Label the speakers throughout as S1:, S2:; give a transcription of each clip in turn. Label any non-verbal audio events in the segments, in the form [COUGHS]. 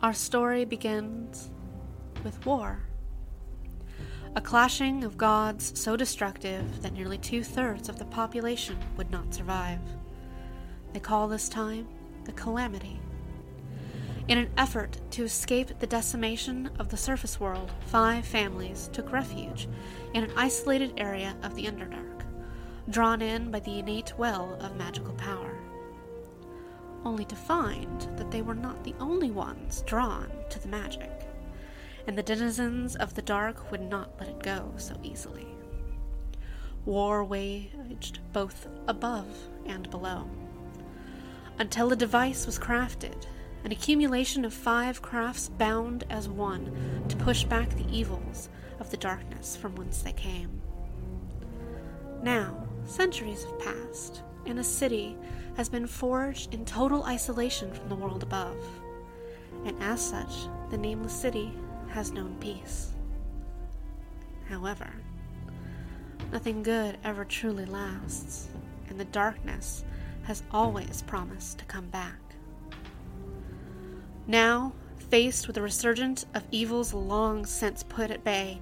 S1: Our story begins with war. A clashing of gods so destructive that nearly two thirds of the population would not survive. They call this time the Calamity. In an effort to escape the decimation of the surface world, five families took refuge in an isolated area of the Underdark, drawn in by the innate well of magical power only to find that they were not the only ones drawn to the magic, and the denizens of the dark would not let it go so easily. War waged both above and below, until a device was crafted, an accumulation of five crafts bound as one to push back the evils of the darkness from whence they came. Now, centuries have passed, and a city has been forged in total isolation from the world above, and as such, the nameless city has known peace. However, nothing good ever truly lasts, and the darkness has always promised to come back. Now, faced with a resurgence of evils long since put at bay,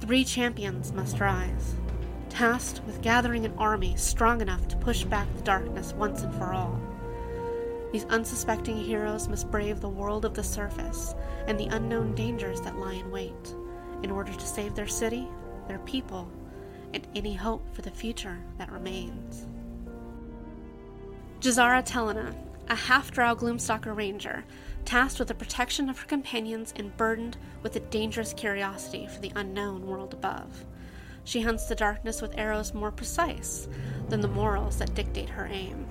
S1: three champions must rise tasked with gathering an army strong enough to push back the darkness once and for all. These unsuspecting heroes must brave the world of the surface and the unknown dangers that lie in wait in order to save their city, their people, and any hope for the future that remains. Jazara Telena, a half drow Gloomstalker ranger, tasked with the protection of her companions and burdened with a dangerous curiosity for the unknown world above. She hunts the darkness with arrows more precise than the morals that dictate her aim.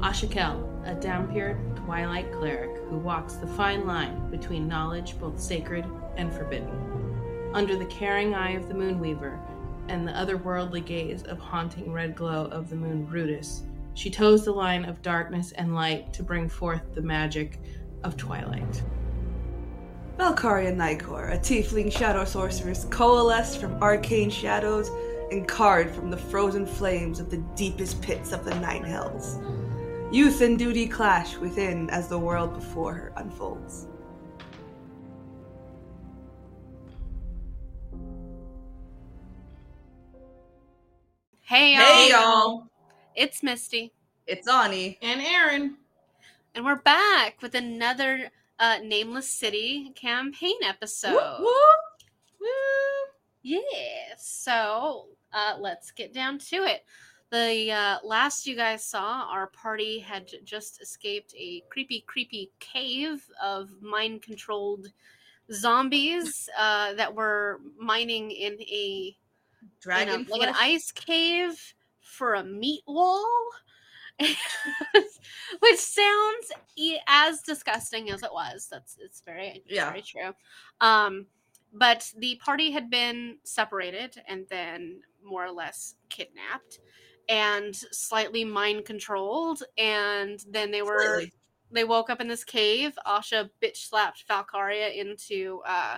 S2: Ashakel, a Dhampir twilight cleric who walks the fine line between knowledge both sacred and forbidden. Under the caring eye of the Moonweaver and the otherworldly gaze of haunting red glow of the moon Ruidus, she toes the line of darkness and light to bring forth the magic of twilight.
S3: Valkyria Nykor, a tiefling shadow sorceress coalesced from arcane shadows and carved from the frozen flames of the deepest pits of the Nine Hells. Youth and duty clash within as the world before her unfolds.
S1: Hey y'all!
S3: Hey y'all!
S1: It's Misty,
S3: It's Ani.
S2: And Aaron.
S1: and we're back with another uh, Nameless City campaign episode.
S3: Whoop, whoop.
S1: Woo! Yes. So uh, let's get down to it. The uh, last you guys saw, our party had just escaped a creepy, creepy cave of mind controlled zombies uh, that were mining in a, in a
S3: Dragon
S1: like an ice cave for a meat wall. [LAUGHS] Which sounds e- as disgusting as it was. That's it's very it's
S3: Yeah.
S1: very true. Um, but the party had been separated and then more or less kidnapped and slightly mind controlled and then they were
S3: Slightly.
S1: they woke up in this cave asha bitch slapped valkyria into uh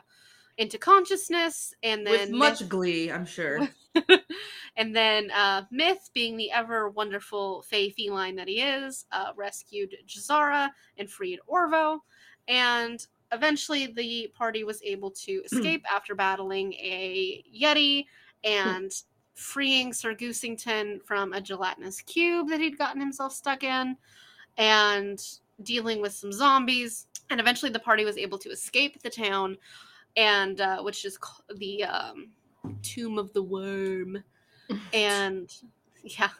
S1: into consciousness and then
S3: With much
S1: Myth-
S3: glee, I'm sure. [LAUGHS]
S1: and then uh myth being the ever wonderful fey feline that he is uh rescued jazara and freed orvo. And eventually the party was able to escape after battling a yeti and freeing Sir Goosington from a gelatinous cube that he'd gotten himself stuck in and dealing with some zombies. And eventually the party was able to escape the town and uh, which is the um, tomb of the worm [LAUGHS] and yeah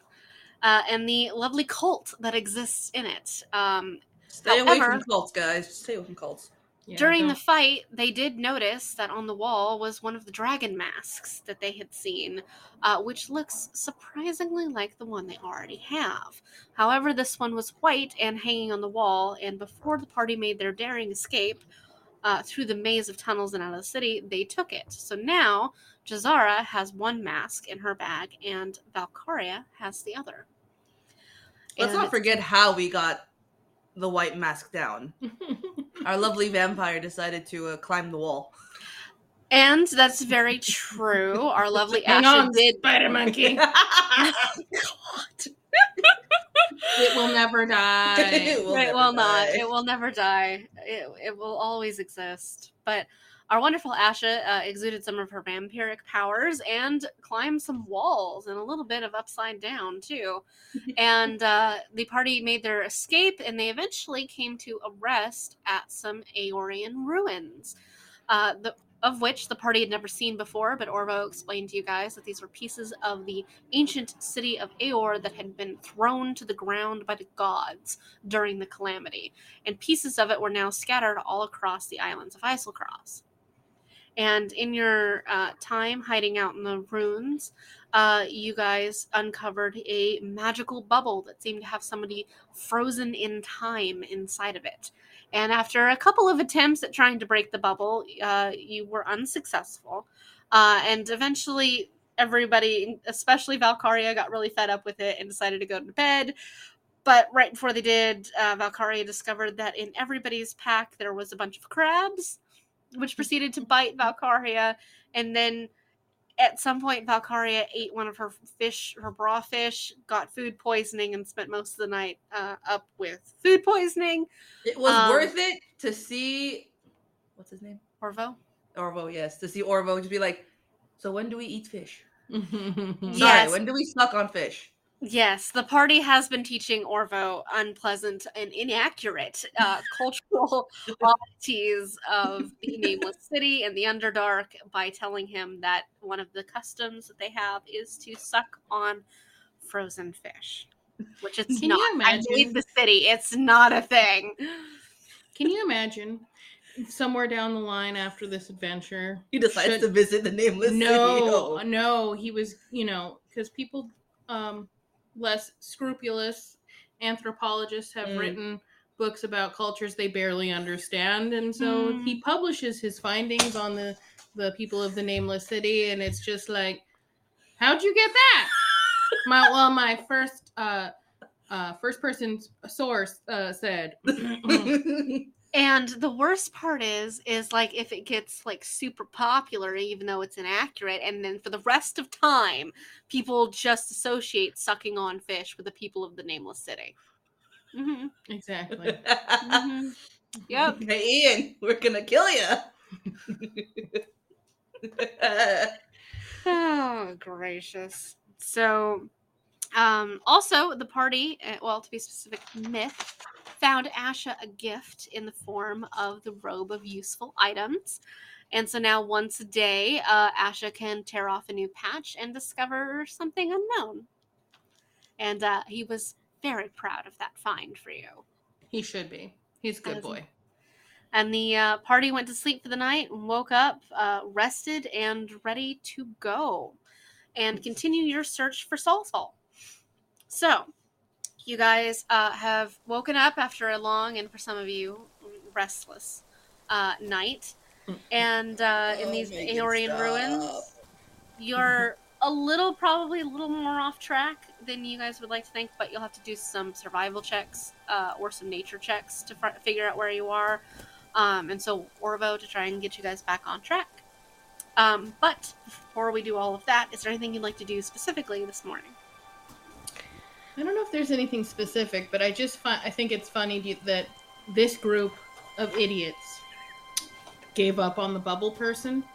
S1: uh, and the lovely cult that exists in it um,
S3: Stay away from cults, guys. Stay away from cults.
S2: Yeah,
S1: During the
S2: don't-
S1: fight, they did notice that on the wall was one of the dragon masks that they had seen, uh, which looks surprisingly like the one they already have. However, this one was white and hanging on the wall, and before the party made their daring escape uh, through the maze of tunnels and out of the city, they took it. So now Jazara has one mask in her bag, and Valkyria has the other.
S3: Let's
S1: And
S3: not forget how we got the white mask down. [LAUGHS] Our lovely vampire decided to uh, climb the wall.
S1: And that's very true. Our lovely [LAUGHS]
S2: Hang
S1: Asha
S2: on,
S1: did
S2: Spider Monkey.
S1: God. [LAUGHS]
S2: It will never die.
S3: It will
S1: it
S3: never
S1: will not. It will never die. It, it will always exist. But our wonderful Asha uh, exuded some of her vampiric powers and climbed some walls and a little bit of upside down too. [LAUGHS] and uh, the party made their escape, and they eventually came to a rest at some Aeorian ruins. Uh, the of which the party had never seen before, but Orvo explained to you guys that these were pieces of the ancient city of Aeor that had been thrown to the ground by the gods during the calamity, and pieces of it were now scattered all across the islands of Eiselcross. And in your uh, time hiding out in the ruins, uh, you guys uncovered a magical bubble that seemed to have somebody frozen in time inside of it. And after a couple of attempts at trying to break the bubble, uh, you were unsuccessful. Uh, and eventually, everybody, especially Valkyria, got really fed up with it and decided to go to bed. But right before they did, uh, Valkyria discovered that in everybody's pack there was a bunch of crabs, which proceeded to bite Valkyria. And then at some point, Valkyria ate one of her fish, her raw fish, got food poisoning, and spent most of the night uh, up with food poisoning.
S3: It was
S1: Um,
S3: worth it to see. What's his name?
S1: Orvo?
S3: Orvo. Yes, to see Orvo to be like. So when do we eat fish? [LAUGHS] Sorry,
S1: Yes.
S3: when do we suck on fish?
S1: Yes, the party has been teaching Orvo unpleasant and inaccurate uh, [LAUGHS] cultural oddities of the Nameless City and the Underdark by telling him that one of the customs that they have is to suck on frozen fish, which it's
S2: Can you
S1: not. I
S2: imagine?
S1: made the city; it's not a thing.
S2: Can you imagine somewhere down the line after this adventure?
S3: He decides
S2: should-
S3: to visit the nameless city.
S2: no,
S3: Oh.
S2: no, he was, you know, because people um, less scrupulous anthropologists have
S3: Mm.
S2: written books about cultures they barely understand, and so
S1: Mm.
S2: he publishes his findings on the the people of the nameless city, and it's just like, how'd you get that? [LAUGHS] my well, my first uh, uh, first person source uh, said. [LAUGHS]
S1: And the worst part is, is like if it gets like super popular, even though it's inaccurate, and then for the rest of time, people just associate sucking on fish with the people of the nameless city. Mm-hmm.
S2: Exactly.
S1: hmm Yep. [LAUGHS]
S3: Hey, Ian, we're gonna kill you.
S1: Oh, gracious. So, um, also the party, uh, well, to be specific, Myth found Asha a gift in the form of the robe of useful items. And so now, once a day, uh, Asha can tear off a new patch and discover something unknown. And uh, he was very proud of that find for you.
S2: he should be. He's a good
S1: As-
S2: boy.
S1: And the uh, party went to sleep for the night and woke up uh, rested and ready to go and continue your search for Soul. So, you guys uh, have woken up after a long and for some of you restless uh, night. [LAUGHS] And uh, in
S3: Oh,
S1: these
S3: make it
S1: Aeorian
S3: stop.
S1: ruins, you're a little, probably a little more off track than you guys would like to think, but you'll have to do some survival checks uh, or some nature checks to fr- figure out where you are. Um, and so Orvo to try and get you guys back on track. Um, but before we do all of that, is there anything you'd like to do specifically this morning?
S2: I don't know if there's anything specific, but I just find I think it's funny that this group of idiots gave up on the bubble person. [LAUGHS]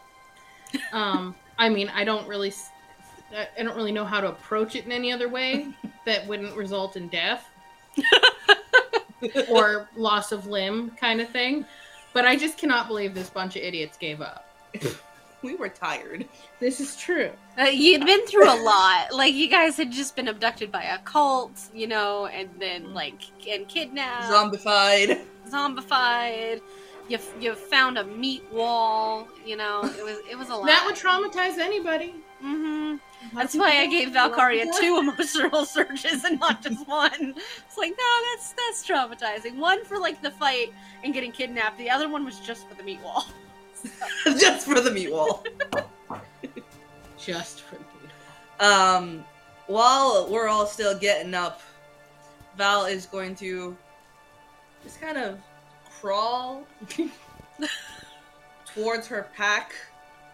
S2: Um, I mean, I don't really, I don't really know how to approach it in any other way that wouldn't result in death [LAUGHS] or loss of limb, kind of thing. But I just cannot believe this bunch of idiots gave up. [LAUGHS] [LAUGHS]
S3: we were tired.
S2: This is true.
S1: Uh, you'd been through a lot. Like you guys had just been abducted by a cult, you know, and then like and kidnapped,
S3: Zombified.
S1: zombified. You you found a meat wall, you know. It was it was a lot.
S2: That would traumatize anybody.
S1: hmm That's why I gave Valkyria two emotional [LAUGHS] surges and not just [LAUGHS] one. It's like no, that's that's traumatizing. One for like the fight and getting kidnapped. The other one was just for the meat wall. [LAUGHS]
S3: Just for the meat wall. [LAUGHS]
S2: Just for the meatwall.
S3: Um, while we're all still getting up, Val is going to just kind of crawl [LAUGHS] towards her pack,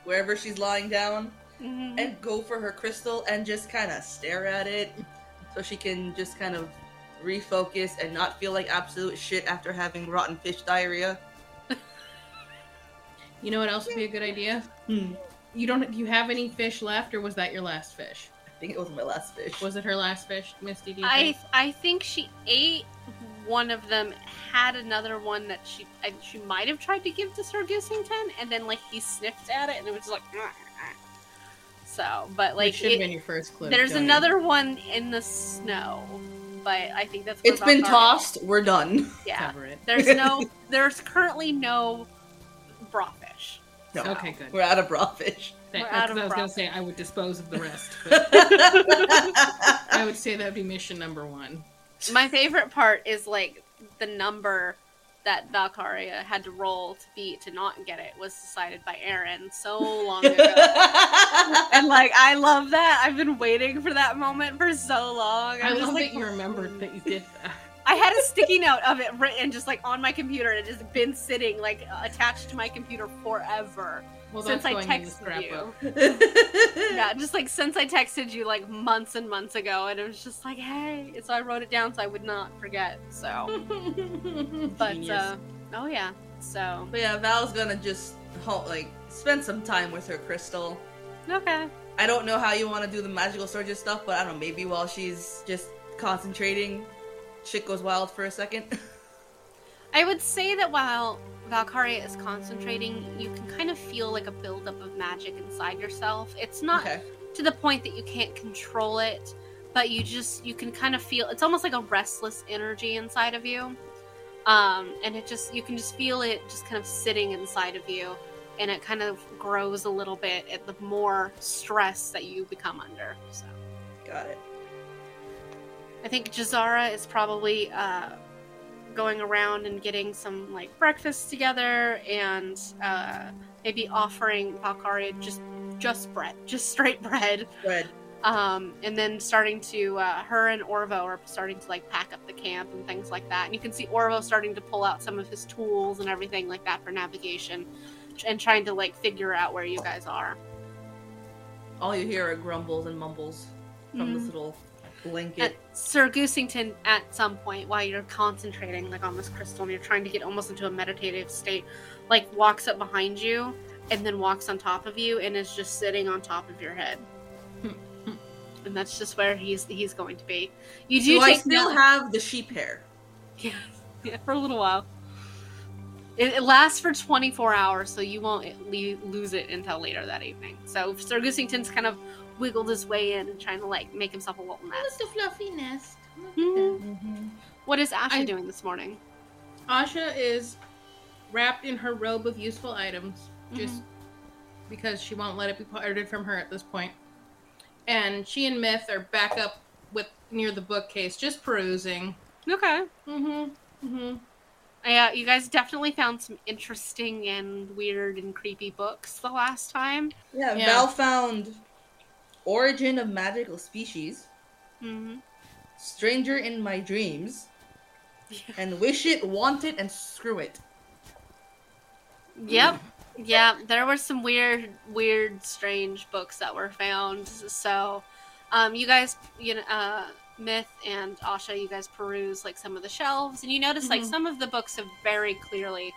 S3: wherever she's lying down,
S1: Mhm.
S3: and go for her crystal and just kind of stare at it so she can just kind of refocus and not feel like absolute shit after having rotten fish diarrhea.
S2: You know what else would be a good idea?
S3: Hmm.
S2: You don't. Do you have any fish left, or was that your last fish?
S3: I think it was my last fish.
S2: Was it her last fish, Misty? Do you
S1: I
S2: think?
S1: I think she ate one of them, had another one that she I, she might have tried to give to Sir Goosington, and then like he sniffed at it, and it was just like. "Ah, ah." So, but
S2: Like
S1: like
S2: should have been your first clue.
S1: there's
S2: don't you?
S1: another one in the snow, but I think that's.
S3: It's been
S1: Valkyrie-
S3: tossed. We're done.
S1: Yeah,
S2: Cover it.
S1: there's no, [LAUGHS] there's currently no brawfish.
S3: No.
S2: Okay, good.
S3: We're out of rawfish.
S2: That-
S1: We're
S2: that's
S1: out of
S2: I was gonna say. I would dispose of the rest. But [LAUGHS] I would say that'd be mission number one.
S1: My favorite part is like the number that Valkyria had to roll to beat to not get it was decided by Aaron so long ago. [LAUGHS] and like I love that. I've been waiting for that moment for so long.
S2: I
S1: I'm just
S2: love
S1: like
S2: that you remembered that you did that.
S1: I had a sticky note of it written just like on my computer and it has been sitting like attached to my computer forever.
S2: Well,
S1: Since I
S2: going in the
S1: texted you. [LAUGHS] [LAUGHS] Yeah, just like since I texted you like months and months ago and it was just like, hey. So I wrote it down so I would not forget. So [LAUGHS] but uh oh yeah. So
S3: But yeah, Val's gonna just ho- like spend some time with her crystal.
S1: okay.
S3: I don't know how you want to do the magical surges stuff, but I don't know. Maybe while she's just concentrating, shit goes wild for a second. [LAUGHS]
S1: I would say that while Valkyria is concentrating, you can kind of feel like a buildup of magic inside yourself. It's not
S3: okay.
S1: to the point that you can't control it, but you just you can kind of feel it's almost like a restless energy inside of you. Um, and it just you can just feel it just kind of sitting inside of you and it kind of grows a little bit at the more stress that you become under. So
S3: Got it.
S1: I think Jazara is probably uh, going around and getting some like breakfast together and uh, maybe offering Valkyria just just bread, [LAUGHS] just straight bread.
S3: Red.
S1: Um, and then starting to uh, her and Orvo are starting to like pack up the camp and things like that. And you can see Orvo starting to pull out some of his tools and everything like that for navigation and trying to like figure out where you guys are.
S3: All you hear are grumbles and mumbles from this
S1: Mhm.
S3: Little
S1: at. Sir Goosington at some point while you're concentrating like on this crystal and you're trying to get almost into a meditative state, like walks up behind you and then walks on top of you and is just sitting on top of your head. [LAUGHS] and that's just where he's he's going to be. You do,
S3: Do I still
S1: note-
S3: have the sheep hair? [LAUGHS]
S1: yeah, yeah, for a little while. It, it lasts for 24 hours, so you won't eh, le- lose it until later that evening. So Sir Goosington's kind of wiggled his way in and trying to like make himself a little nest.
S2: a fluffy nest.
S1: Mhm. What is Asha
S2: I-
S1: doing this morning?
S2: Asha is wrapped in her robe of useful items, just because she won't let it be parted from her at this point. And she and Myth are back up with near the bookcase, just perusing.
S1: Okay.
S2: Mm-hmm. Mm-hmm.
S1: Yeah, you guys definitely found some interesting and weird and creepy books the last time.
S3: Yeah,
S2: Yeah.
S3: Val found Origin of Magical Species,
S1: Mm-hmm.
S3: Stranger in My Dreams, and Wish It, Want It, and Screw It.
S1: Yep. Yeah, there were some weird, weird, strange books that were found. So, um, you guys, you know, uh, Myth and Asha, you guys peruse like some of the shelves, and you notice like
S2: Mhm.
S1: some of the books have very clearly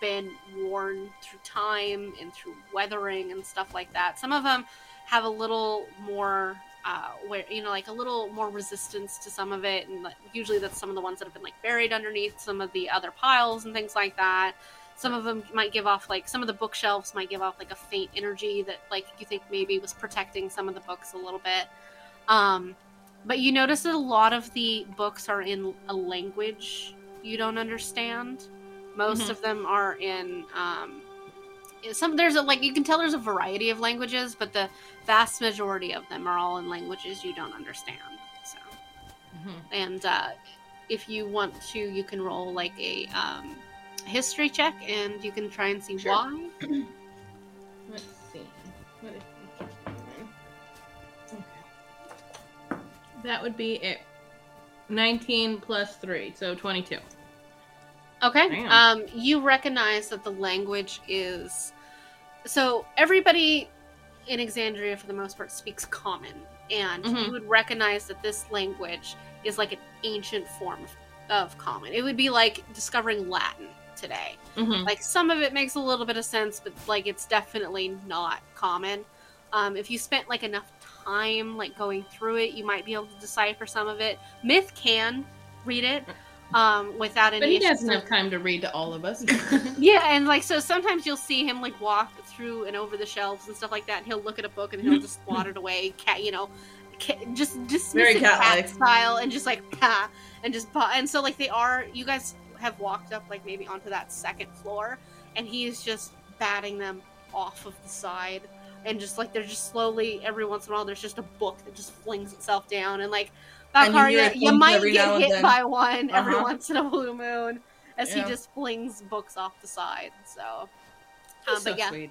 S1: been worn through time and through weathering and stuff like that. Some of them have a little more, uh, where you know, like a little more resistance to some of it, and like, usually that's some of the ones that have been like buried underneath some of the other piles and things like that. Some of them might give off like some of the bookshelves might give off like a faint energy that like you think maybe was protecting some of the books a little bit. Um but you notice that a lot of the books are in a language you don't understand. Most
S2: Mhm.
S1: of them are in um some there's a like you can tell there's a variety of languages but the vast majority of them are all in languages you don't understand so
S2: Mm-hmm.
S1: and uh, if you want to you can roll like a um, history check and you can try and see
S3: Sure.
S1: why [CLEARS THROAT]
S2: Let's see. What is Okay. That would be it. 19 plus 3, so 22.
S1: okay
S2: Damn.
S1: um, you recognize that the language is so everybody in Exandria for the most part speaks common and
S2: Mhm.
S1: you would recognize that this language is like an ancient form of, common. It would be like discovering Latin today.
S2: Mhm.
S1: Like some of it makes a little bit of sense, but like it's definitely not common. Um, if you spent like enough time like going through it, you might be able to decipher some of it. Myth can read it um, without any.
S2: But he doesn't have time to read to all of us. [LAUGHS] [LAUGHS]
S1: Yeah, and like so sometimes you'll see him like walk through and over the shelves and stuff like that, and he'll look at a book and he'll just swat it away, cat, you know, ca- just
S3: Very
S1: dismissive cat style, and just like pa, and just pa, and so like they are. You guys have walked up like maybe onto that second floor, and he's just batting them off of the side, and just like they're just slowly every once in a while there's just a book that just flings itself down, and like
S3: And you hear
S1: Valkyria,
S3: it
S1: you, might get hit
S3: then.
S1: by one every
S3: Uh-huh.
S1: once in a blue moon as
S3: Yeah.
S1: he just flings books off the side. So, um,
S2: so
S1: but yeah,
S2: sweet.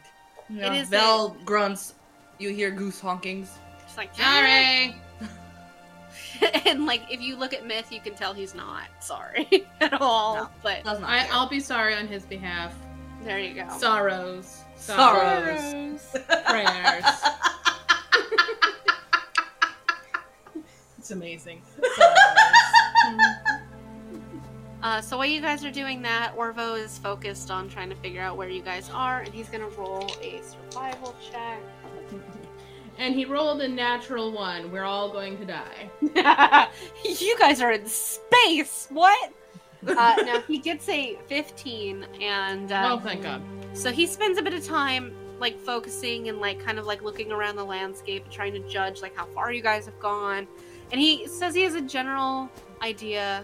S3: Yeah.
S1: is
S3: Val grunts. You hear goose honkings.
S1: just like
S2: Sorry. [LAUGHS]
S1: and like if you look at Myth, you can tell he's not sorry [LAUGHS] at all.
S3: No.
S1: But
S3: Does not
S2: I, i'll be sorry on his behalf.
S1: there you go.
S2: Sorrows.
S3: Sorrows.
S2: Prayers. [LAUGHS] amazing. [LAUGHS]
S1: Uh, so while you guys are doing that, Orvo is focused on trying to figure out where you guys are, and he's gonna roll a survival check. [LAUGHS]
S2: and he rolled a natural one. We're all going to die. [LAUGHS]
S1: you guys are in space. What? Uh, no, he gets a 15, and uh,
S2: oh, thank God.
S1: So he spends a bit of time like focusing and like kind of like looking around the landscape trying to judge like how far you guys have gone. And he says he has a general idea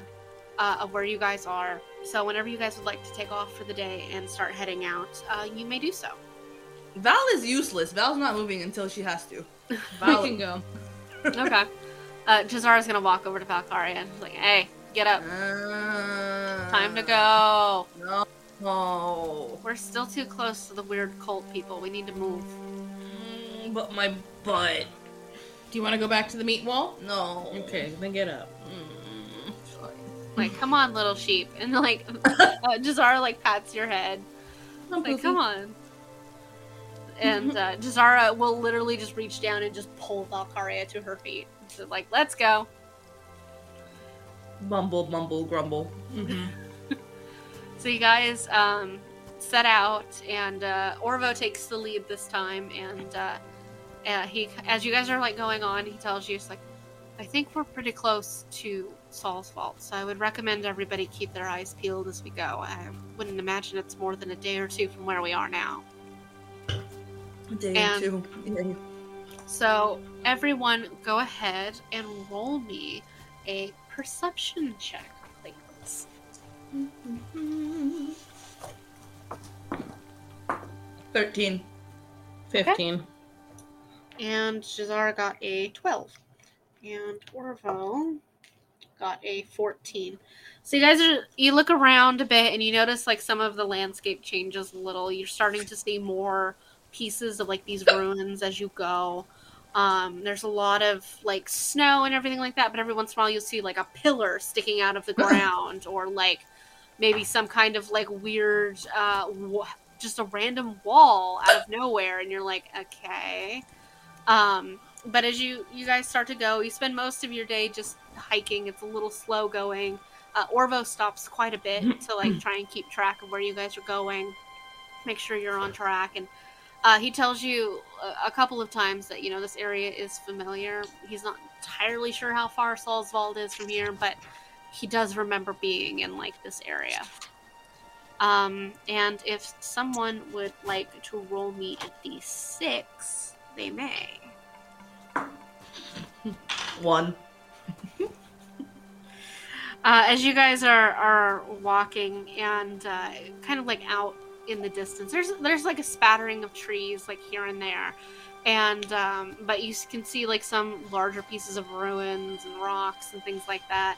S1: uh, of where you guys are. So whenever you guys would like to take off for the day and start heading out, uh, you may do so.
S3: Val is useless. Val's not moving until she has to. [LAUGHS]
S2: We
S3: Val,
S2: can go. [LAUGHS]
S1: okay. Uh, Jazara's gonna walk over to Valkyria and she's like, "Hey, get up.
S3: Uh,
S1: Time to go.
S3: No. No.
S1: We're still too close to the weird cult people. We need to move."
S3: Mm, But my butt.
S2: Do you want to go back to the meat wall?
S3: No.
S2: Okay, then get up.
S3: Mm, fine.
S1: Like, come on, little sheep. And like, [LAUGHS] uh, Jazara like pats your head. Like, come on. And uh, [LAUGHS] Jazara will literally just reach down and just pull Valkyria to her feet. So like, let's go.
S3: Mumble, mumble, grumble.
S2: Mhm. [LAUGHS]
S1: So you guys um, set out, and uh, Orvo takes the lead this time. And uh, uh, he, as you guys are like going on, he tells you, "It's like, I think we're pretty close to Sal's Vault, so I would recommend everybody keep their eyes peeled as we go. I wouldn't imagine it's more than a day or two from where we are now."
S3: A day
S1: And-
S3: or two. Yeah.
S1: So everyone, go ahead and roll me a perception check, please.
S3: Thirteen.
S2: 15.
S1: And Jazara got a 12. And Orvo got a 14. So you guys are you look around a bit and you notice like some of the landscape changes a little. You're starting to see more pieces of like these ruins as you go. Um, there's a lot of like snow and everything like that, but every once in a while you'll see like a pillar sticking out of the [LAUGHS] ground or like maybe some kind of like weird uh wa- just a random wall out of nowhere and you're like okay um but as you you guys start to go you spend most of your day just hiking. It's a little slow going. Uh, orvo stops quite a bit to like [CLEARS THROAT] try and keep track of where you guys are going make sure you're on track. And uh, he tells you a, a couple of times that you know this area is familiar. He's not entirely sure how far Sal's vault is from here but he does remember being in like this area. Um, and if someone would like to roll me a d6, they may.
S3: One.
S1: Uh, as you guys are, are walking and uh, kind of like out in the distance, there's there's like a spattering of trees like here and there, and um, but you can see like some larger pieces of ruins and rocks and things like that.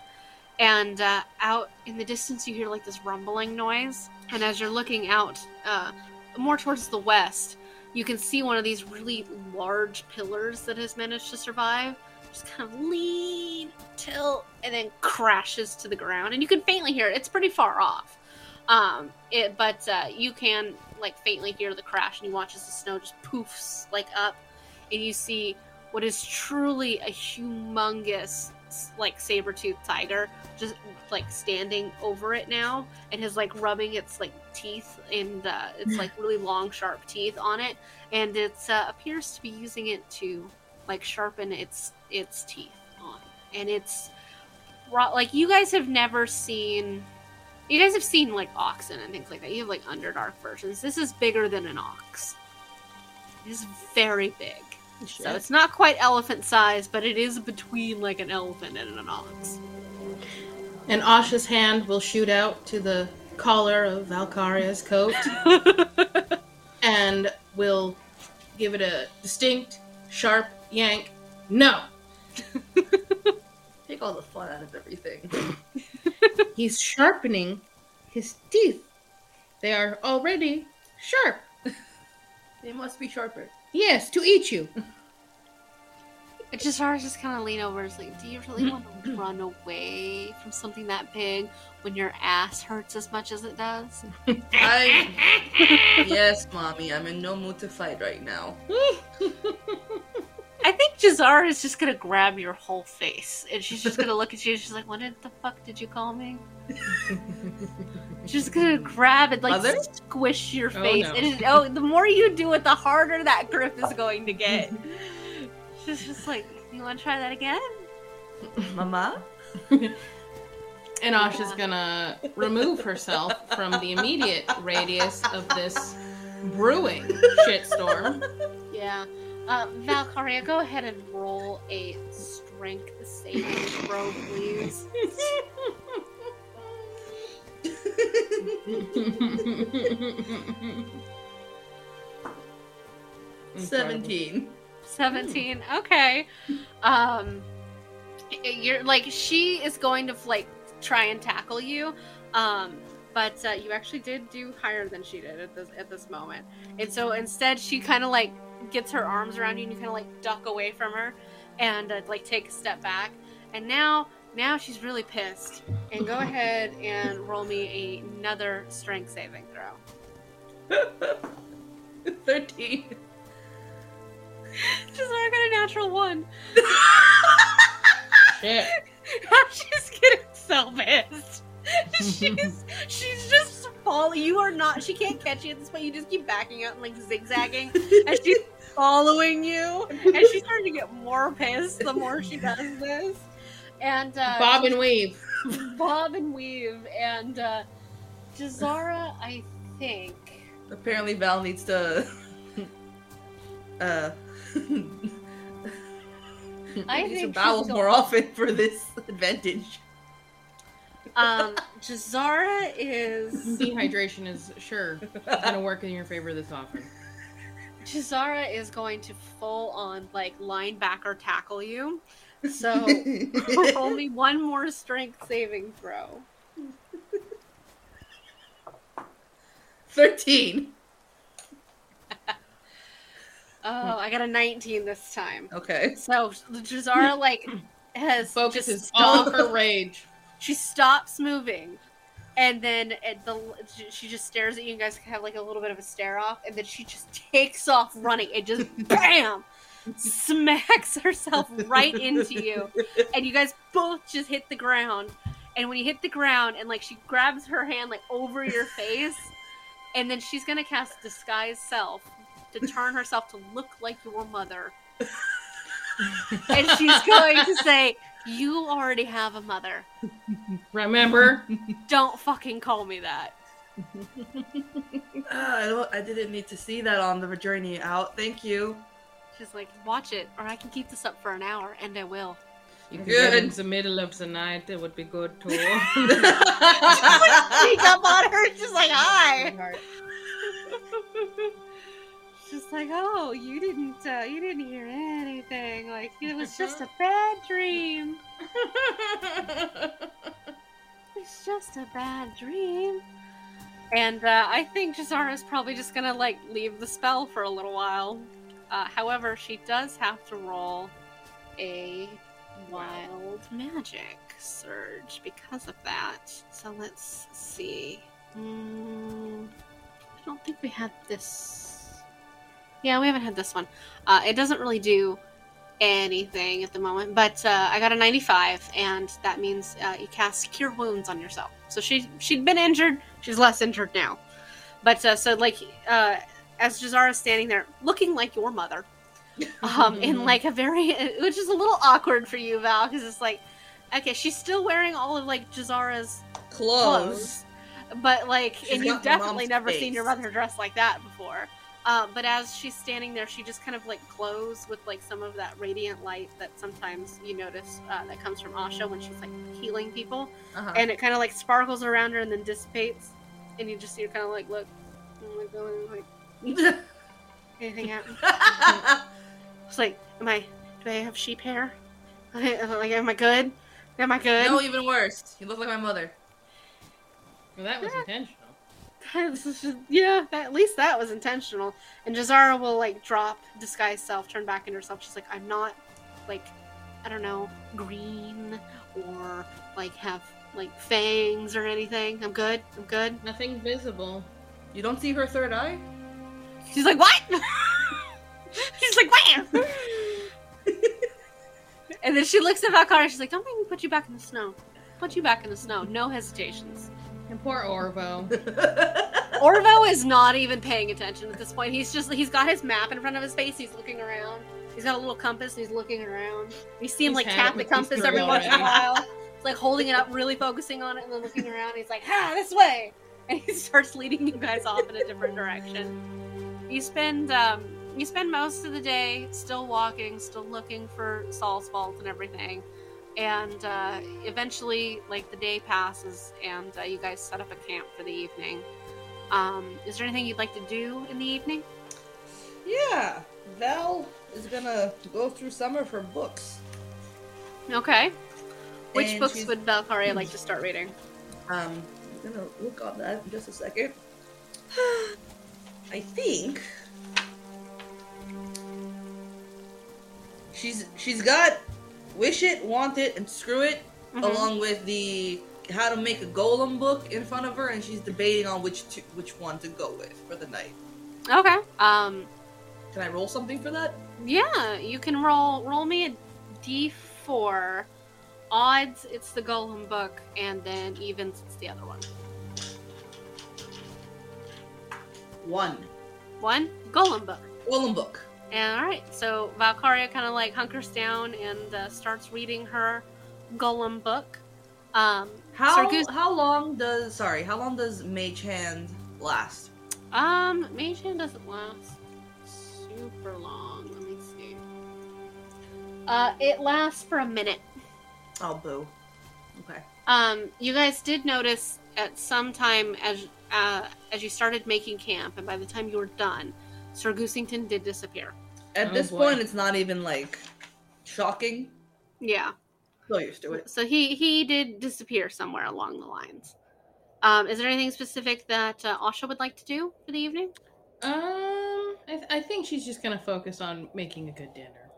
S1: And uh, out in the distance, you hear like this rumbling noise. And as you're looking out uh, more towards the west, you can see one of these really large pillars that has managed to survive just kind of lean, tilt, and then crashes to the ground. And you can faintly hear it. It's pretty far off. Um, it, but uh, you can like faintly hear the crash, and you watch as the snow just poofs like up, and you see what is truly a humongous like saber-toothed tiger just like standing over it now and is like rubbing its like teeth and uh, it's like really long sharp teeth on it. And it uh, appears to be using it to like sharpen its its teeth on. And it's like you guys have never seen you guys have seen like oxen and things like that. You have like underdark versions. This is bigger than an ox. It is very big so it's not quite elephant size, but it is between like an elephant and an ox.
S2: And Asha's hand will shoot out to the collar of Valkyria's coat [LAUGHS] and will give it a distinct, sharp yank. No! [LAUGHS]
S3: Take all the fun out of everything. [LAUGHS]
S2: He's sharpening his teeth. They are already sharp.
S3: They must be sharper.
S2: Yes, to eat you.
S1: Jazar just hard just kind of lean over. Is like, do you really want to [CLEARS THROAT] run away from something that big when your ass hurts as much as it does?
S3: I [LAUGHS] yes, mommy. I'm in no mood to fight right now. [LAUGHS]
S1: I think Jazar is just gonna grab your whole face, and she's just gonna look at you. and She's like, "What the fuck did you call me?" She's gonna grab it, like
S3: Mother?
S1: squish your face.
S2: Oh,
S1: face.
S2: no.
S1: It is, oh, the more you do it, the harder that grip is going to get. She's just like, "You want to try that again?"
S3: Mama?
S2: And Asha's gonna remove herself from the immediate radius of this brewing shitstorm.
S1: Yeah. Uh, Valkyria, go ahead and roll a strength saving throw, please. [LAUGHS]
S3: Seventeen.
S1: 17 okay um you're like she is going to like try and tackle you um but uh, you actually did do higher than she did at this at this moment and so instead she kind of like gets her arms around you and you kind of like duck away from her and uh, like take a step back and now now she's really pissed and go ahead and roll me another strength saving throw [LAUGHS]
S3: Thirteen. [LAUGHS]
S1: just I got a natural one [LAUGHS]
S2: Shit.
S1: she's getting so pissed. She's she's just falling. You are not. She can't catch you at this point. You just keep backing out and like zigzagging, [LAUGHS] and she's following you. And she's starting to get more pissed the more she does this. And uh,
S2: Bob and weave. [LAUGHS]
S1: bob and weave, and uh, Jazara, I think.
S3: Apparently Val needs to [LAUGHS] uh
S1: I
S3: use her
S1: think
S3: bowels
S1: she's
S3: more often for this advantage.
S1: Um, Jazara is
S2: Dehydration is sure gonna work in your favor this often.
S1: Jazara is going to full on like linebacker tackle you. So [LAUGHS] roll me one more strength saving throw.
S3: Thirteen.
S1: Oh, I got a 19 this time.
S3: Okay.
S1: So Jazara like has
S2: Focuses
S1: just
S2: all
S1: stopped-
S2: her rage.
S1: She stops moving, and then at the she just stares at you. You guys have like a little bit of a stare off, and then she just takes off running and just [LAUGHS] bam smacks herself right into you, and you guys both just hit the ground. And when you hit the ground, and like she grabs her hand like over your face, and then she's gonna cast disguise self to turn herself to look like your mother. [LAUGHS] and she's going to say, You already have a mother. [LAUGHS]
S2: Remember?
S1: Don't fucking call me that. [LAUGHS]
S3: Ah, I don't. I didn't need to see that on the journey out. Thank you.
S1: She's like, Watch it, or I can keep this up for an hour, and I will.
S2: You could
S3: Good.
S2: in the middle of the night. It would be good too. [LAUGHS]
S1: Sneak up on her, she's like, Hi. She's like, Oh, you didn't, uh, you didn't hear anything. Like, it was just a [LAUGHS] bad dream. [LAUGHS] It's just a bad dream. And uh, I think Jazara is probably just gonna like leave the spell for a little while. Uh, however, she does have to roll a wild magic surge because of that. So let's see. Mm, I don't think we had this. Yeah, we haven't had this one. Uh, it doesn't really do anything at the moment, but uh, I got a 95, and that means uh, you cast Cure Wounds on yourself. So she she'd been injured. She's less injured now. But uh, so like uh, as Jazara's standing there, looking like your mother, [LAUGHS] um, in like a very, [LAUGHS] which is a little awkward for you, Val, because it's like, okay, she's still wearing all of like Jazara's
S4: Clothes.
S1: clothes, but like,
S4: She's
S1: and you've definitely never seen your mother dressed like that before. Uh, but as she's standing there, she just kind of like glows with like some of that radiant light that sometimes you notice uh, that comes from Asha when she's like healing people,
S4: Uh-huh.
S1: and it kind of like sparkles around her and then dissipates, and you just see her kind of like look, and, like, going, [LAUGHS] like anything happen? [LAUGHS] It's like, am I? Do I have sheep hair? [LAUGHS] Like, am I good? Am I good?
S4: no, even worse. You look like my mother.
S2: Well, that was intentional.
S1: This is just- yeah, that, at least that was intentional. And Jazara will like drop disguise self, turn back into herself. She's like, I'm not like, I don't know, green or like have like fangs or anything. I'm good. I'm good.
S2: Nothing visible.
S4: You don't see her third eye?
S1: She's like, what? [LAUGHS] She's like, wham! [LAUGHS] and then she looks at Valkyrie. She's like, don't make me put you back in the snow. Put you back in the snow. No hesitations.
S2: And poor Orvo. [LAUGHS]
S1: Orvo is not even paying attention at this point. He's just he's got his map in front of his face. He's looking around. He's got a little compass. and He's looking around. You see him
S2: He's
S1: like tap the compass every once in a while. He's like holding it up, really focusing on it, and then looking around. He's like, "Ha, this way!" And he [LAUGHS] starts leading you guys off in a different direction. You spend um, you spend most of the day still walking, still looking for Sal's Vault and everything. And uh, eventually, like the day passes, and uh, you guys set up a camp for the evening. Um, is there anything you'd like to do in the evening?
S4: yeah. Val is gonna go through some of her books.
S1: Okay. Which
S4: And
S1: books
S4: she's-
S1: would Valkyria like to start reading?
S4: Um, I'm gonna look on that in just a second. [SIGHS] I think she's she's got wish it, want it, and screw it,
S1: Mhm.
S4: along with the how to make a golem book in front of her, and she's debating on which to, which one to go with for the night.
S1: Okay. Um,
S4: Can I roll something for that?
S1: yeah, you can roll roll me a d4. Odds, it's the Golem book, and then evens, it's the other one.
S4: One
S1: One Golem book.
S4: golem book.
S1: And all right, so Valkyria kind of like hunkers down and uh, starts reading her Golem book. Um,
S4: How
S1: Sargus-
S4: how long does sorry how long does Mage Hand last?
S1: um, Mage Hand doesn't last super long. Let me see. Uh, it lasts for a minute.
S4: Oh boo. Okay.
S1: Um, you guys did notice at some time as uh, as you started making camp, and by the time you were done, Sir Goosington did disappear.
S4: At
S2: Oh,
S4: this
S2: boy.
S4: point, it's not even like shocking.
S1: Yeah,
S4: So used to it.
S1: so he he did disappear somewhere along the lines. Um, is there anything specific that uh, Asha would like to do for the evening?
S2: Um, I, th- I think she's just gonna focus on making a good dinner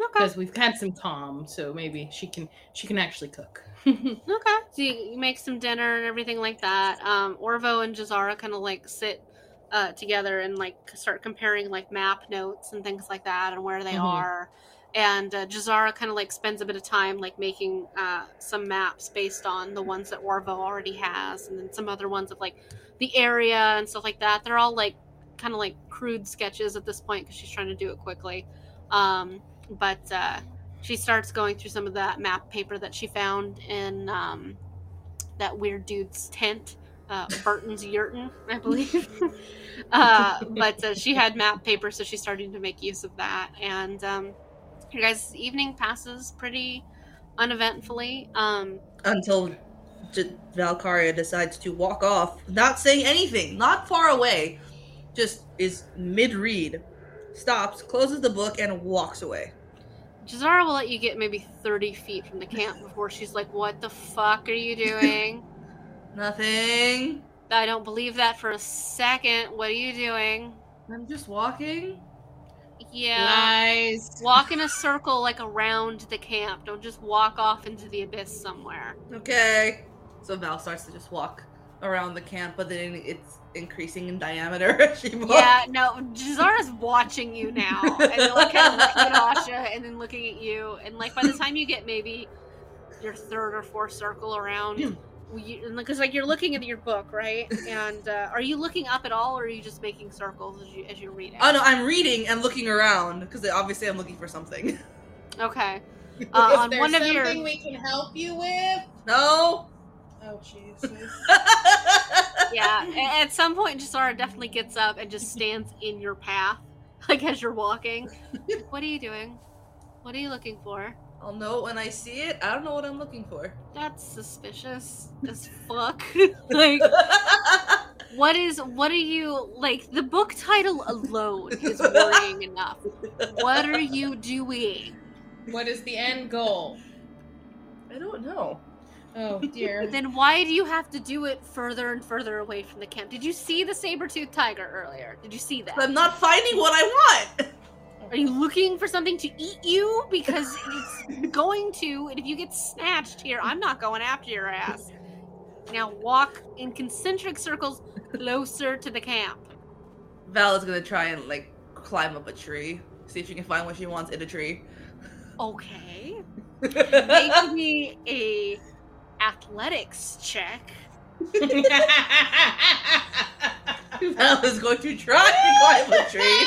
S1: Okay.
S2: because we've had some calm, so maybe she can she can actually cook. [LAUGHS]
S1: Okay. So you, you make some dinner and everything like that. Um, Orvo and Jazara kind of like sit uh, together and like start comparing like map notes and things like that and where they
S2: Mhm.
S1: are. And uh, Jazara kind of like spends a bit of time like making uh, some maps based on the ones that Orvo already has, and then some other ones of like the area and stuff like that. They're all like kind of like crude sketches at this point because she's trying to do it quickly. Um, but uh, she starts going through some of that map paper that she found in um, that weird dude's tent, uh, Burton's Yurton, I believe. [LAUGHS] uh, but uh, she had map paper, so she's starting to make use of that. And um, your guys' evening passes pretty uneventfully. Um,
S4: Until J- Valkyria decides to walk off, not saying anything, not far away, just is mid read, stops, closes the book, and walks away.
S1: Jazara will let you get maybe 30 feet from the camp before she's like, What the fuck are you [LAUGHS] doing?
S4: Nothing.
S1: I don't believe that for a second. What are you doing?
S4: I'm just walking.
S1: Yeah.
S2: Lies.
S1: Walk in a circle like around the camp. Don't just walk off into the abyss somewhere.
S4: Okay. So Val starts to just walk
S3: around the camp, but then it's increasing in diameter [LAUGHS] as she walks.
S1: Yeah, no, Jazara's watching you now, and then like kind of looking at [LAUGHS] Asha, and then looking at you, and like by the time you get maybe your third or fourth circle around, [CLEARS THROAT] because like you're looking at your book, right? [LAUGHS] And uh, are you looking up at all, or are you just making circles as you as you're reading?
S3: Oh no, I'm reading and looking around because obviously I'm looking for something.
S1: Okay. [LAUGHS]
S2: Is
S1: Uh, on
S2: there
S1: one of
S2: something
S1: your
S2: we can help you with?
S3: No.
S2: Oh Jesus! [LAUGHS]
S1: yeah, at some point, Jazara definitely gets up and just stands in your path, like as you're walking. what are you doing? What are you looking for?
S3: I'll know when I see it. I don't know what I'm looking for.
S1: That's suspicious as fuck. [LAUGHS] like, [LAUGHS] what is? What are you like? The book title alone is worrying enough. What are you doing?
S2: what is the end goal?
S3: I don't know.
S2: Oh dear. [LAUGHS]
S1: Then why do you have to do it further and further away from the camp? Did you see the saber-toothed tiger earlier? Did you see that?
S3: I'm not finding what I want.
S1: Are you looking for something to eat you? Because it's going to, and if you get snatched here, I'm not going after your ass. Now walk in concentric circles closer to the camp.
S3: Val is gonna try and like climb up a tree, see if she can find what she wants in a tree.
S1: Okay. [LAUGHS] Make me a athletics check. [LAUGHS]
S3: Val is going to try to climb a tree.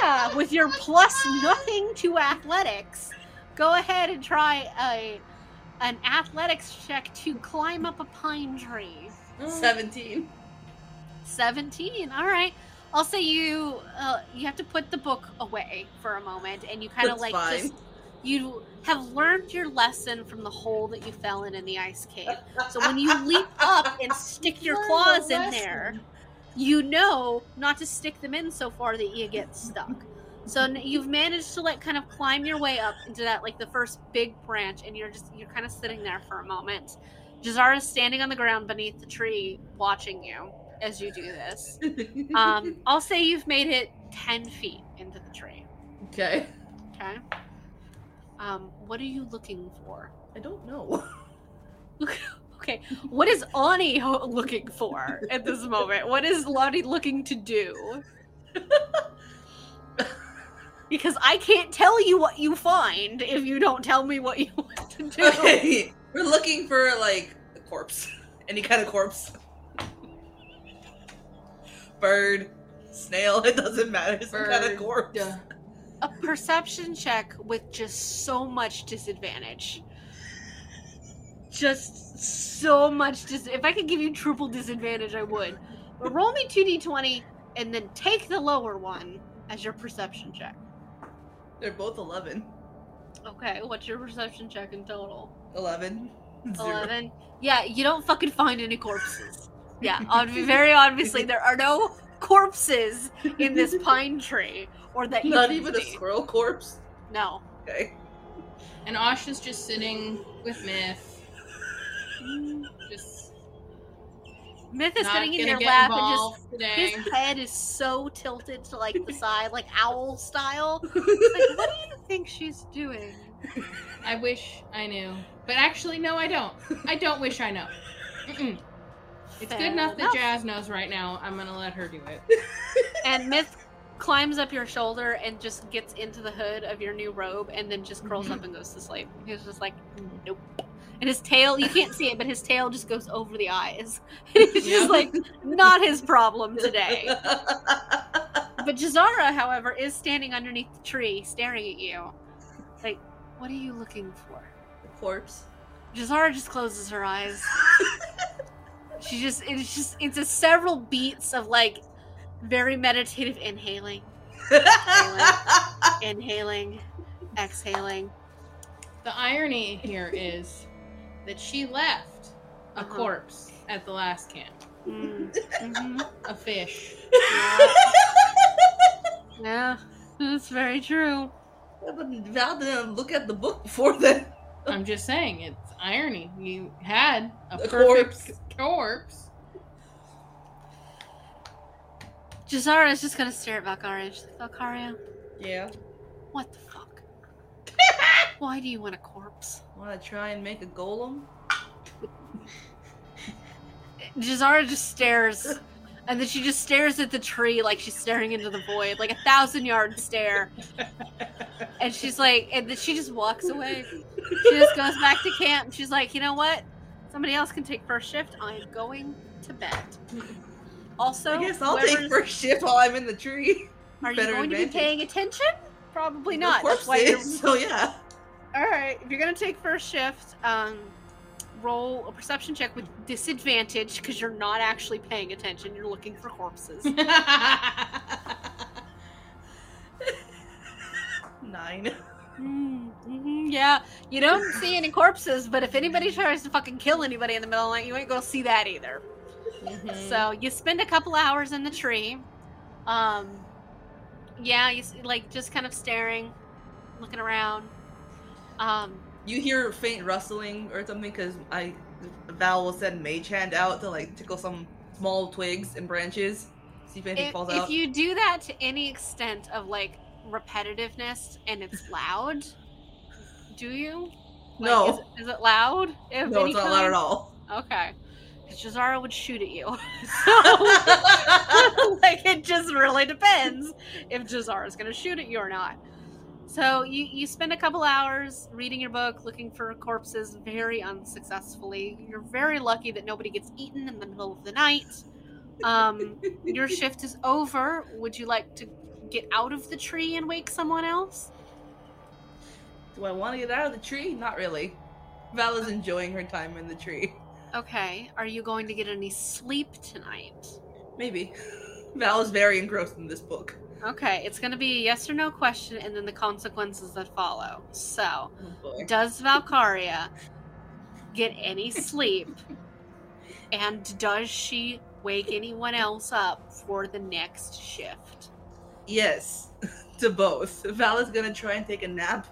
S1: Yeah, with your plus nothing to athletics, go ahead and try a an athletics check to climb up a pine tree.
S3: Seventeen.
S1: 17 all right i'll say you uh, you have to put the book away for a moment and you kind of like
S3: fine.
S1: just you have learned your lesson from the hole that you fell in in the ice cave so when you leap up and stick your claws in
S2: lesson.
S1: there you know not to stick them in so far that you get stuck so you've managed to like kind of climb your way up into that like the first big branch and you're just you're kind of sitting there for a moment Jazara is standing on the ground beneath the tree watching you as you do this [LAUGHS] um, I'll say you've made it 10 feet into the tree.
S3: okay.
S1: Okay. Um, what are you looking for?
S3: I don't know. [LAUGHS]
S1: Okay. What is Ani ho- looking for at this moment? What is Lottie looking to do? Because I can't tell you what you find if you don't tell me what you [LAUGHS] want to do.
S3: Okay. We're looking for like a corpse. [LAUGHS] Any kind of corpse. Bird, snail, it doesn't matter. Some kind of corpse.
S2: Duh.
S1: A perception check with just so much disadvantage. Just so much dis- if I could give you triple disadvantage, I would. But roll me 2d20 and then take the lower one as your perception check.
S3: They're both 11.
S1: Okay, what's your perception check in total?
S3: 11. Zero.
S1: 11. Yeah, you don't fucking find any corpses. Yeah, very obviously there are no corpses in this [LAUGHS] pine tree or that you
S3: Not
S1: can
S3: even a squirrel corpse?
S1: No.
S3: Okay.
S2: And Asha's just sitting with Myth. Just
S1: Myth is sitting in
S2: gonna
S1: your lap and just
S2: involved today.
S1: his head is so tilted to like the side, like owl style. [LAUGHS] Like, what do you think she's doing?
S2: I wish I knew, but actually, no, I don't. I don't wish I know. Mm-mm. It's good enough that. Jazz knows right now. I'm gonna let her do it. [LAUGHS]
S1: And Myth climbs up your shoulder and just gets into the hood of your new robe and then just curls up and goes to sleep. He's just like, nope. And his tail, you can't see it, but his tail just goes over the eyes. [LAUGHS] it's
S2: Yeah.
S1: just like not his problem today. [LAUGHS] But Jazara, however, is standing underneath the tree staring at you. Like, what are you looking for?
S3: The corpse.
S1: Jazara just closes her eyes. She just it's just it's a several beats of like very meditative inhaling, [LAUGHS] inhaling, exhaling.
S2: The irony here is that she left a
S1: Uh-huh.
S2: corpse at the last camp.
S1: Mm, mhm. [LAUGHS]
S2: A fish.
S1: Yeah, that's very true.
S3: Yeah, but Val didn't look at the book before then.
S2: I'm just saying, it's irony. You had a,
S3: A
S2: perfect corpse.
S1: Jazara is just gonna stare at Valkyria. She's like, Valkyria,
S3: Yeah.
S1: what the fuck? [LAUGHS] Why do you want a corpse?
S3: Want to try and make a golem?
S1: Jazara just stares, and then she just stares at the tree like she's staring into the void, like a thousand yard stare. [LAUGHS] And she's like, and then she just walks away. She just goes back to camp. She's like, you know what? Somebody else can take first shift. I am going to bed. Also,
S4: I guess I'll take first shift while I'm in the tree.
S1: Are you going to be paying attention? Probably
S4: No
S1: not. That's why [LAUGHS]
S4: so yeah.
S1: All right, if you're gonna take first shift, um, roll a perception check with disadvantage because you're not actually paying attention. You're looking for corpses. [LAUGHS]
S4: Nine.
S1: mm-hmm, yeah, you don't see any corpses, but if anybody tries to fucking kill anybody in the middle of the night, you ain't gonna see that either. So you spend a couple hours in the tree. Um, yeah, you s- like just kind of staring, looking around. Um,
S4: You hear faint rustling or something because I Val will send Mage Hand out to like tickle some small twigs and branches, see if anything
S1: if,
S4: falls out.
S1: if you do that to any extent of like repetitiveness and it's loud, do you? Like,
S4: no,
S1: Is, is it loud? Of
S4: no, it's not loud at all.
S1: Okay. Because Jazara would shoot at you. [LAUGHS] so, [LAUGHS] [LAUGHS] like, it just really depends if Jazara's going to shoot at you or not. So, you, you spend a couple hours reading your book, looking for corpses very unsuccessfully. You're very lucky that nobody gets eaten in the middle of the night. Um, [LAUGHS] your shift is over. Would you like to get out of the tree and wake someone else?
S4: Do I want to get out of the tree? Not really. Val is enjoying her time in the tree.
S1: Okay. Are you going to get any sleep tonight?
S4: Maybe. Val is very engrossed in this book.
S1: Okay, it's going to be a yes or no question and then the consequences that follow. So,
S4: Oh
S1: does Valkyria [LAUGHS] get any sleep? and does she wake anyone else up for the next shift?
S4: Yes, [LAUGHS] to both. Val is gonna try and take a nap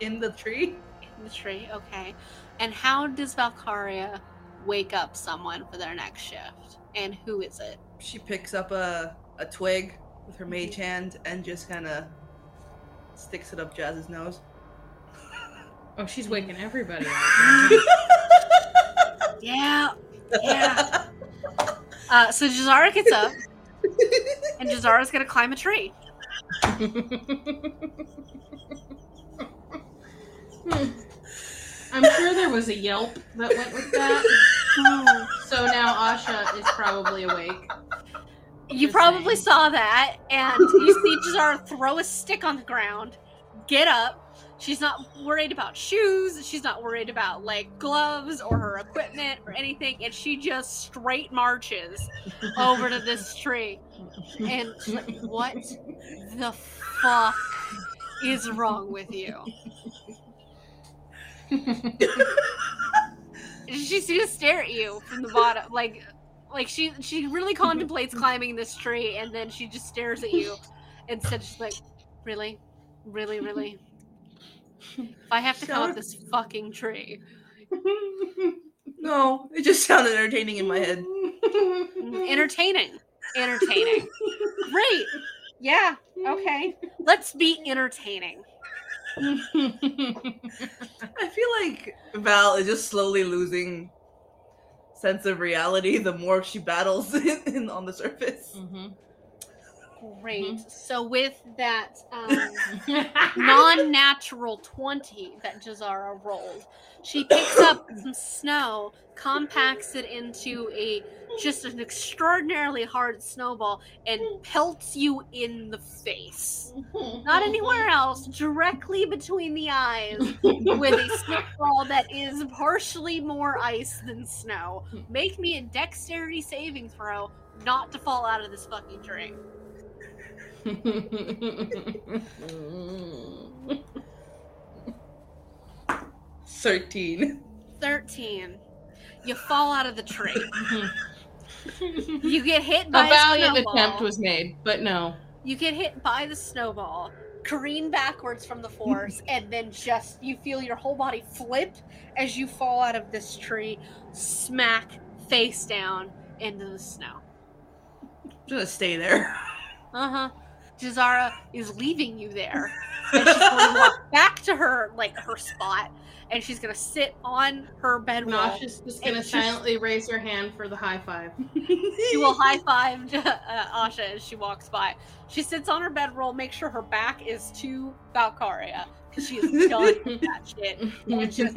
S4: in the tree.
S1: In the tree, okay. And how does Valkyria wake up someone for their next shift? And who is it?
S4: She picks up a, a twig with her mage hand and just kind of sticks it up Jazz's nose.
S2: oh, she's [LAUGHS] waking everybody up. [LAUGHS]
S1: Yeah, yeah. Uh, so Jazara gets up, and Jazara's gonna climb a tree.
S2: Hmm. I'm sure there was a yelp that went with that. [LAUGHS] So now Asha is probably awake.
S1: You probably
S2: saying.
S1: saw that, and you see Jazara throw a stick on the ground, get up. She's not worried about shoes. She's not worried about like gloves or her equipment or anything, and she just straight marches over to this tree. And she's like, "What the fuck is wrong with you?" [LAUGHS] She's gonna stare at you from the bottom, like, like she she really [LAUGHS] contemplates climbing this tree, and then she just stares at you, instead she's like, "Really, really, really." If I have to climb up this fucking tree,
S4: no, it just sounded entertaining in my head.
S1: Mm, entertaining, entertaining, great, yeah, okay. Let's be entertaining. [LAUGHS]
S4: I feel like Val is just slowly losing sense of reality the more she battles [LAUGHS] in, on the surface.
S2: Mhm.
S1: Great. So with that um, [LAUGHS] non-natural 20 that Jazara rolled. She picks up [COUGHS] some snow, compacts it into a just an extraordinarily hard snowball, and pelts you in the face. Not anywhere else, directly between the eyes, with a snowball that is partially more ice than snow. Make me a dexterity saving throw not to fall out of this fucking tree.
S4: 13.
S1: 13. You fall out of the tree. [LAUGHS] You get hit by
S2: A
S1: a,
S2: valiant
S1: snowball.
S2: attempt was made, but no.
S1: You get hit by the snowball, careen backwards from the force, [LAUGHS] and then just you feel your whole body flip as you fall out of this tree, smack face down into the snow.
S4: I'm gonna stay there.
S1: Uh huh. Jazara is leaving you there. And she's going [LAUGHS] to walk back to her like her spot, and she's gonna sit on her bedroll.
S2: Nosh is just gonna
S1: And she's-
S2: silently raise her hand for the high five. [LAUGHS]
S1: She will high five [LAUGHS] uh, Asha as she walks by. She sits on her bedroll, makes sure her back is to Valkyria because she is done with that shit. And just,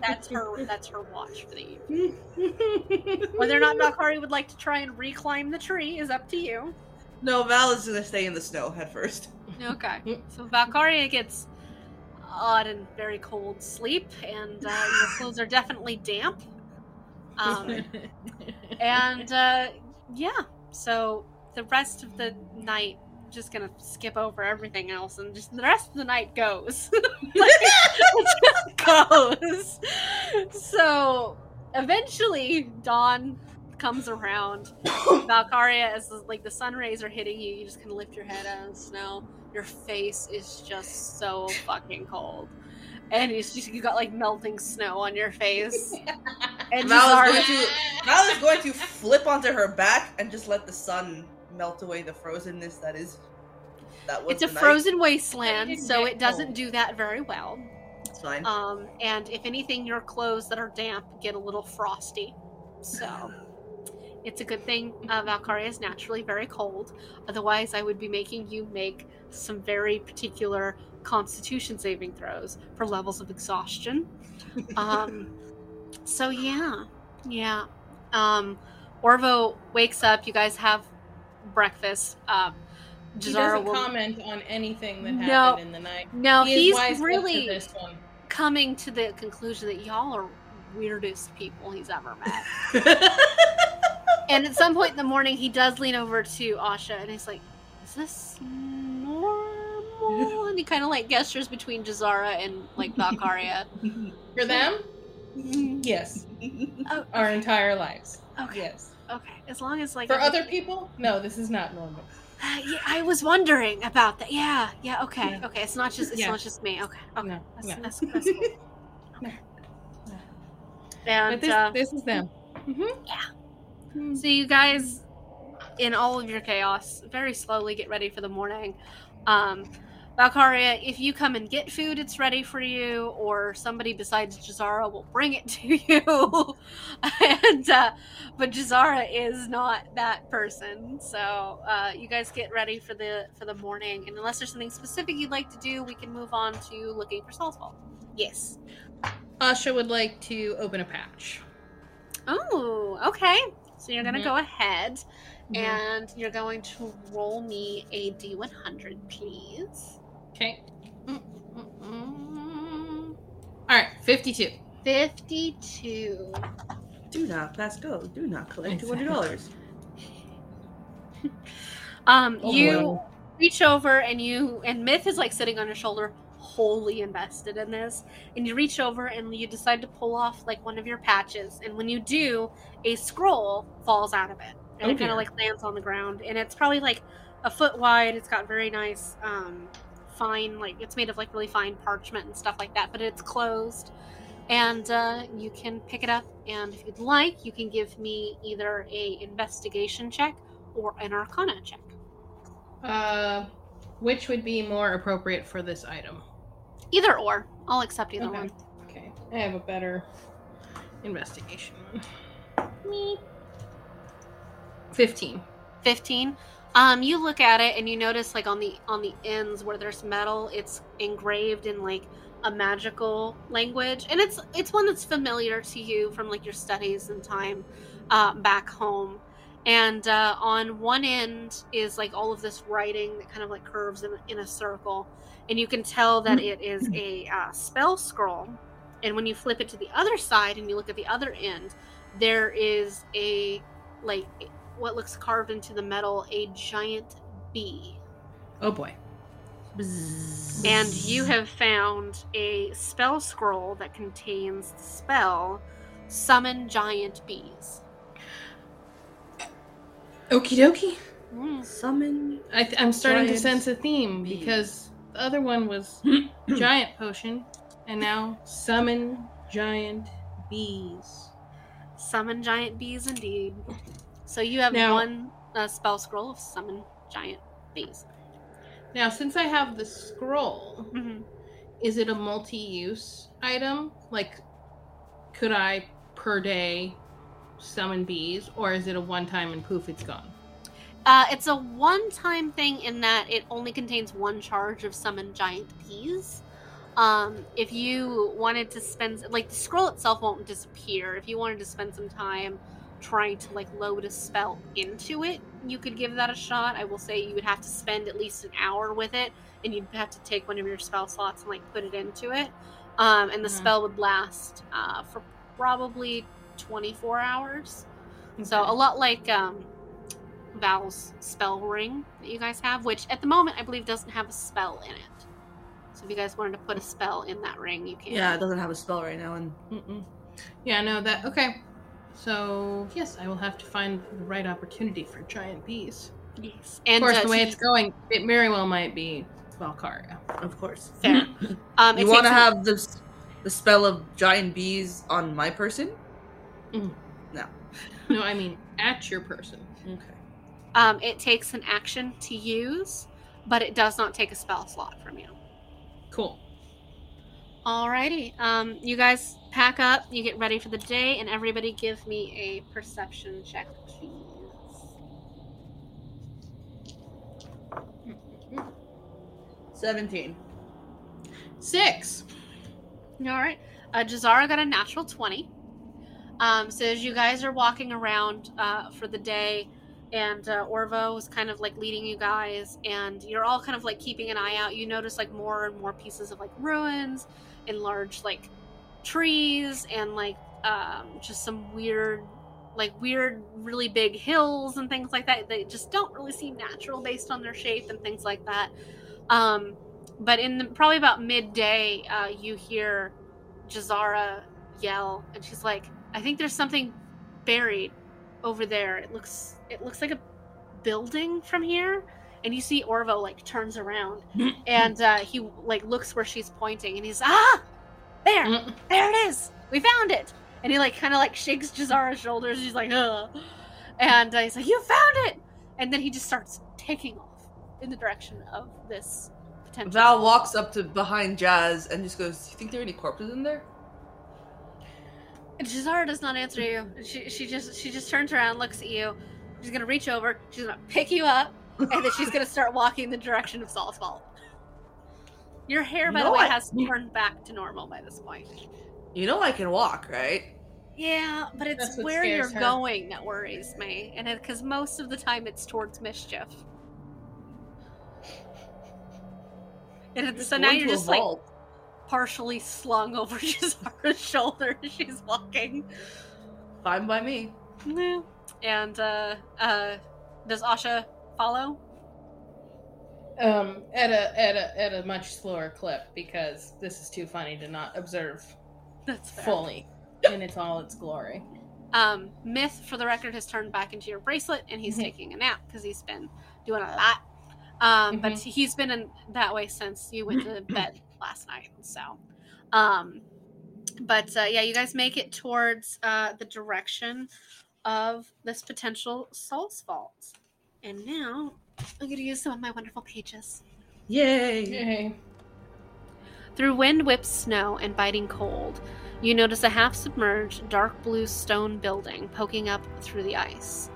S1: that's her. That's her watch for the evening. Whether or not Valkyria would like to try and reclimb the tree is up to you.
S3: No, Val is gonna stay in the snow head first.
S1: Okay. [LAUGHS] So Valkyria gets odd and very cold sleep, and uh, your clothes are definitely damp. Um, [LAUGHS] and uh, yeah, so the rest of the night, just gonna skip over everything else, and just the rest of the night goes. [LAUGHS] like, it just goes. So eventually, dawn comes around. [COUGHS] Valkyria, as the, like the sun rays are hitting you, you just kind of lift your head out of the snow. Your face is just so fucking cold. And you just you got like melting snow on your face. [LAUGHS] And
S3: Val is going to [LAUGHS] Val is going to flip onto her back and just let the sun melt away the frozenness that is that was
S1: it's a
S3: the night.
S1: frozen wasteland, so it doesn't
S2: cold.
S1: do that very well.
S3: It's fine.
S1: Um, and if anything, your clothes that are damp get a little frosty. So [LAUGHS] it's a good thing uh, Valkyria is naturally very cold. Otherwise, I would be making you make some very particular constitution saving throws for levels of exhaustion. Um, [LAUGHS] so yeah, yeah. Um, Orvo wakes up. You guys have breakfast. Um,
S2: He
S1: Jazara
S2: doesn't
S1: will.
S2: comment on anything that
S1: No.
S2: happened in the night.
S1: No,
S2: he
S1: he's
S2: wised to
S1: really
S2: this one.
S1: coming to the conclusion that y'all are weirdest people he's ever met. [LAUGHS] and at some point in the morning, he does lean over to Asha and he's like, "Is this normal?" And he kind of like gestures between Jazara and like Valkyria. [LAUGHS]
S2: For them, yes.
S1: Oh,
S2: Our entire lives.
S1: okay,
S2: Yes.
S1: okay. As long as like
S2: For other people, no, this is not normal.
S1: Uh, yeah, I was wondering about that. Yeah, yeah. Okay,
S2: Yeah.
S1: okay. It's not just it's
S2: Yeah.
S1: not just me. Okay, okay.
S2: No,
S1: That's,
S2: no.
S1: that's, that's cool. [LAUGHS]
S2: No.
S1: And
S2: But this,
S1: uh,
S2: this is them. Mm-hmm.
S1: So you guys, in all of your chaos, very slowly get ready for the morning. Um, Valkyria, if you come and get food, it's ready for you, or somebody besides Jazara will bring it [LAUGHS] to you. and uh, but Jazara is not that person. So uh, you guys get ready for the for the morning. And unless there's something specific you'd like to do, we can move on to looking for Sal's Vault. Yes.
S2: Asha would like to open a patch.
S1: Oh, okay. So you're gonna
S2: Mhm.
S1: go ahead
S2: Mm-hmm.
S1: and you're going to roll me a d100, please.
S2: Okay. Mm-mm-mm. All right, 52.
S1: 52.
S3: Do not pass go. Do not collect $200. [LAUGHS]
S1: Um,
S2: Oh,
S1: you
S2: boy.
S1: reach over and you and Myth is like sitting on your shoulder, wholly invested in this. And you reach over and you decide to pull off like one of your patches. And when you do, a scroll falls out of it. And
S2: Oh,
S1: it kind of like lands on the ground. And it's probably like a foot wide. It's got very nice, um, fine, like it's made of like really fine parchment and stuff like that. But it's closed. And uh, you can pick it up. And if you'd like, you can give me either a investigation check or an arcana check.
S2: Uh, which would be more appropriate for this item?
S1: Either or. I'll accept either
S2: Okay.
S1: one.
S2: Okay, I have a better investigation one. Me. 15.
S1: 15. Um, you look at it and you notice like on the on the ends where there's metal, it's engraved in like a magical language. And it's it's one that's familiar to you from like your studies and time uh, back home. And uh, on one end is like all of this writing that kind of like curves in, in a circle. And you can tell that it is a uh, spell scroll. And when you flip it to the other side and you look at the other end, there is a like what looks carved into the metal a giant bee.
S2: Oh boy.
S1: And you have found a spell scroll that contains the spell Summon Giant Bees.
S2: Okie dokie.
S1: Mm.
S3: Summon.
S2: I th- I'm starting to sense a theme
S3: bee.
S2: because the other one was [CLEARS THROAT] giant potion, and now summon giant bees.
S1: Summon Giant Bees indeed. So you have
S2: Now-
S1: one uh, spell scroll of Summon Giant Bees.
S2: Now, since I have the scroll,
S1: Mhm.
S2: is it a multi-use item? Like, could I per day summon bees, or is it a one-time and poof, it's gone?
S1: Uh, it's a one-time thing in that it only contains one charge of summon giant bees. Um, if you wanted to spend like the scroll itself won't disappear. If you wanted to spend some time trying to like load a spell into it, you could give that a shot. I will say you would have to spend at least an hour with it, and you'd have to take one of your spell slots and like put it into it. Um, and the
S2: Mhm.
S1: spell would last uh, for probably 24 hours. So a lot like um, Val's spell ring that you guys have, which at the moment I believe doesn't have a spell in it. So if you guys wanted to put a spell in that ring, you can.
S3: Yeah, it doesn't have a spell right now, and
S2: Mm-mm. Yeah, no, that okay. So yes, I will have to find the right opportunity for giant bees.
S1: Yes. and Of
S2: course,
S1: uh,
S2: the way
S1: so
S2: it's going, it very well might be Valkyria.
S3: of course.
S1: Fair. [LAUGHS] Um,
S3: you want to
S1: takes an-
S3: have the the spell of giant bees on my person?
S2: No. No, I mean at your person.
S3: Okay.
S1: Um, it takes an action to use, but it does not take a spell slot from you.
S2: Cool.
S1: Alrighty. Um, you guys pack up, you get ready for the day, and everybody give me a perception check, please.
S3: Seventeen.
S2: Six.
S1: All right. Uh, Jazara got a natural 20. Um, so as you guys are walking around uh, for the day, and uh, Orvo is kind of like leading you guys, and you're all kind of like keeping an eye out. You notice like more and more pieces of like ruins and large like trees and like um, just some weird, like weird, really big hills and things like that. They just don't really seem natural based on their shape and things like that. Um, but in the, probably about midday, uh, you hear Jazara yell, and she's like, "I think there's something buried over there. It looks it looks like a building from here." And you see Orvo like turns around, [LAUGHS] and uh, he like looks where she's pointing, and he's ah, there,
S2: Mm.
S1: there it is. We found it. And he like kind of like shakes Jazara's shoulders. He's like, Ugh. and uh, he's like, "You found it!" And then he just starts taking off in the direction of this potential.
S3: Val walks up to behind Jazz and just goes, "You think there are any corpses in there?"
S1: And Jazara does not answer you. She she just she just turns around, looks at you. She's gonna reach over. She's gonna pick you up, and then she's gonna [LAUGHS] start walking in the direction of Sal's Vault. Your hair, by the way,
S3: I-
S1: has turned back to normal by this point.
S3: You know I can walk, right?
S1: Yeah, but it's where you're
S2: her.
S1: going that worries me, and because most of the time it's towards mischief. And it's, so now you're
S3: a
S1: just like
S3: vault.
S1: Partially slung over [LAUGHS] Jazara's shoulder as she's walking.
S3: fine by me.
S1: Yeah. And uh uh does Asha follow?
S2: Um, at a at a at a much slower clip because this is too funny to not observe
S1: That's fair.
S2: fully in its all its glory.
S1: Um Myth for the record has turned back into your bracelet and he's
S2: Mhm.
S1: taking a nap because he's been doing a lot. Um but
S2: Mhm.
S1: he's been in that way since you went to bed last night. So um but uh, yeah, you guys make it towards uh the direction of this potential Sal's vault. And now I'm gonna use some of my wonderful pages.
S3: Yay!
S2: Yay.
S1: Through wind whipped snow and biting cold, you notice a half submerged, dark blue stone building poking up through the ice.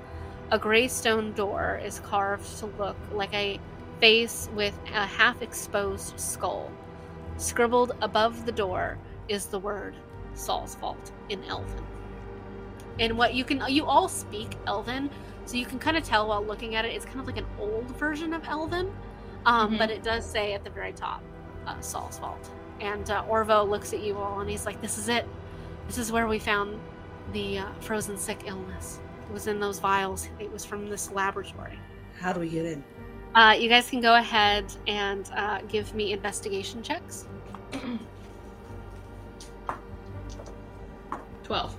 S1: A gray stone door is carved to look like a face with a half exposed skull. Scribbled above the door is the word Sal's Vault in Elven. And what you can, you all speak Elven, so you can kind of tell while looking at it, it's kind of like an old version of Elven, um,
S2: Mhm.
S1: but it does say at the very top uh, Sal's Vault. And uh, Orvo looks at you all and he's like, This is it. This is where we found the uh, frozen sick illness. It was in those vials, it was from this laboratory.
S3: How do we get in?
S1: Uh, you guys can go ahead and uh, give me investigation checks.
S2: Twelve.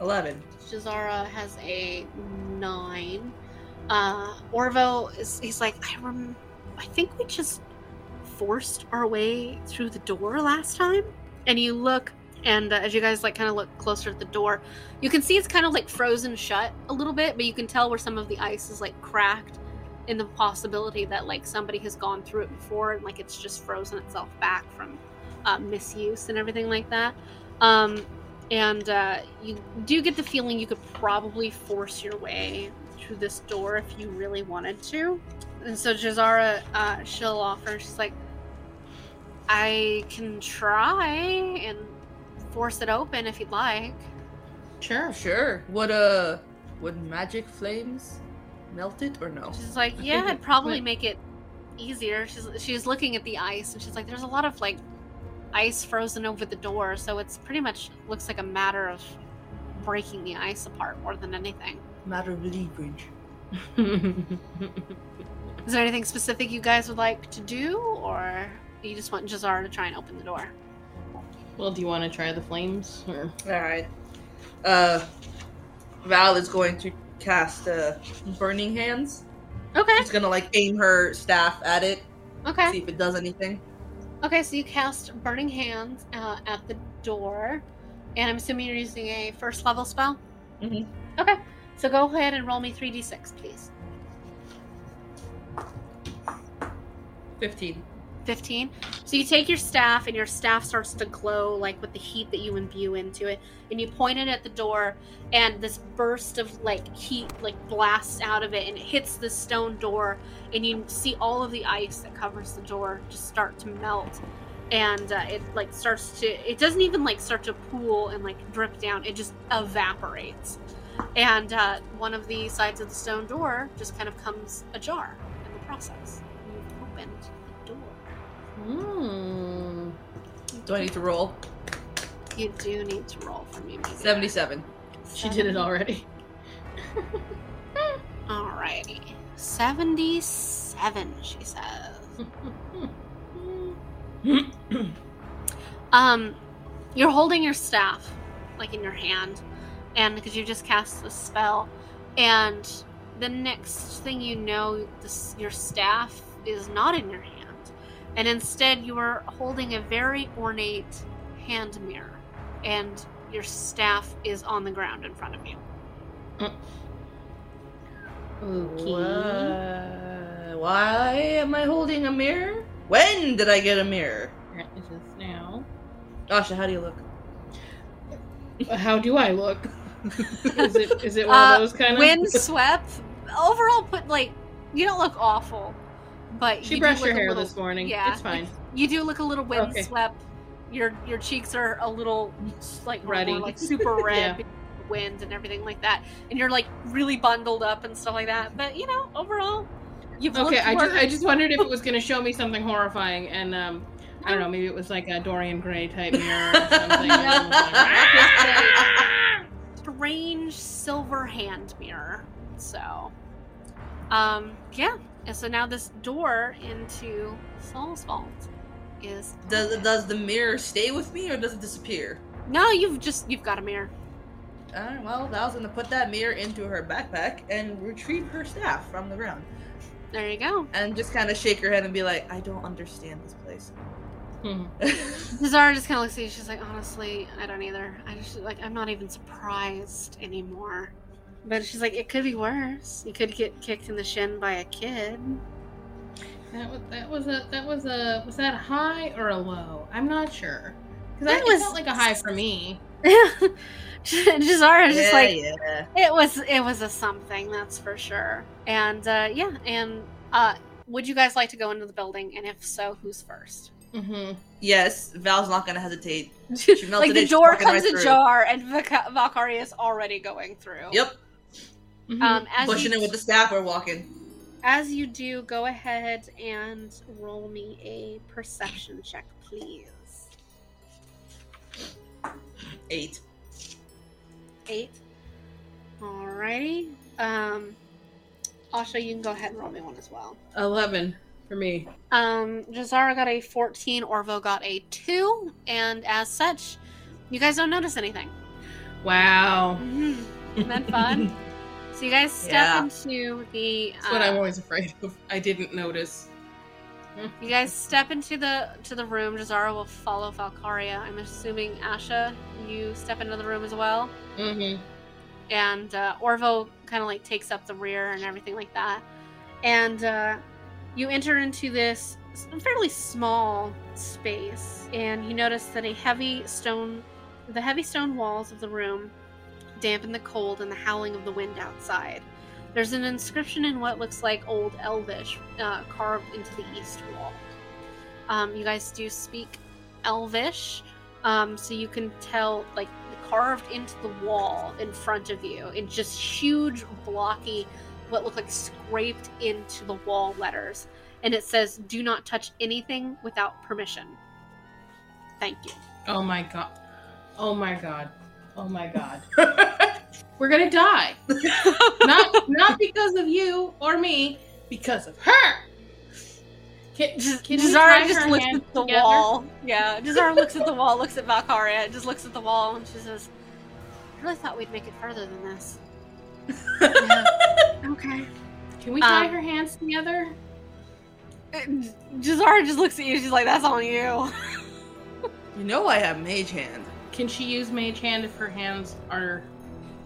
S3: Eleven.
S1: Jazara has a nine. Uh, Orvo is he's like, I rem- I think we just forced our way through the door last time. And you look, and uh, as you guys like kind of look closer at the door, you can see it's kind of like frozen shut a little bit, but you can tell where some of the ice is like cracked. In the possibility that like somebody has gone through it before and like it's just frozen itself back from uh, misuse and everything like that. Um, and uh, you do get the feeling you could probably force your way through this door if you really wanted to. And so Jazara, uh, she'll offer. She's like, "I can try and force it open if you'd like."
S2: Sure.
S3: Sure. Would uh would magic flames melt it or no?
S1: She's like, [LAUGHS] "Yeah, it'd probably make it easier." She's she's looking at the ice and she's like, "There's a lot of like ice frozen over the door, so it's pretty much looks like a matter of breaking the ice apart more than anything."
S3: Matter of leverage. [LAUGHS]
S1: Is there anything specific you guys would like to do, or you just want Jazar to try and open the door?
S2: well, do you want to try the flames? Or
S3: Alright. Uh Val is going to cast uh burning hands.
S1: Okay.
S3: She's gonna like aim her staff at it,
S1: Okay.
S3: see if it does anything.
S1: Okay. So you cast Burning Hands uh, at the door, and I'm assuming you're using a first level spell.
S3: Mm-hmm.
S1: Okay. So go ahead and roll me three d six, please.
S3: Fifteen.
S1: 15. So you take your staff, and your staff starts to glow like with the heat that you imbue into it, and you point it at the door, and this burst of like heat like blasts out of it, and it hits the stone door, and you see all of the ice that covers the door just start to melt, and uh, it like starts to. It doesn't even like start to pool and like drip down. It just evaporates, and uh, one of the sides of the stone door just kind of comes ajar in the process.
S2: Hmm.
S3: Do I need to roll?
S1: You do need to roll for me. maybe.
S3: Seventy-seven.
S2: She did it already. [LAUGHS]
S1: Alrighty. 77, she says. [LAUGHS] Um, you're holding your staff, like in your hand, and because you just cast the spell, and the next thing you know, this, your staff is not in your hand, and instead you are holding a very ornate hand mirror, and your staff is on the ground in front of you.
S2: Okay.
S3: Wha- Why am I holding a mirror? When did I get a mirror?
S2: Is this now?
S3: Asha, how do you look?
S2: How do I look? [LAUGHS] Is it is it one
S1: Uh,
S2: of those kind of
S1: Windswept. [LAUGHS] Overall, put like you don't look awful, but
S2: She
S1: you
S2: brushed her hair
S1: little-
S2: this morning.
S1: yeah,
S2: it's fine.
S1: You do look a little
S2: Okay.
S1: windswept. Your your cheeks are a little like
S2: Ruddy.
S1: more, like super [LAUGHS] red,
S2: Yeah.
S1: because of the wind and everything like that. And you're like really bundled up and stuff like that. But you know, overall, you've
S2: Okay, I just. I just wondered if it was gonna show me [LAUGHS] something horrifying, and um, I don't know, maybe it was like a Dorian Gray type [LAUGHS] mirror or something. like,
S1: strange silver hand mirror. So, um, yeah. And so now this door into Sal's vault is
S3: Does does the mirror stay with me or does it disappear?
S1: no. You've just you've got a mirror.
S3: Alright, well, Val's gonna put that mirror into her backpack and retrieve her staff from the ground.
S1: There you go.
S3: And just kind of shake her head and be like, I don't understand this place.
S2: hmm. [LAUGHS]
S1: Zara just kind of looks at you. She's like, honestly, I don't either. I just like I'm not even surprised anymore. But she's like, it could be worse. You could get kicked in the shin by a kid.
S2: That was that was a that was a was that a high or a low? I'm not sure because
S1: That
S2: it
S1: was-
S2: felt like a high for me. [LAUGHS]
S1: Jazara is just like,
S3: yeah.
S1: It was it was a something, that's for sure. And uh, yeah, and uh, would you guys like to go into the building? And if so, who's first?
S2: hmm
S3: Yes, Val's not gonna hesitate. [LAUGHS] melted
S1: like the
S3: it,
S1: door comes
S3: right through.
S1: ajar, and Valkyrie is already going through.
S3: Yep,
S2: Mm-hmm.
S1: Um, as
S3: pushing
S1: you,
S3: it with the staff or walking.
S1: as you do, go ahead and roll me a perception check, please.
S3: Eight.
S1: Eight. Alrighty. Um, Asha, you can go ahead and roll me one as well.
S2: Eleven for me.
S1: Um, Jazara got a 14, Orvo got a 2, and as such, you guys don't notice anything.
S2: Wow,
S1: Mm-hmm. Isn't that fun? [LAUGHS] so you guys step
S3: Yeah.
S1: into the.
S2: that's what I'm
S1: uh,
S2: always afraid of. I didn't notice.
S1: you guys step into the to the room. Jazara will follow Valkyria. I'm assuming Asha, you step into the room as well,
S2: Mm-hmm.
S1: and uh, Orvo kind of like takes up the rear and everything like that. and uh, you enter into this fairly small space, and you notice that a heavy stone, the heavy stone walls of the room, dampen the cold and the howling of the wind outside. There's an inscription in what looks like Old Elvish uh, carved into the east wall. Um, you guys do speak Elvish, um, so you can tell, like, carved into the wall in front of you in just huge, blocky, what look like scraped into the wall letters. And it says, Do not touch anything without permission. Thank you.
S2: Oh my god. Oh my god. Oh my god. [LAUGHS] We're gonna die. [LAUGHS] not not because of you or me, because of her. Can,
S1: Just,
S2: can
S1: Jazara just looks at the
S2: together?
S1: wall. Yeah, Jazara looks at the wall, looks at Valkyria, just looks at the wall, and she says, I really thought we'd make it further than this. [LAUGHS] Yeah. Okay.
S2: Can we tie
S1: Um,
S2: her hands together?
S1: Jazara just looks at you, she's like, that's on you.
S3: You know I have mage hand.
S2: Can she use mage hand if her hands are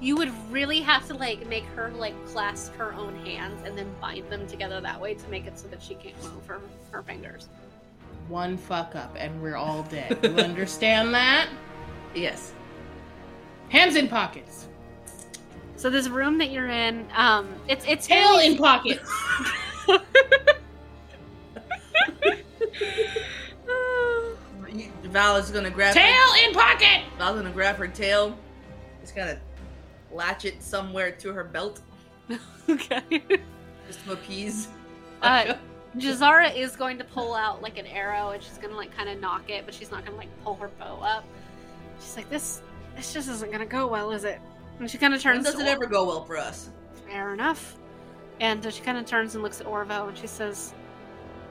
S1: You would really have to like make her like clasp her own hands and then bind them together that way to make it so that she can't move her, her fingers.
S2: one fuck up and we're all dead? You [LAUGHS] understand that?
S3: Yes.
S2: Hands in pockets.
S1: So this room that you're in, um, it's it's
S2: Tail
S1: fairly-
S2: in pockets. [LAUGHS] [LAUGHS]
S3: Val is gonna grab
S2: Tail
S3: Her,
S2: in pocket.
S3: Val's gonna grab her tail. Just gonna latch it somewhere to her belt. [LAUGHS]
S1: okay.
S3: Just to appease.
S1: Uh, [LAUGHS] Jazara is going to pull out like an arrow and she's gonna like kind of knock it, but she's not gonna like pull her bow up. She's like, this this just isn't gonna go well, is it? And she kind of
S3: When
S1: turns.
S3: does
S1: to
S3: it ever go well for us?
S1: Fair enough. And she kind of turns and looks at Orvo and she says,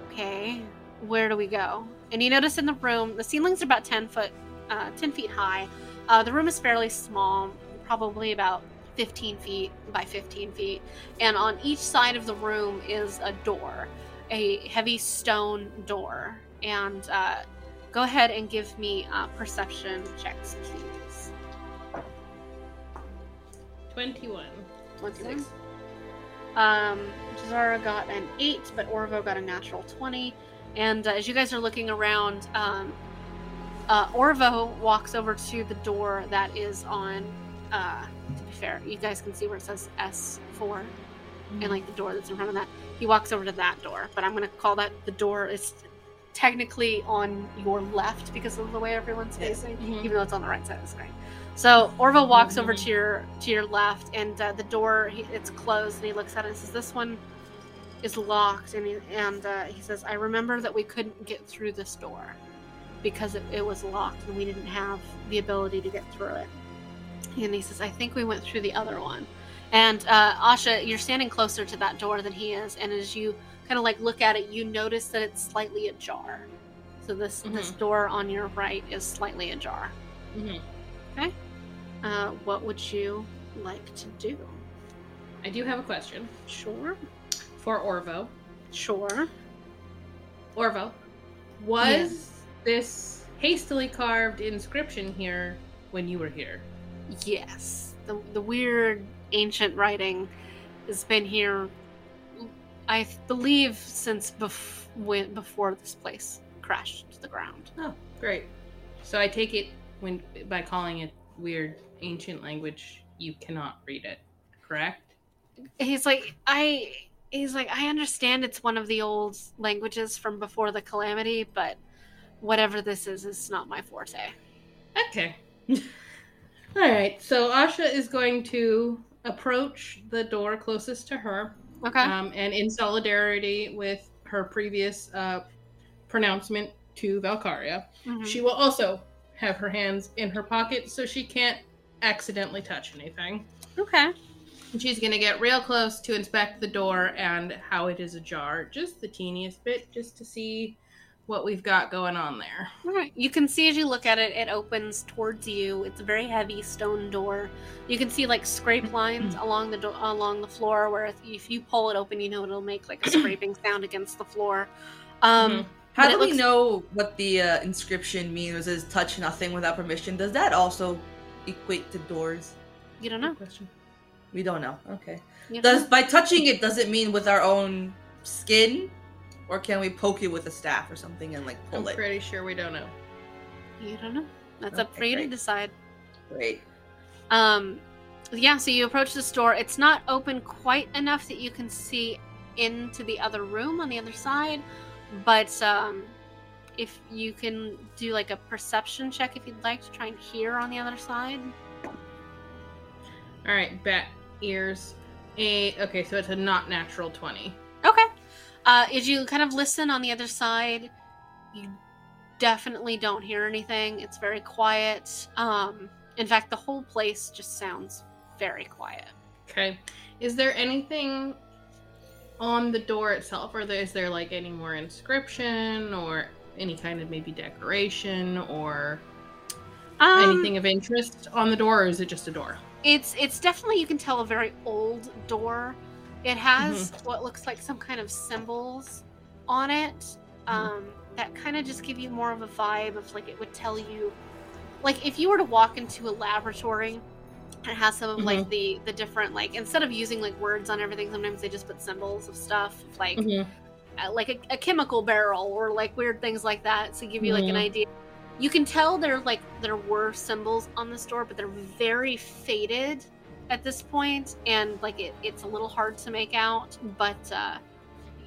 S1: "Okay, where do we go?" And you notice in the room, the ceilings are about ten foot, uh, ten feet high. Uh, the room is fairly small, probably about fifteen feet by fifteen feet. And on each side of the room is a door, a heavy stone door. And uh, go ahead and give me uh, perception checks, please.
S2: Twenty-one.
S1: 26. Um, Jazara got an 8, but Orvo got a natural 20. And uh, as you guys are looking around, um, uh, Orvo walks over to the door that is on, uh, to be fair, you guys can see where it says S4 and like the door that's in front of that. He walks over to that door, but I'm going to call that the door. is technically on your left because of the way everyone's facing,
S2: Mhm.
S1: even though it's on the right side of the screen. So Orvo walks over to your to your left, and uh, the door he, it's closed, and he looks at it and says, "This one is locked." And he, and uh, he says, "I remember that we couldn't get through this door because it, it was locked, and we didn't have the ability to get through it." And he says, "I think we went through the other one." And uh, Asha, you're standing closer to that door than he is, and as you kind of like look at it, you notice that it's slightly ajar. So this this door on your right is slightly ajar.
S2: Mhm. Okay.
S1: Uh, what would you like to do?
S2: I do have a question
S1: Sure.
S2: For Orvo.
S1: Sure.
S2: Orvo, was this hastily carved inscription here when you were here?
S1: Yes. The, the weird ancient writing has been here, I believe, since bef- when, before this place crashed to the ground.
S2: Oh, great. So I take it when by calling it weird ancient language, you cannot read it, correct?
S1: He's like, I. He's like, I understand it's one of the old languages from before the calamity, but whatever this is, is not my forte.
S2: Okay. [LAUGHS] All right. So Asha is going to approach the door closest to her,
S1: Okay.
S2: um, and in solidarity with her previous uh, pronouncement to Valkyria,
S1: Mhm.
S2: she will also have her hands in her pocket so she can't accidentally touch anything.
S1: Okay.
S2: And she's gonna get real close to inspect the door and how it is ajar, just the teeniest bit, just to see what we've got going on there.
S1: All right. You can see as you look at it, it opens towards you. It's a very heavy stone door. You can see like scrape lines along the do- along the floor, where if, if you pull it open, you know it'll make like a [CLEARS THROAT] scraping sound against the floor. Um,
S2: Mhm.
S3: How do
S1: it
S3: we know what the uh, inscription means? It says touch nothing without permission. Does that also equate to doors?
S1: You don't know.
S2: Good question.
S3: We don't know. Okay.
S1: You
S3: Does by touching it does it mean with our own skin, or can we poke it with a staff or something and like
S2: I'm
S3: pull it?
S2: pretty sure we don't know.
S1: you don't know. That's up for you to decide.
S3: Great.
S1: Um, yeah, so you approach the door. It's not open quite enough that you can see into the other room on the other side, but um, if you can do like a perception check if you'd like to try and hear on the other side.
S2: All right, bat ears. A okay, so it's a not natural twenty.
S1: Okay. Uh, as you kind of listen on the other side, you definitely don't hear anything. It's very quiet. Um, in fact, the whole place just sounds very quiet.
S2: Okay. Is there anything on the door itself, or is there like any more inscription or any kind of maybe decoration or
S1: Um,
S2: anything of interest on the door, or is it just a door?
S1: It's it's definitely you can tell a very old door. It has what looks like some kind of symbols on it um, that kind of just give you more of a vibe of like it would tell you, like if you were to walk into a laboratory and it has some of like the the different like instead of using like words on everything, sometimes they just put symbols of stuff like
S2: Mhm.
S1: uh, like a, a chemical barrel or like weird things like that to give you like an
S2: Mhm.
S1: idea you can tell there like there were symbols on this door but they're very faded at this point and like it, it's a little hard to make out but uh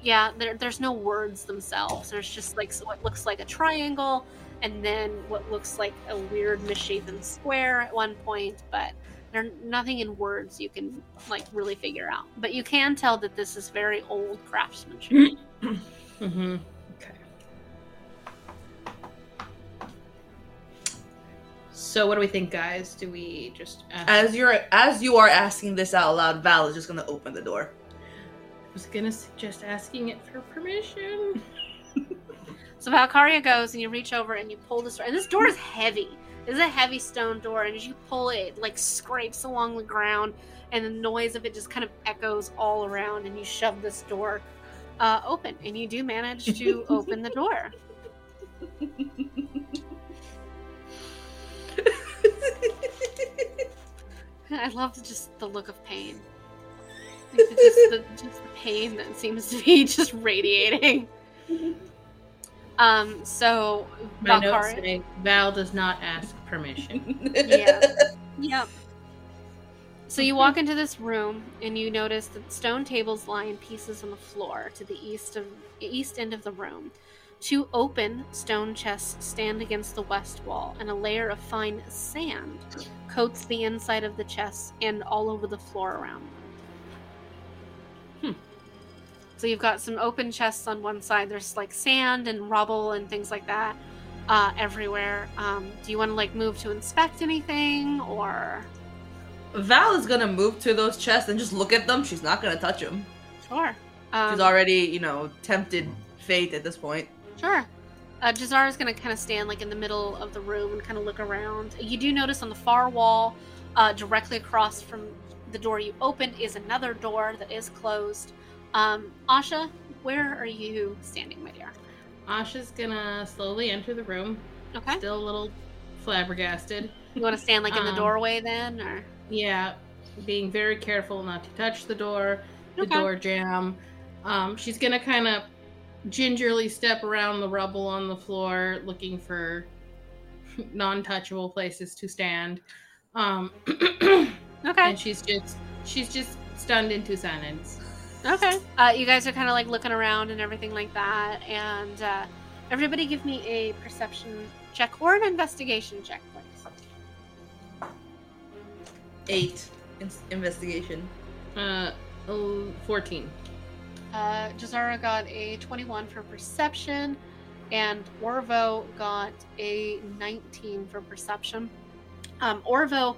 S1: yeah there, there's no words themselves. There's just like so what looks like a triangle and then what looks like a weird misshapen square at one point but there's nothing in words you can like really figure out. But you can tell that this is very old craftsmanship. [COUGHS]
S2: Mm-hmm. So what do we think, guys? Do we just ask?
S3: As you're as you are asking this out loud, Val is just gonna open the door.
S2: I was gonna suggest asking it for permission. [LAUGHS]
S1: So Valkyria goes and you reach over and you pull this door. And this door is heavy. This is a heavy stone door, and as you pull it, it like scrapes along the ground, and the noise of it just kind of echoes all around. And you shove this door uh, open, and you do manage to [LAUGHS] open the door. [LAUGHS] I love just the look of pain. Like the, just, the, just the pain that seems to be [LAUGHS] just radiating. Um. So
S2: My notes say Val does not ask permission.
S1: Yeah. Yep. So you walk into this room and you notice that stone tables lie in pieces on the floor to the east of east end of the room. Two open stone chests stand against the west wall, and a layer of fine sand coats the inside of the chests and all over the floor around them.
S2: Hmm.
S1: So you've got some open chests on one side. There's like sand and rubble and things like that uh, everywhere. Um, do you want to like move to inspect anything, or
S3: Val is gonna move to those chests and just look at them. She's not gonna touch them.
S1: sure? Um,
S3: She's already, you know, tempted fate at this point.
S1: Sure. Uh, Jazar is going to kind of stand like in the middle of the room and kind of look around. You do notice on the far wall, uh, directly across from the door you opened, is another door that is closed. Um, Asha, where are you standing, my dear?
S2: Asha's gonna slowly enter the room,
S1: Okay.
S2: still a little flabbergasted.
S1: You want to stand like in the
S2: Um,
S1: doorway then, or
S2: Yeah, being very careful not to touch the door, the
S1: Okay.
S2: door jam. Um, she's gonna kind of gingerly step around the rubble on the floor, looking for [LAUGHS] non-touchable places to stand. Um, [CLEARS THROAT]
S1: okay?
S2: and she's just she's just stunned into silence.
S1: Okay. Uh, you guys are kind of like looking around and everything like that, and uh, everybody give me a perception check or an investigation check, please.
S3: Eight. In- investigation.
S2: Uh, oh, 14.
S1: Uh, Jazara got a 21 for perception, and Orvo got a 19 for perception. Um, Orvo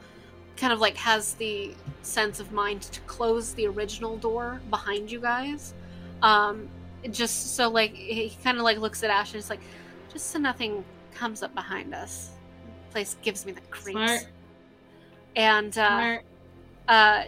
S1: kind of like has the sense of mind to close the original door behind you guys. Um, just so like he kind of like looks at Ash and is like, just so nothing comes up behind us. Place gives me the creeps.
S2: Smart.
S1: And uh,
S2: Smart.
S1: uh,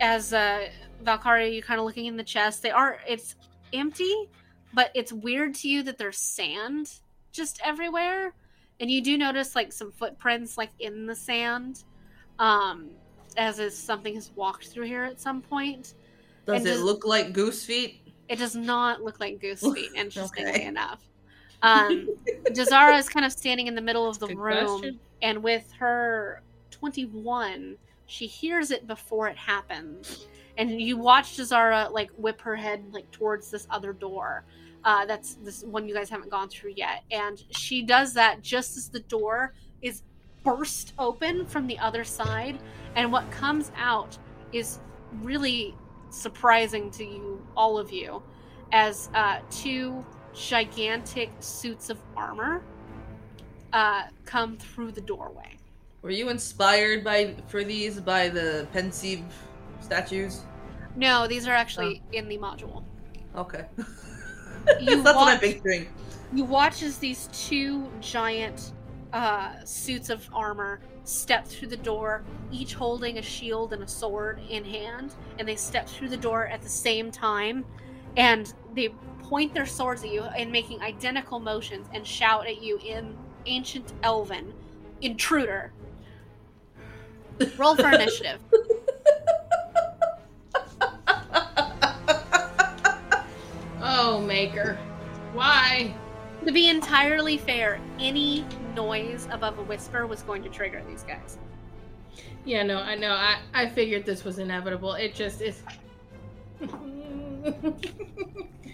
S1: as uh, Valkyria, you're kind of looking in the chest. They are it's empty, but it's weird to you that there's sand just everywhere, and you do notice like some footprints like in the sand. Um, as if something has walked through here at some point.
S3: Does
S1: And
S3: it
S1: does-
S3: look like goose feet?
S1: It does not look like goose feet, [LAUGHS] interestingly
S3: Okay.
S1: enough. Um, Jazara is kind of standing in the middle of the
S2: Good
S1: room,
S2: question.
S1: and with her 21, she hears it before it happens. And you watch Jazara like whip her head like towards this other door. Uh, that's this one you guys haven't gone through yet. And she does that just as the door is burst open from the other side. And what comes out is really surprising to you, all of you, as uh, two gigantic suits of armor uh, come through the doorway.
S3: Were you inspired by for these by the pensive statues?
S1: No, these are actually in the module.
S3: Okay. [LAUGHS]
S1: You
S3: That's what I'm
S1: watch-
S3: picturing.
S1: You watch as these two giant uh, suits of armor step through the door, each holding a shield and a sword in hand, and they step through the door at the same time, and they point their swords at you and making identical motions and shout at you in ancient Elven, intruder. Roll for [LAUGHS] initiative. [LAUGHS]
S2: Oh, Maker. Why?
S1: To be entirely fair, any noise above a whisper was going to trigger these guys.
S2: Yeah, no, I know. I, I figured this was inevitable. It just is.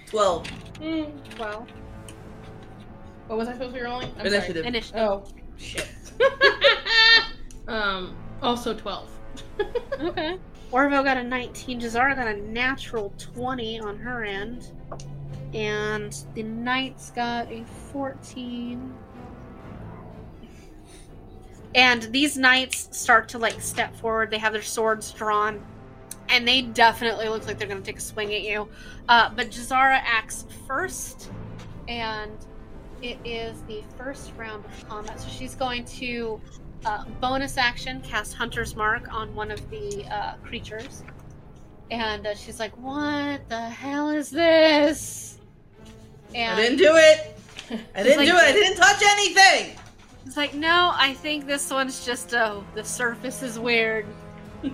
S3: Twelve.
S1: Well,
S2: what was I supposed to be rolling? I'm
S3: Initiative.
S1: initiative.
S2: Oh, shit. [LAUGHS] um, also 12. [LAUGHS]
S1: Okay. Orvo got a 19. Jazara got a natural 20 on her end. And the Knights got a 14. And these Knights start to like step forward. They have their swords drawn. And they definitely look like they're going to take a swing at you. Uh, but Jazara acts first. And it is the first round of combat. So she's going to uh, bonus action cast Hunter's Mark on one of the uh, creatures. And uh, she's like, What the hell is this?
S3: I didn't do it. I [LAUGHS] didn't
S1: like-
S3: do it. I didn't touch anything.
S1: it's like, No, I think this one's just, oh, the surface is weird. [LAUGHS]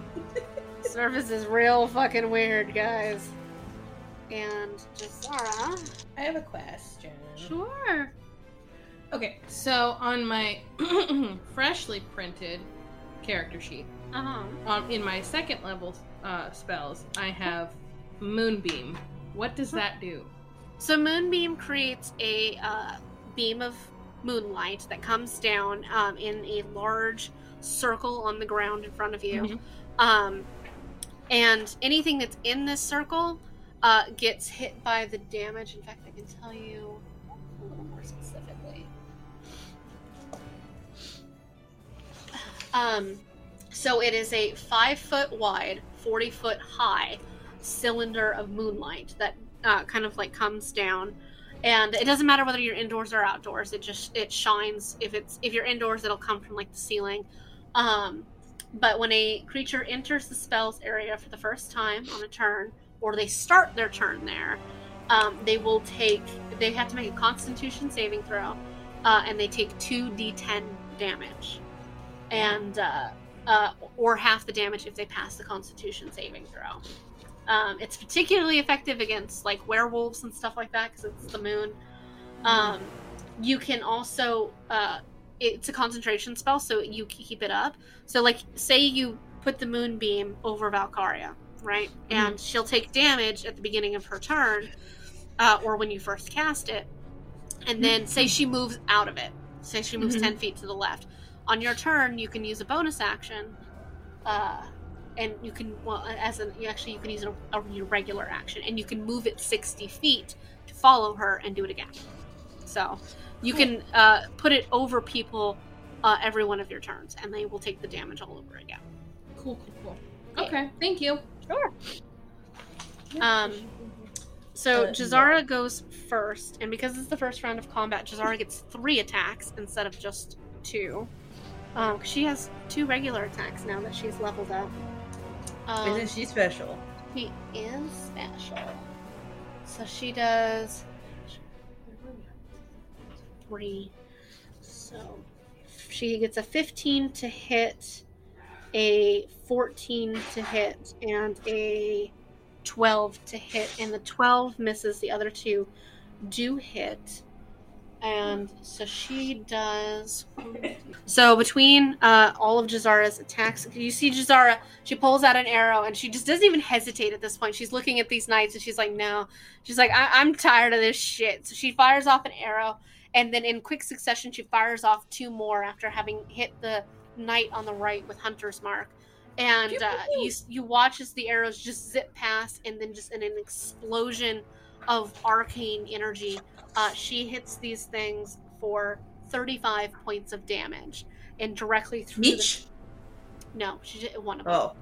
S1: surface is real fucking weird, guys. And Jazara.
S2: I have a question.
S1: Sure.
S2: Okay, so on my [CLEARS THROAT] freshly printed character sheet,
S1: Uh huh.
S2: um, in my second level uh, spells, I have Moonbeam. What does that do?
S1: So Moonbeam creates a uh, beam of moonlight that comes down um, in a large circle on the ground in front of you.
S2: Mhm.
S1: Um, and anything that's in this circle uh, gets hit by the damage. In fact, I can tell you a little more specifically. Um, so it is a five foot wide, 40 foot high cylinder of moonlight that uh, kind of like comes down. And it doesn't matter whether you're indoors or outdoors. It just it shines. If it's if you're indoors, it'll come from like the ceiling. Um, but when a creature enters the spell's area for the first time on a turn, or they start their turn there, um, they will take. They have to make a Constitution saving throw, uh, and they take two d10 damage, and uh, uh, or half the damage if they pass the Constitution saving throw. Um, it's particularly effective against like werewolves and stuff like that because it's the moon. Um, you can also uh, it's a concentration spell, so you keep it up. So, like, say you put the moonbeam over Valkyria, right? And she'll take damage at the beginning of her turn, uh, or when you first cast it. And then, say she moves out of it. Say she moves
S2: Mhm.
S1: 10 feet to the left. On your turn, you can use a bonus action. Uh, and you can, well, as an, you actually, you can use a, a regular action. And you can move it 60 feet to follow her and do it again. So, you can uh, put it over people uh, every one of your turns, and they will take the damage all over again.
S2: Cool, cool, cool. Okay, thank you.
S1: Sure. Um, so
S3: Uh,
S1: Jazara goes first, and because it's the first round of combat, Jazara gets three attacks instead of just two. Um, she has two regular attacks now that she's leveled up. Um,
S3: Isn't she special?
S1: She is special. So she does three. So she gets a 15 to hit a 14 to hit and a 12 to hit, and the 12 misses. The other two do hit. And so she does. So between uh, all of Jazara's attacks, you see Jazara, she pulls out an arrow and she just doesn't even hesitate at this point. She's looking at these knights and she's like, no. She's like, I- I'm tired of this shit. So she fires off an arrow and then in quick succession, she fires off two more after having hit the knight on the right with Hunter's Mark. And uh, you, you watch as the arrows just zip past and then just in an explosion of arcane energy uh, she hits these things for 35 points of damage and directly through
S4: Each?
S1: The, no, she did one of them.
S4: Oh.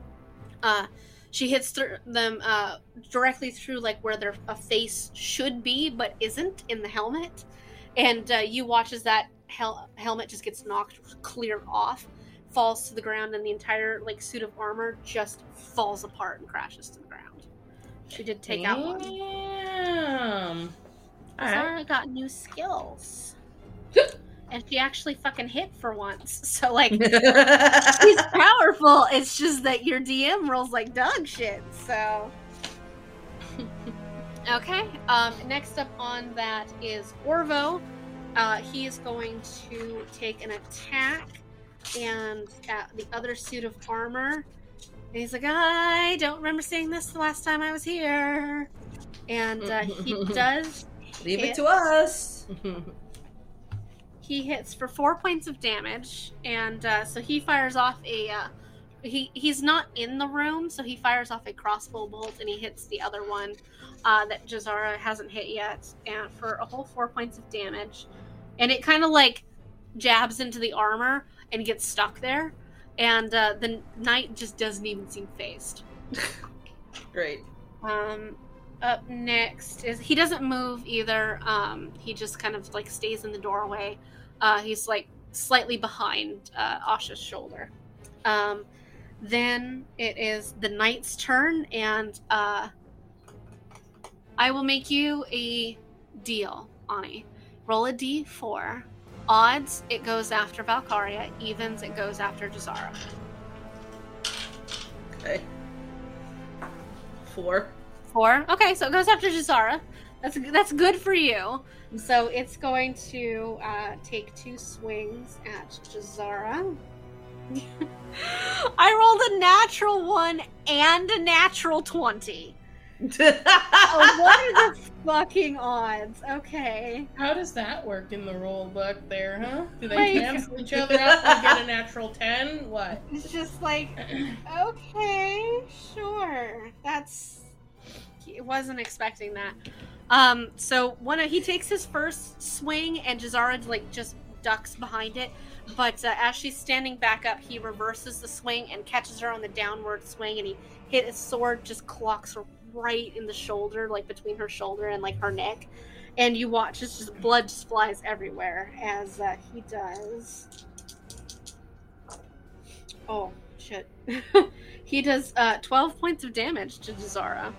S1: Uh, she hits th- them uh, directly through like where their a face should be but isn't in the helmet, and uh, you watch as that hel- helmet just gets knocked clear off, falls to the ground, and the entire like suit of armor just falls apart and crashes to the ground. She did take out one.
S2: Damn. Right.
S1: Zara got new skills. [GASPS] and she actually fucking hit for once. [LAUGHS] So like [LAUGHS] she's powerful. It's just that your DM rolls like dog shit. So [LAUGHS] Okay. Um next up on that is Orvo. Uh he is going to take an attack and at the other suit of armor. And he's like, I don't remember seeing this the last time I was here. And uh, he [LAUGHS] does
S4: Leave
S1: hit.
S4: it to us.
S1: he hits for four points of damage, and uh, so he fires off a. Uh, he he's not in the room, so he fires off a crossbow bolt, and he hits the other one uh, that Jazara hasn't hit yet, and for a whole four points of damage, and it kind of like jabs into the armor and gets stuck there, and uh, the knight just doesn't even seem phased.
S4: Great.
S1: Um, up next is he doesn't move either. Um, he just kind of like stays in the doorway. Uh, he's like slightly behind uh, Asha's shoulder. Um, then it is the knight's turn, and uh, I will make you a deal, Ani. Roll a d4. Odds, it goes after Valkyria. Evens, it goes after Jazara.
S4: Okay. Four.
S1: Four. Okay, so it goes after Jazara. That's that's good for you. So it's going to uh, take two swings at Jazara. [LAUGHS] I rolled a natural one and a natural twenty. Oh, what are the fucking odds? Okay.
S2: How does that work in the rule book there, huh? Do they
S1: Like-
S2: cancel each other out and get a natural 10? What?
S1: It's just like, okay, sure. That's. He wasn't expecting that. Um, so one of he takes his first swing, and Jazara like just ducks behind it. But uh, as she's standing back up, he reverses the swing and catches her on the downward swing, and he hit his sword just clocks her right in the shoulder, like between her shoulder and like her neck. And you watch as just blood just flies everywhere as uh, he does. Oh shit! [LAUGHS] he does uh, twelve points of damage to Jazara,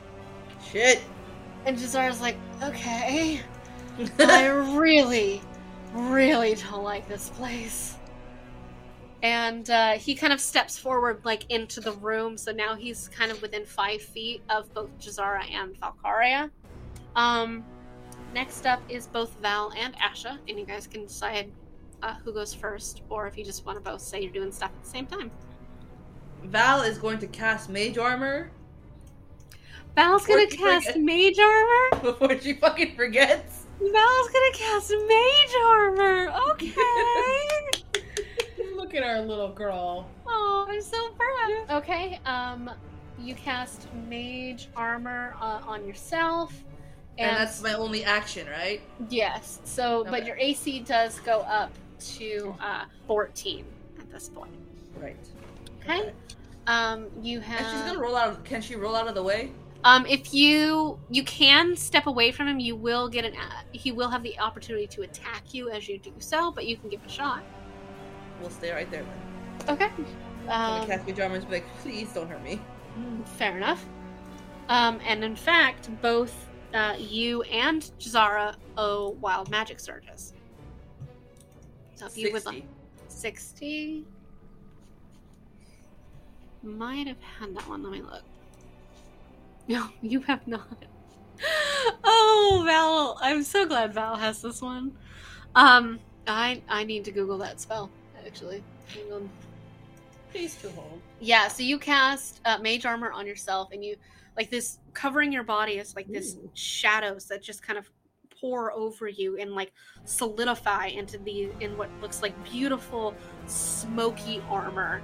S4: Shit.
S1: and Jazara's like, "Okay, [LAUGHS] I really, really don't like this place." And uh, he kind of steps forward, like into the room. So now he's kind of within five feet of both Jazara and Valkyria Um, next up is both Val and Asha, and you guys can decide uh, who goes first, or if you just want to both say you're doing stuff at the same time.
S4: Val is going to cast Mage Armor
S1: Val's gonna cast
S4: forget-
S1: Mage Armor. [LAUGHS]
S4: before she fucking forgets.
S1: Val's gonna cast Mage Armor. Okay. [LAUGHS]
S2: Look at our little girl.
S1: oh, I'm so proud. Okay. Um, you cast Mage Armor uh, on yourself,
S4: And, that's my only action, right?
S1: yes. So, but your AC does go up to uh, 14 at this point.
S4: Right.
S1: Okay. Um, you have.
S4: And she's gonna roll out. Of, can she roll out of the way?
S1: Um, if you you can step away from him, you will get an. Uh, he will have the opportunity to attack you as you do so, but you can give it a shot.
S4: We'll stay right there then.
S1: Okay. Um,
S4: cast and be like, please don't hurt me.
S1: fair enough. Um, and in fact, both uh, you and Jazara owe wild magic surges. So if you would like
S4: 60.
S1: sixty. might have had that one. Let me look. No, [LAUGHS] you have not. Oh, Val! I'm so glad Val has this one. Um, I I need to Google that spell actually. Hang on.
S2: Please to hold.
S1: Yeah, so you cast uh, mage armor on yourself, and you like this covering your body is like this
S2: Ooh.
S1: shadows that just kind of pour over you and like solidify into the in what looks like beautiful smoky armor.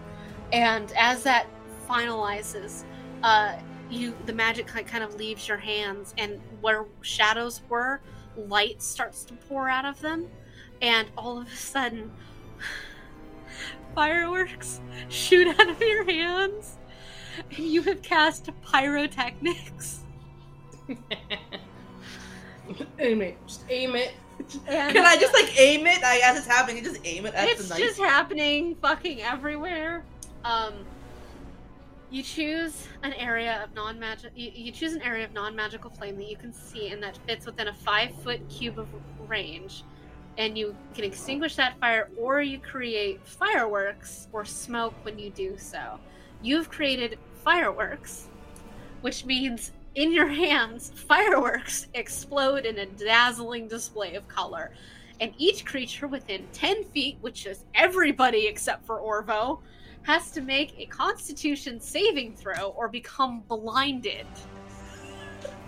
S1: And as that finalizes, uh, you the magic kind of leaves your hands, and where shadows were, light starts to pour out of them, and all of a sudden. Fireworks shoot out of your hands, and you have cast pyrotechnics. [LAUGHS]
S2: aim it. Just aim it.
S1: And
S4: Can I just like aim it? I as it's happening, you just aim it at
S1: it's
S4: the knife.
S1: just happening fucking everywhere. Um, you choose an area of non-magic. You, you choose an area of non-magical flame that you can see and that fits within a five-foot cube of range, and you can extinguish that fire, or you create fireworks or smoke when you do so. You've created fireworks, which means in your hands, [LAUGHS] fireworks explode in a dazzling display of color and each creature within 10 feet, which is everybody except for Orvo, has to make a constitution saving throw or become blinded.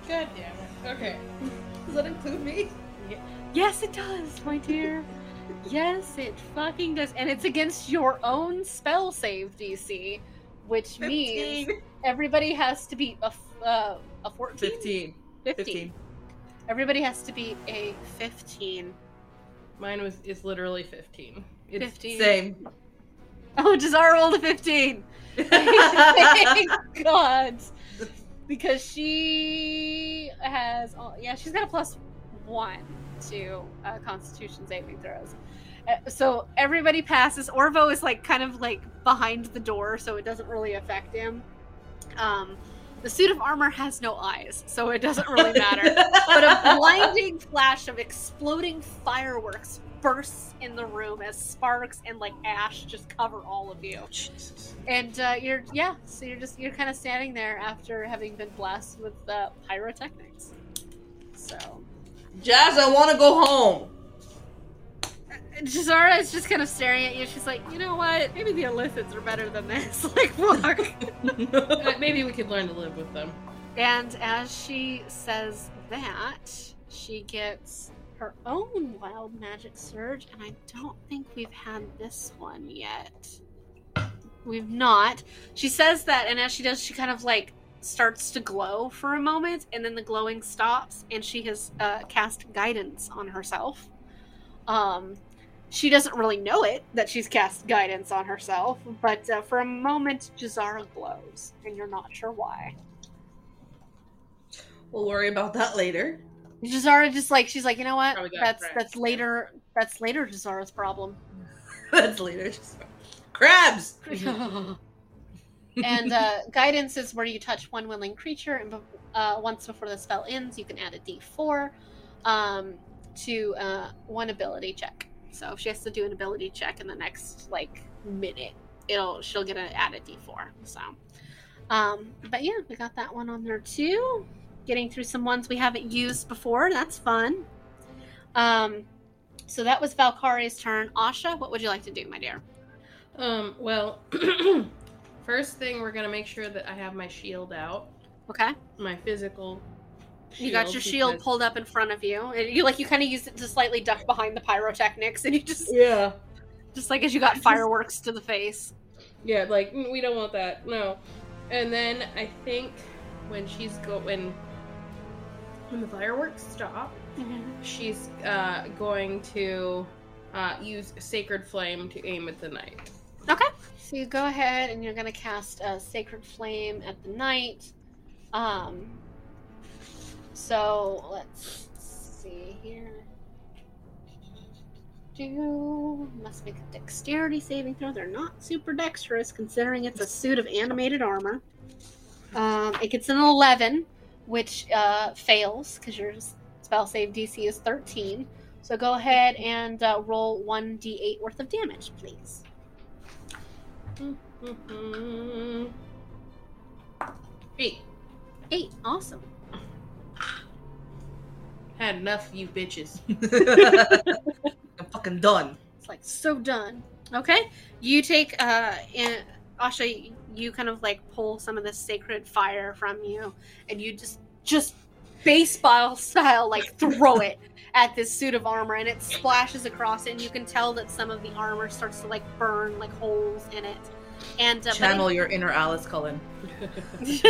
S2: God damn it. Okay. [LAUGHS]
S4: Does that include me?
S1: Yes, it does, my dear. yes, it fucking does. And it's against your own spell save DC, which means everybody has to be a, uh, a 14?
S4: 15.
S1: 15.
S4: 15.
S1: Everybody has to be a 15.
S2: Mine was is literally 15. It's
S1: 15.
S4: Same.
S1: Oh, Jazar rolled a 15. [LAUGHS] Thank God. Because she has, oh, yeah, she's got a plus one to uh, Constitution saving throws. Uh, so everybody passes. Orvo is like kind of like behind the door, so it doesn't really affect him. Um, the suit of armor has no eyes, so it doesn't really [LAUGHS] matter. but a blinding flash of exploding fireworks bursts in the room as sparks and like ash just cover all of you.
S4: Jesus.
S1: And uh, you're yeah, so you're just you're kind of standing there after having been blessed with uh, pyrotechnics. So
S4: Jazz, I want to go home.
S1: Jazara is just kind of staring at you. She's like, you know what? Maybe the illicits are better than this. [LAUGHS] like, look. [LAUGHS]
S2: Uh, Maybe we could learn to live with them.
S1: and as she says that, she gets her own wild magic surge, and I don't think we've had this one yet. We've not. She says that, and as she does, she kind of like starts to glow for a moment, and then the glowing stops, and she has uh, cast guidance on herself. Um, she doesn't really know it that she's cast guidance on herself, but uh, for a moment, Jazara glows, and you're not sure why.
S4: We'll worry about that later.
S1: Jazara just like she's like, you know what?
S2: Probably
S1: That's
S2: crabs,
S1: that's
S2: yeah.
S1: later. That's later Jazara's problem. [LAUGHS]
S4: That's later. Just... Crabs. [LAUGHS]
S1: and [LAUGHS] uh, guidance is where you touch one willing creature, and uh, once before the spell ends, you can add a D4 um, to uh, one ability check. So if she has to do an ability check in the next like minute, it'll she'll get an added D4. So, um, but yeah, we got that one on there too. Getting through some ones we haven't used before. That's fun. Um, so that was Valkyria's turn. Asha, what would you like to do, my dear?
S2: Um, well, [CLEARS THROAT] first thing we're gonna make sure that I have my shield out,
S1: Okay.
S2: my physical.
S1: You got your shield
S2: because-
S1: pulled up in front of you. And you like you kind of use it to slightly duck behind the pyrotechnics, and you just
S2: Yeah,
S1: just like as you got fireworks to the face.
S2: yeah, like mm, we don't want that. No, and then I think when she's go when when the fireworks stop, she's uh, going to uh, use sacred flame to aim at the knight.
S1: Okay. So you go ahead and you're gonna cast a sacred flame at the knight. Um. So let's see here. Do must make a dexterity saving throw. They're not super dexterous considering it's a suit of animated armor. Um, it gets an eleven, which uh, fails because your spell save DC is thirteen. So go ahead and uh, roll one d8 worth of damage, please.
S2: Mhm. Eight.
S1: Eight. Awesome.
S2: Had enough of you bitches. [LAUGHS]
S4: I'm fucking done.
S1: It's like so done. Okay. You take uh in, Asha, you kind of like pull some of this sacred fire from you and you just just baseball style like throw it at this suit of armor and it splashes across it and you can tell that some of the armor starts to like burn like holes in it. And uh, but
S4: Channel your inner Alice Cullen. [LAUGHS]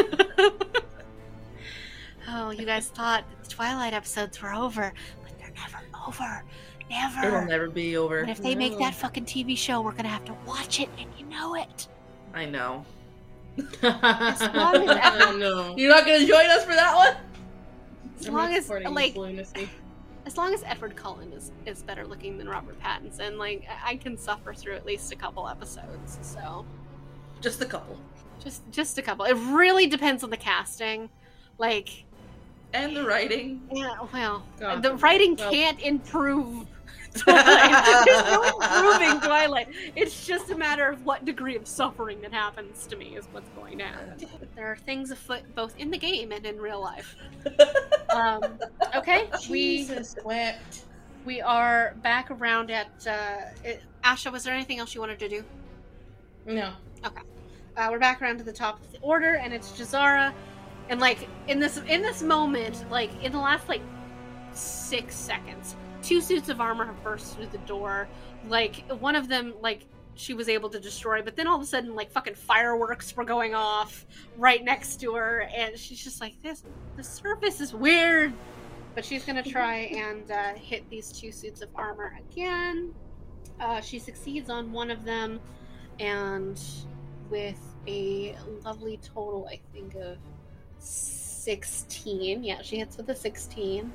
S1: oh, you guys thought the Twilight episodes were over, but they're never over. Never.
S4: It'll never be over.
S1: And if they make that fucking TV show, we're gonna have to watch it, and you know it.
S4: I know.
S1: As [LAUGHS] long as
S2: I know. [LAUGHS]
S4: You're not gonna join us for that one?
S1: As
S2: I'm
S1: long as like,
S2: lunacy.
S1: As long as Edward Cullen is is better looking than Robert Pattinson, like I can suffer through at least a couple episodes. So
S4: Just a couple.
S1: just just a couple. It really depends on the casting. Like,
S4: And the writing.
S1: yeah, well,
S2: God.
S1: the writing
S2: Well-
S1: can't improve. [LAUGHS] Twilight. There's no [LAUGHS] improving Twilight. It's just a matter of what degree of suffering that happens to me is what's going to happen. There are things afoot both in the game and in real life. [LAUGHS] Um, okay, we
S2: wept.
S1: we are back around at uh, it, Asha. Was there anything else you wanted to do?
S2: No.
S1: Uh, we're back around to the top of the order, and it's Jazara. And like in this in this moment, like in the last like six seconds, two suits of armor have burst through the door. Like one of them, like she was able to destroy, but then all of a sudden, like fucking fireworks were going off right next to her, and she's just like, "This, the surface is weird." But she's gonna try and uh, hit these two suits of armor again. Uh, she succeeds on one of them, and with a lovely total, I think, of 16. Yeah, she hits with a 16.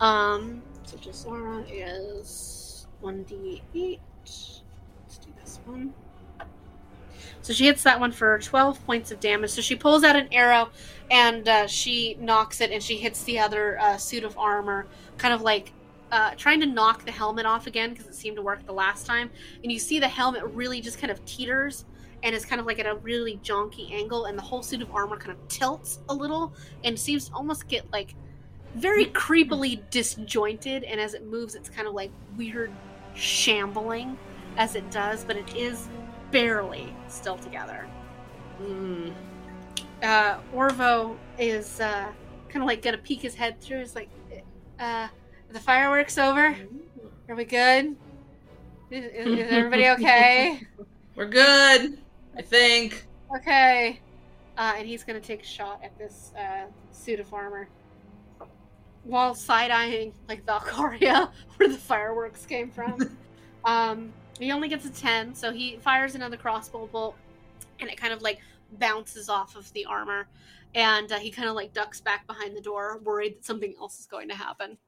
S1: Um, so Jazara is 1d8. Let's do this one. So she hits that one for 12 points of damage. So she pulls out an arrow and uh, she knocks it and she hits the other uh, suit of armor, kind of like uh, trying to knock the helmet off again because it seemed to work the last time. And you see the helmet really just kind of teeters and is kind of like at a really jonky angle, and the whole suit of armor kind of tilts a little and seems to almost get like very creepily disjointed. And as it moves, it's kind of like weird shambling as it does, but it is barely still together.
S2: Mm.
S1: Uh, Orvo is uh, kind of like gonna peek his head through. He's like, uh, the fireworks over? Are we good? Is, is, [LAUGHS] is everybody okay?
S4: We're good. I think.
S1: Okay. Uh, and he's gonna take a shot at this uh, suit of armor while side eyeing like Valkyria, [LAUGHS] where the fireworks came from. [LAUGHS] um, he only gets a ten, so he fires another crossbow bolt, and it kind of like bounces off of the armor, and uh, he kind of like ducks back behind the door, worried that something else is going to happen.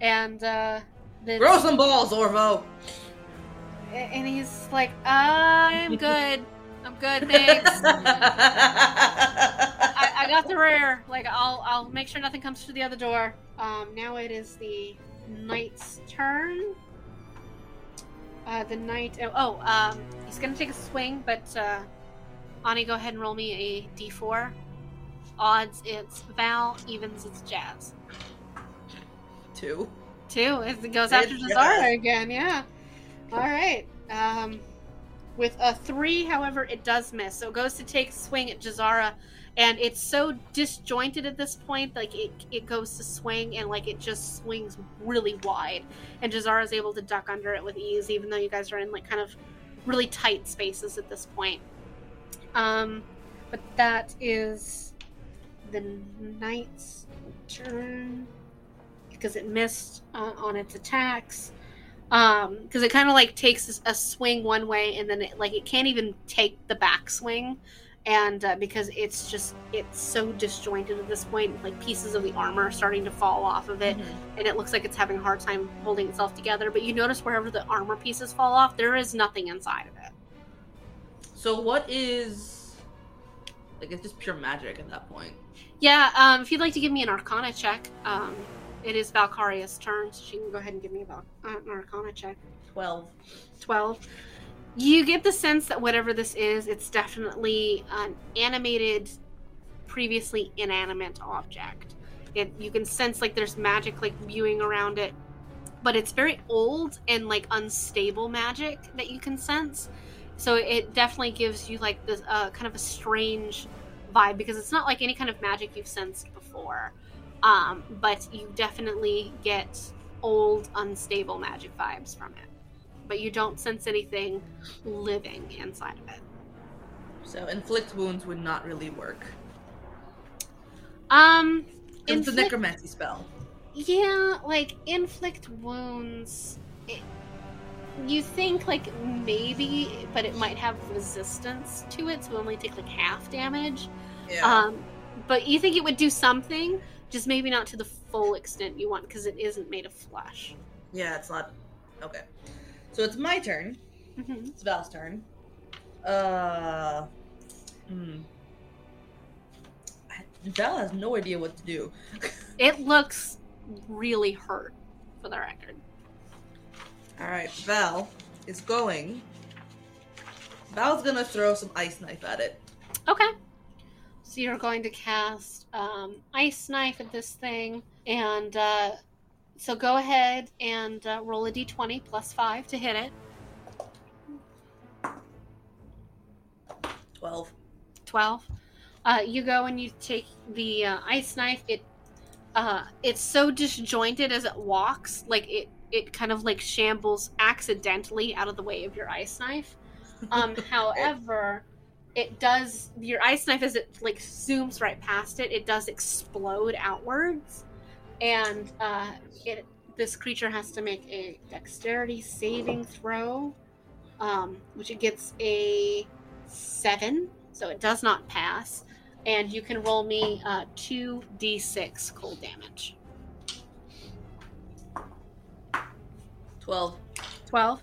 S1: And uh, then
S4: Throw some balls, Orvo.
S1: and he's like, "I'm good. [LAUGHS] I'm good, thanks." [LAUGHS] I, I got the rear. Like I'll I'll make sure nothing comes through the other door. Um, now it is the knight's turn. Uh, the knight. Oh, oh, um, he's gonna take a swing, but uh, Ani, go ahead and roll me a d4. Odds it's Val, evens it's Jazz.
S4: Two.
S1: Two. It goes after. Jazara again. Yeah. All right. Um, with a three, however, it does miss. So it goes to take swing at Jazara, and it's so disjointed at this point, like it it goes to swing and like it just swings really wide, and Jazara is able to duck under it with ease, even though you guys are in like kind of really tight spaces at this point. Um, but that is the knight's turn because it missed uh, on its attacks. Um, because it kind of like takes a swing one way and then it like it can't even take the back swing, and uh, because it's just it's so disjointed at this point, like pieces of the armor are starting to fall off of it, and it looks like it's having a hard time holding itself together. But you notice wherever the armor pieces fall off, there is nothing inside of it.
S4: So what is like it's just pure magic at that point.
S1: Yeah, um, if you'd like to give me an Arcana check, um, it is Valkyria's turn, so she can go ahead and give me a Val- uh, an Arcana check.
S4: Twelve.
S1: 12. You get the sense that whatever this is, it's definitely an animated, previously inanimate object. It you can sense like there's magic like viewing around it, but it's very old and like unstable magic that you can sense. So it definitely gives you like this uh, kind of a strange vibe because it's not like any kind of magic you've sensed before. Um, but you definitely get old, unstable magic vibes from it. But you don't sense anything living inside of it.
S4: So inflict wounds would not really work.
S1: Um,
S4: It's a necromancy spell.
S1: yeah, like inflict wounds. It, you think like maybe, but it might have resistance to it, so only take like half damage.
S4: Yeah.
S1: Um, but you think it would do something, just maybe not to the full extent you want, because it isn't made of flesh.
S4: yeah, it's not. Okay. So it's my turn.
S1: hmm
S4: It's Val's turn. Uh. Hmm. Val has no idea what to do. [LAUGHS]
S1: It looks really hurt, for the record.
S4: Alright, Val is going. Val's gonna throw some ice knife at it.
S1: Okay. So you're going to cast um, Ice Knife at this thing. And uh, so go ahead and uh, roll a d20 plus 5 to hit it.
S4: 12.
S1: 12. Uh, you go and you take the uh, Ice Knife. It uh, It's so disjointed as it walks. Like it, it kind of like shambles accidentally out of the way of your Ice Knife. [LAUGHS] Um, however, it does your ice knife as it like zooms right past it it does explode outwards. And uh it this creature has to make a dexterity saving throw um which it gets a seven so it does not pass. And you can roll me uh 2d6 cold damage.
S4: 12.
S1: 12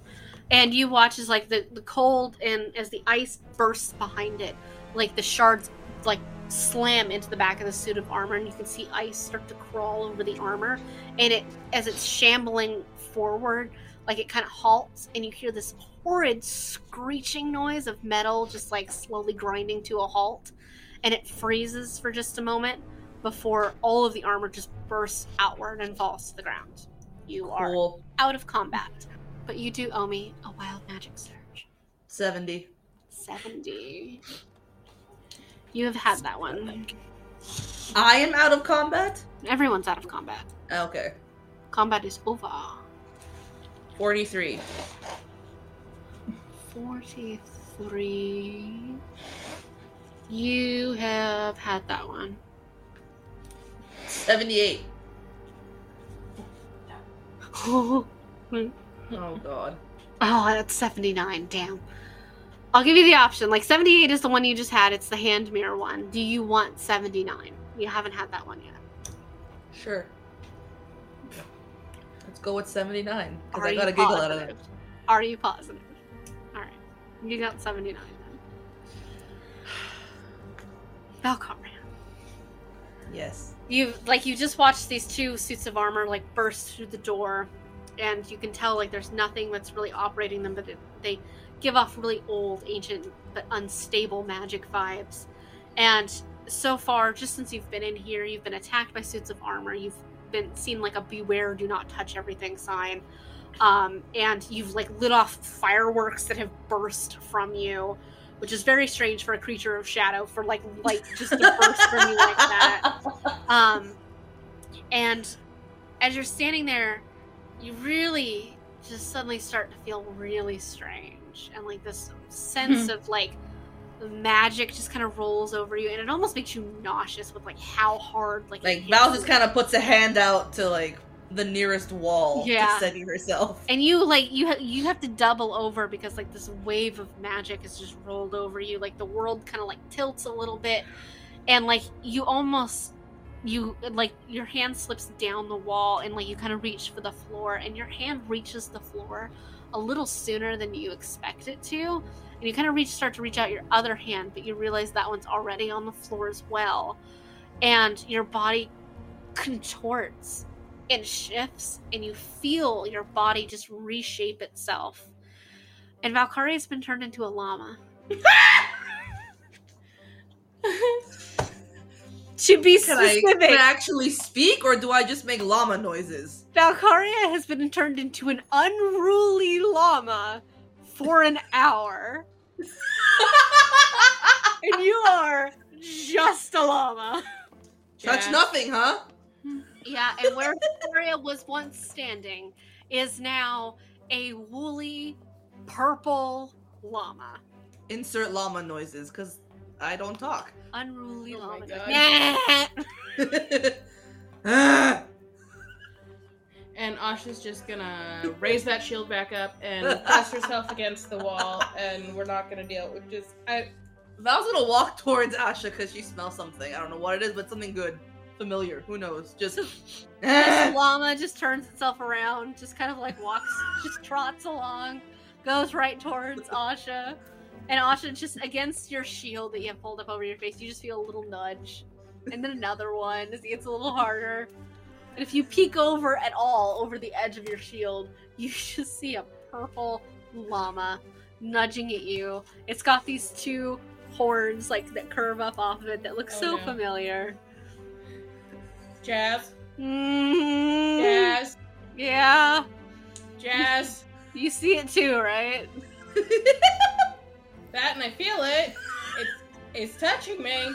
S1: and you watch as like the, the cold and as the ice bursts behind it like the shards like slam into the back of the suit of armor and you can see ice start to crawl over the armor. And it as it's shambling forward like it kind of halts and you hear this horrid screeching noise of metal just like slowly grinding to a halt. And it freezes for just a moment before all of the armor just bursts outward and falls to the ground. You are out of combat. But you do owe me a wild magic surge.
S4: 70.
S1: 70. You have had that one.
S4: I am out of combat?
S1: Everyone's out of combat.
S4: Oh, okay.
S1: Combat is over.
S4: 43.
S1: 43. You have had that one.
S4: 78.
S1: oh, [LAUGHS]
S4: Oh god.
S1: Oh, that's 79. Damn. I'll give you the option. Like 78 is the one you just had. It's the hand mirror one. Do you want 79? You haven't had that one yet.
S4: Sure. Let's go with 79. Because I got a giggle out of
S1: positive?
S4: it.
S1: Are you positive? All right, you got seventy nine then. [SIGHS] Valkyria,
S4: Yes.
S1: you like you just watched these two suits of armor like burst through the door, and you can tell like there's nothing that's really operating them, but they give off really old, ancient, but unstable magic vibes. And so far, just since you've been in here, you've been attacked by suits of armor. You've been seen like a beware, do not touch everything sign. um, and you've like lit off fireworks that have burst from you, which is very strange for a creature of shadow for like light just to burst from you like that. [LAUGHS] Um, and as you're standing there, you really just suddenly start to feel really strange, and like this sense hmm. of like magic just kind of rolls over you, and it almost makes you nauseous with like how hard like
S4: Like Val just kind of puts a hand out to like the nearest wall
S1: Yeah.
S4: to steady herself.
S1: and you like you ha- you have to double over because like this wave of magic has just rolled over you. Like the world kind of like tilts a little bit. And like you almost you like your hand slips down the wall and like you kind of reach for the floor and your hand reaches the floor a little sooner than you expect it to. And you kind of reach start to reach out your other hand but you realize that one's already on the floor as well. And your body contorts and shifts and you feel your body just reshape itself. And Valkyria has been turned into a llama. [LAUGHS] [LAUGHS] to be
S3: Can I,
S1: specific,
S3: can I actually speak, or do I just make llama noises?
S1: Valkyria has been turned into an unruly llama for an hour. [LAUGHS] and you are just a llama.
S3: Touch
S2: Jazz.
S3: nothing, huh?
S1: Yeah, and where Victoria was once standing is now a woolly purple llama.
S3: Insert llama noises, because I don't talk.
S1: Unruly
S2: Oh my
S1: llama.
S2: God.
S1: Nah. [LAUGHS]
S2: And Asha's just gonna raise that shield back up and press herself against the wall, and we're not gonna deal with just. I,
S3: Val's gonna walk towards Asha because she smells something. I don't know what it is, but something good. Familiar. Who knows? Just. [LAUGHS] [LAUGHS]
S1: this llama just turns itself around, just kind of like walks, just trots along, goes right towards Asha. And Asha, just against your shield that you have pulled up over your face, you just feel a little nudge. And then another one as it gets a little harder. And if you peek over at all over the edge of your shield, you [LAUGHS] just see a purple llama nudging at you. It's got these two horns like that curve up off of it that look
S2: Oh,
S1: so
S2: no.
S1: familiar.
S2: Jazz,
S1: Mm,
S2: Jazz,
S1: Yeah.
S2: Jazz. [LAUGHS]
S1: You see it too, right? [LAUGHS]
S2: That and I feel it. It's it's touching me.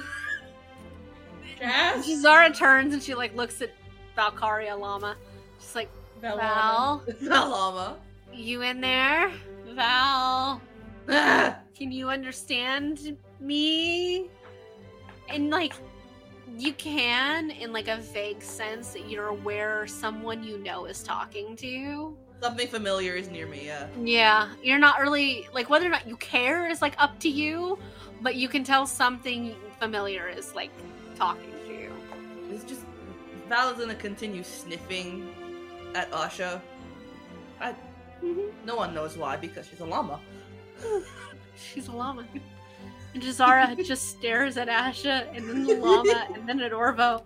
S2: Jazz,
S1: Zara turns and she like looks at Valkyria Llama. She's like, Val, [LAUGHS]
S3: Val llama.
S1: you in there? Val, [LAUGHS] can you understand me? And like, you can, in like a vague sense, that you're aware someone you know is talking to you.
S3: Something familiar is near me, yeah.
S1: Yeah, you're not really like whether or not you care is like up to you, but you can tell something familiar is like talking to you.
S3: It's just. Val is gonna continue sniffing at Asha. I, mm-hmm. no one knows why, because she's a llama. [LAUGHS]
S1: She's a llama. And Jazara [LAUGHS] just stares at Asha and then the llama and then at Orvo.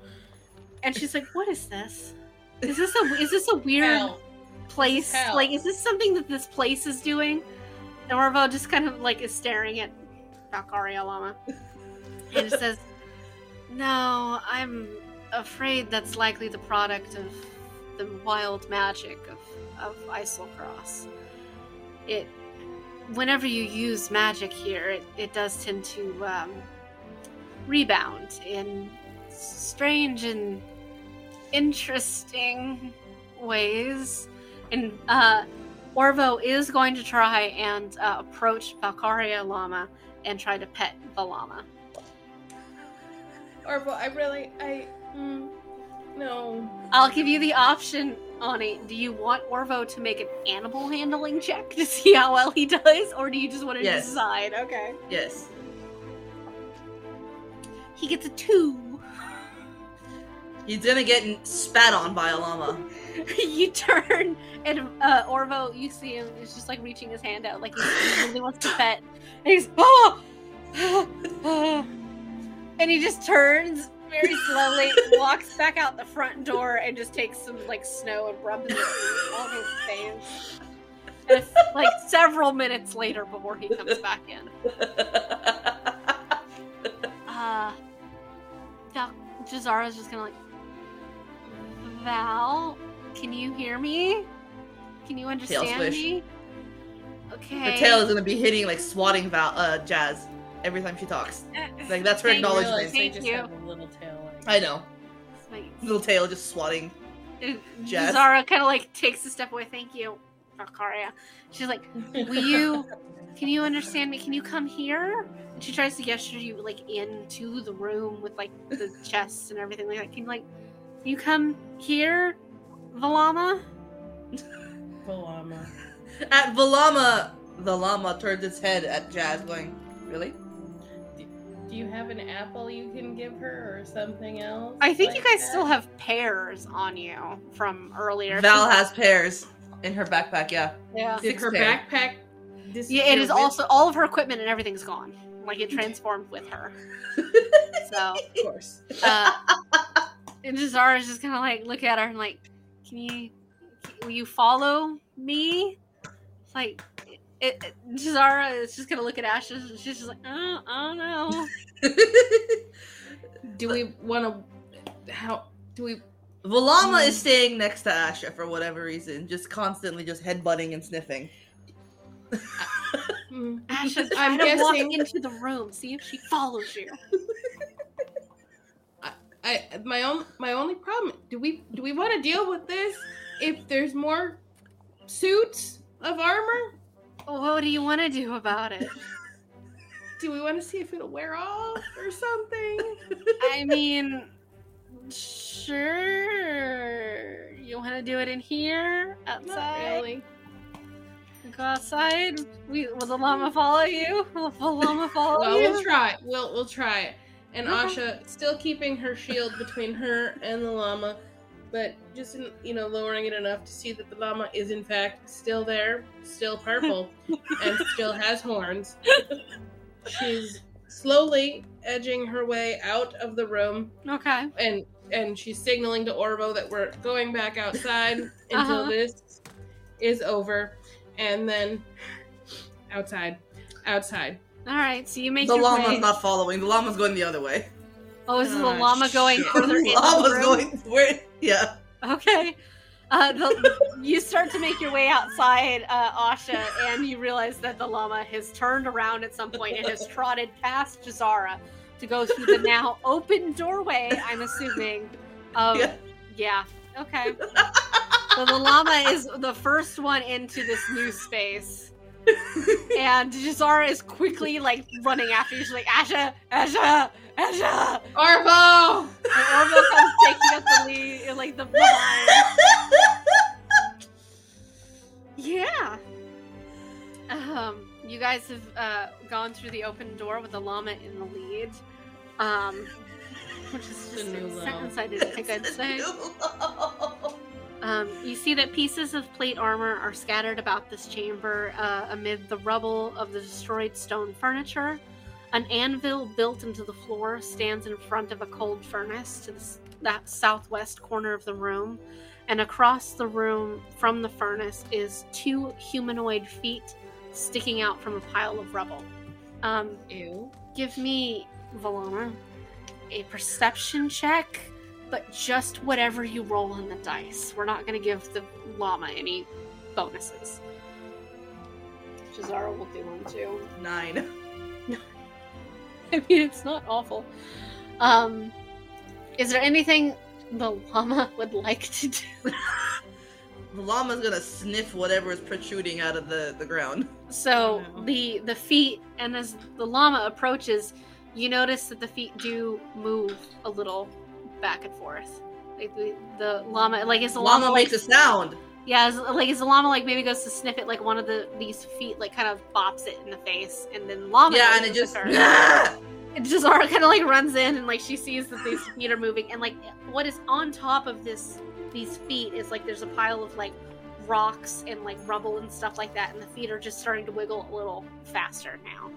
S1: And she's like, What is this? Is this a is this a weird
S2: Hell.
S1: Place? Like is this something that this place is doing? And Orvo just kind of like is staring at Valkyria llama. And it says, [LAUGHS] No, I'm afraid that's likely the product of the wild magic of, of Eiselcross. It whenever you use magic here, it, it does tend to um, rebound in strange and interesting ways. And uh, Orvo is going to try and uh, approach Valkyria Llama and try to pet the llama.
S2: Orvo, I really I mm, no.
S1: I'll give you the option, Ani. Do you want Orvo to make an animal handling check to see how well he does, or do you just want to
S3: Yes.
S1: decide? Okay.
S3: Yes.
S1: He gets a two.
S3: He's gonna get spat on by a llama. [LAUGHS]
S1: you turn and uh, Orvo, you see him he's just like reaching his hand out, like he, really wants to pet, and he's oh, [SIGHS] and he just turns very slowly, [LAUGHS] walks back out the front door, and just takes some like snow and rubs it on his face. And like several minutes later before he comes back in. [LAUGHS] Uh, Val, Jazara's just gonna like, Val, you hear me? Can you understand me? Okay.
S3: Her tail is gonna be hitting like swatting Val uh Jazz every time she talks. [LAUGHS] Like that's her
S1: Thank you.
S3: acknowledgement.
S2: Realize they
S1: Thank
S2: just
S1: you.
S2: have a little tail. Like,
S3: I know.
S1: Like,
S3: Little tail just swatting.
S1: and
S3: Jazz?
S1: Jazara kind of like takes a step away. Thank you, Valkyria. She's like, will you? Can you understand me? Can you come here? And she tries to gesture you like into the room with like the [LAUGHS] chests and everything like that. Can you like, can you come here, Valama?
S2: Valama. [LAUGHS]
S3: At Valama, the llama turns its head at Jazz, going, "Really?
S2: Do you have an apple you can give her or something else?
S1: I think you guys
S2: that?
S1: still have pears on you from earlier.
S3: Val has pears in her backpack. Yeah.
S1: yeah.
S2: Did
S3: Six
S2: her
S3: pair.
S2: backpack
S1: Yeah, it is
S2: with-
S1: also all of her equipment and everything's gone. Like it [LAUGHS] transformed with her. [LAUGHS] So,
S2: Of course.
S1: uh, and Jazara's just kind of like look at her and like, can you, will you follow me? It's like, it, it- Jazara is just gonna look at Ashes. and She's just like, don't know. [LAUGHS]
S2: Do we want to? How do we?
S3: Valama is staying next to Asha for whatever reason, just constantly just headbutting and sniffing. [LAUGHS] [LAUGHS]
S2: Hmm,
S1: Ashes,
S2: I'm
S1: I'm walk
S2: guessing-
S1: into the room. See if she follows you.
S2: I my own my only problem. Do we do we want to deal with this if there's more suits of armor?
S1: What do you want to do about it? [LAUGHS]
S2: Do we want to see if it'll wear off or something? [LAUGHS]
S1: I mean, sure. You want to do it in here,
S2: Not
S1: outside?
S2: really.
S1: Go outside. We will the llama follow you? [LAUGHS] Will the llama follow
S2: Well,
S1: you?
S2: we'll try. We'll we'll try it. And
S1: Okay.
S2: Asha still keeping her shield between her and the llama, but just in, you know lowering it enough to see that the llama is in fact still there, still purple, [LAUGHS] and still has horns. She's slowly edging her way out of the room,
S1: Okay.
S2: and and she's signaling to Orvo that we're going back outside until
S1: Uh-huh.
S2: this is over, and then outside, outside.
S1: All right. So you make
S3: the
S1: your
S3: llama's
S1: way.
S3: not following. The llama's going the other way.
S1: Oh, is the
S2: Ah,
S1: llama going
S2: shit. [LAUGHS]
S1: further
S3: the
S1: into the
S3: llama's going where? Yeah.
S1: Okay. Uh, the, you start to make your way outside, uh, Asha, and you realize that the llama has turned around at some point and has trotted past Jazara to go through the now open doorway, I'm assuming. Of,
S3: Yeah.
S1: yeah. Okay. So the llama is the first one into this new space. And Jazara is quickly like running after you. She's like, Asha, Asha, Asha.
S2: Orvo!
S1: And Orville comes taking up the lead, like the behind. [LAUGHS] Yeah. Um, you guys have uh, gone through the open door with the llama in the lead. Um, which is
S2: The
S1: just
S2: new
S1: a
S2: low.
S1: sentence I didn't think I'd say. Um, you see that pieces of plate armor are scattered about this chamber uh, amid the rubble of the destroyed stone furniture. An anvil built into the floor stands in front of a cold furnace to the, that southwest corner of the room, and across the room from the furnace is two humanoid feet sticking out from a pile of rubble. Um,
S2: Ew.
S1: give me, Valona, a perception check, but just whatever you roll on the dice. We're not going to give the llama any bonuses. Jazara will do one too.
S3: Nine. [LAUGHS] [LAUGHS]
S1: I mean, it's not awful. Um, is there anything the llama would like to do? [LAUGHS]
S3: The llama's gonna sniff whatever is protruding out of the, the ground.
S1: So
S2: Oh, no.
S1: the the feet, and as the llama approaches, you notice that the feet do move a little back and forth. Like the, the llama, like is the
S3: llama,
S1: llama, like
S3: makes a sound.
S1: yeah, is, like is the llama like maybe goes to sniff it, like one of the these feet like kind of bops it in the face, and then llama
S3: Yeah, and it just. [LAUGHS]
S1: And Jazara kind of like runs in and like she sees that these feet are moving, and like what is on top of this these feet is like there's a pile of like rocks and like rubble and stuff like that, and the feet are just starting to wiggle a little faster now.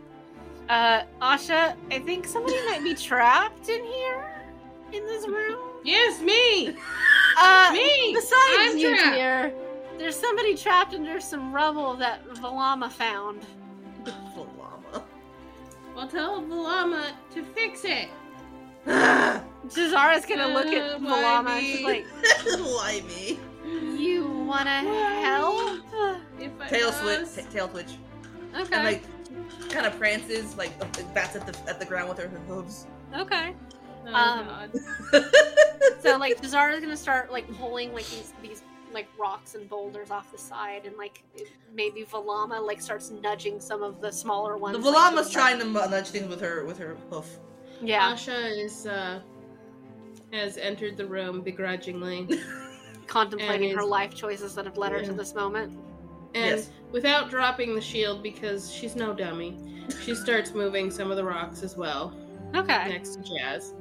S1: Uh, Asha, I think somebody might be trapped in here in this room.
S2: Yes, me! [LAUGHS]
S1: Uh,
S2: Me!
S1: besides
S2: I'm
S1: you,
S2: trapped.
S1: dear, there's somebody trapped under some rubble that Valama found.
S3: The llama.
S2: Well, tell the llama to fix it. [LAUGHS]
S1: Jazara's gonna look at
S2: Uh,
S1: the
S2: why
S1: llama. and
S2: me?
S1: She's like, [LAUGHS]
S3: Why me?
S1: "You wanna
S2: Why?
S1: help?"
S2: If I
S3: Tail
S2: was-
S3: switch. tail twitch.
S1: Okay.
S3: And like, kind of prances, like bats at the at the ground with her hooves.
S1: okay.
S2: Oh,
S1: Um,
S2: God. [LAUGHS]
S1: So like Jazara's gonna start like pulling like these these like rocks and boulders off the side, and like maybe Valama like starts nudging some of the smaller ones.
S3: the
S1: like,
S3: llama's trying to mu- nudge things with her with her hoof.
S1: Yeah,
S2: Asha is uh has entered the room begrudgingly, [LAUGHS]
S1: contemplating her
S2: is-
S1: life choices that have led her to this moment.
S2: and
S3: Yes.
S2: without dropping the shield because she's no dummy, she starts moving some of the rocks as well
S1: Okay.
S2: next to Jazz.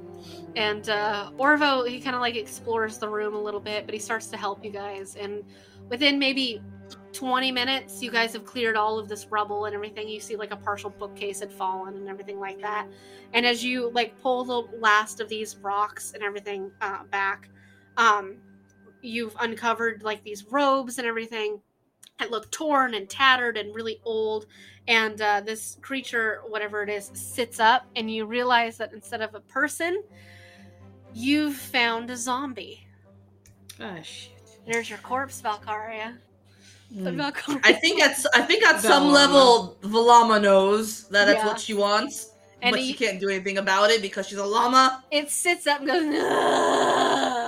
S1: And uh, Orvo, he kind of like explores the room a little bit, but he starts to help you guys. And within maybe 20 minutes, you guys have cleared all of this rubble and everything. You see like a partial bookcase had fallen and everything like that. And as you like pull the last of these rocks and everything uh, back, um, you've uncovered like these robes and everything. That looked torn and tattered and really old. And uh, this creature, whatever it is, sits up, and you realize that instead of a person, you've found a zombie.
S2: Oh shit.
S1: There's your corpse, Valkyria. But
S3: Hmm. I think that's I think at some level Valama knows that that's
S1: Yeah.
S3: what she wants,
S1: And
S3: but
S1: he-
S3: she can't do anything about it because she's a llama.
S1: it sits up and goes. "Ugh."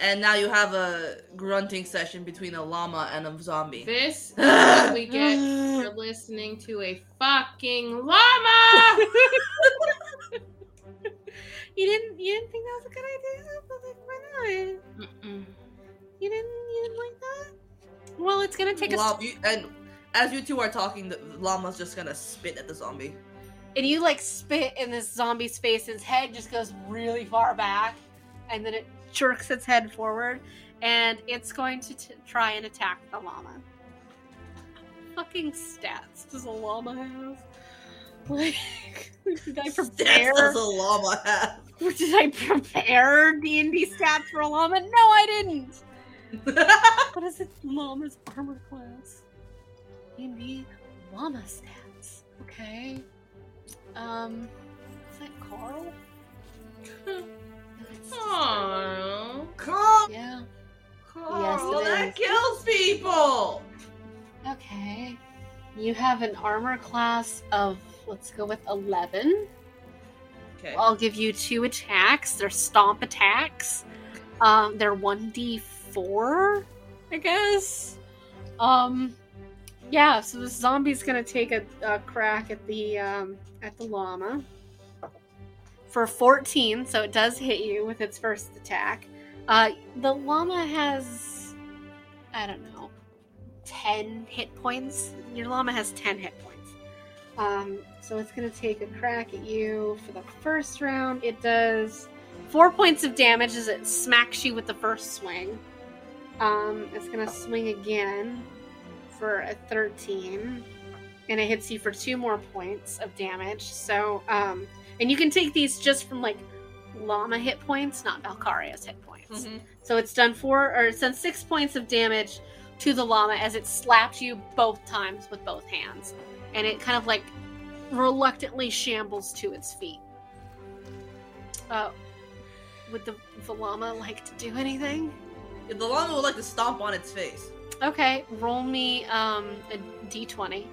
S3: And now you have a grunting session between a llama and a zombie.
S2: This [LAUGHS] is what we get for listening to a fucking llama. [LAUGHS]
S1: You didn't. You didn't think that was a good idea? But like, why not?
S2: Mm-mm.
S1: You didn't. You didn't like that? Well, it's gonna take a.
S3: Llama- you- and as you two are talking, the llama's just gonna spit at the zombie.
S1: and you like spit in this zombie's face. And his head just goes really far back, and then it jerks its head forward, and it's going to t- try and attack the llama. Fucking stats does a llama have? [LAUGHS] Like, did I prepare?
S3: Stats does a llama have?
S1: Did I prepare D and D stats for a llama? No, I didn't. [LAUGHS] What is it? Llama's armor class. D and D llama stats. Okay. Um, is that Carl? [LAUGHS] No, it's-
S2: Aww.
S3: Carl,
S1: Yeah.
S3: Carl,
S1: Yes, it
S3: that
S1: is.
S3: kills people.
S1: Okay. You have an armor class of let's go with eleven.
S3: Okay.
S1: I'll give you two attacks. They're stomp attacks. Um, they're one d four, I guess. Um, yeah. So the zombie's gonna take a, a crack at the um, at the llama for fourteen. So it does hit you with its first attack. Uh, the llama has, I don't know, ten hit points. Your llama has ten hit points. Um, so it's going to take a crack at you for the first round. It does four points of damage as it smacks you with the first swing. Um, it's going to swing again for a 13, and it hits you for two more points of damage. So, um, and you can take these just from like llama hit points, not Valkyria's hit points.
S3: Mhm.
S1: So it's done four or it's done six points of damage to the llama as it slaps you both times with both hands. And it kind of like reluctantly shambles to its feet. Uh would the, the llama like to do anything?
S3: Yeah, the llama would like to stomp on its face.
S1: Okay, roll me um a d20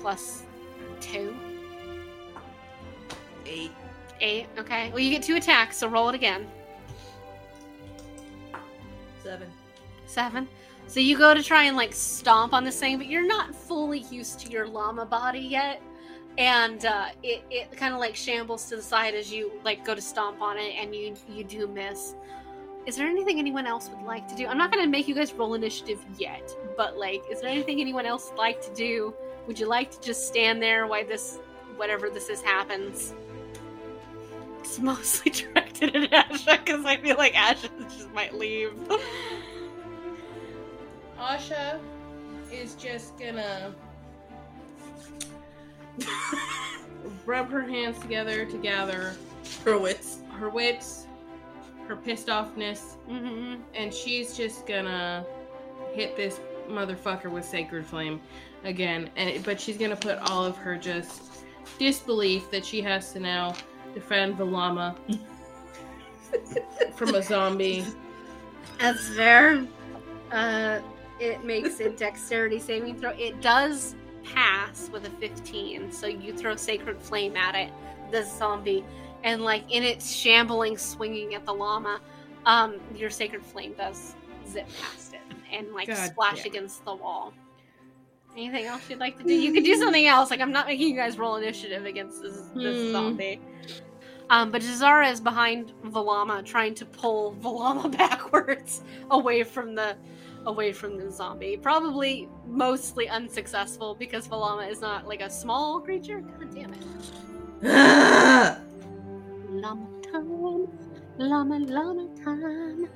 S1: plus two.
S3: Eight.
S1: Eight. Okay. Well you get two attacks, so roll it again.
S3: Seven.
S1: Seven. So you go to try and like stomp on this thing, but you're not fully used to your llama body yet. And uh, it, it kind of like shambles to the side as you like go to stomp on it, and you you do miss. Is there anything anyone else would like to do? I'm not gonna make you guys roll initiative yet, but like, is there anything anyone else would like to do? Would you like to just stand there while this, whatever this is, happens? It's mostly [LAUGHS] directed at Asha because I feel like Asha just might leave.
S2: Asha is just gonna rub her hands together to gather
S3: Her wits.
S2: her wits, her pissed offness,
S1: mm-hmm.
S2: and she's just gonna hit this motherfucker with sacred flame again. And but she's gonna put all of her just disbelief that she has to now defend the llama from a zombie.
S1: That's fair. Uh, it makes a dexterity saving throw. It does pass with a 15, so you throw Sacred Flame at it, the zombie, and like in its shambling, swinging at the llama, um, your Sacred Flame does zip past it and like
S2: God
S1: splash against the wall. Anything else you'd like to do? You could do [LAUGHS] something else. Like I'm not making you guys roll initiative against this, this
S2: Hmm.
S1: zombie. Um, but Jazara is behind Valama, trying to pull [LAUGHS] Valama backwards away from the away from the zombie. Probably mostly unsuccessful because Valama is not like a small creature. God damn it. [LAUGHS] Llama time. Llama llama time.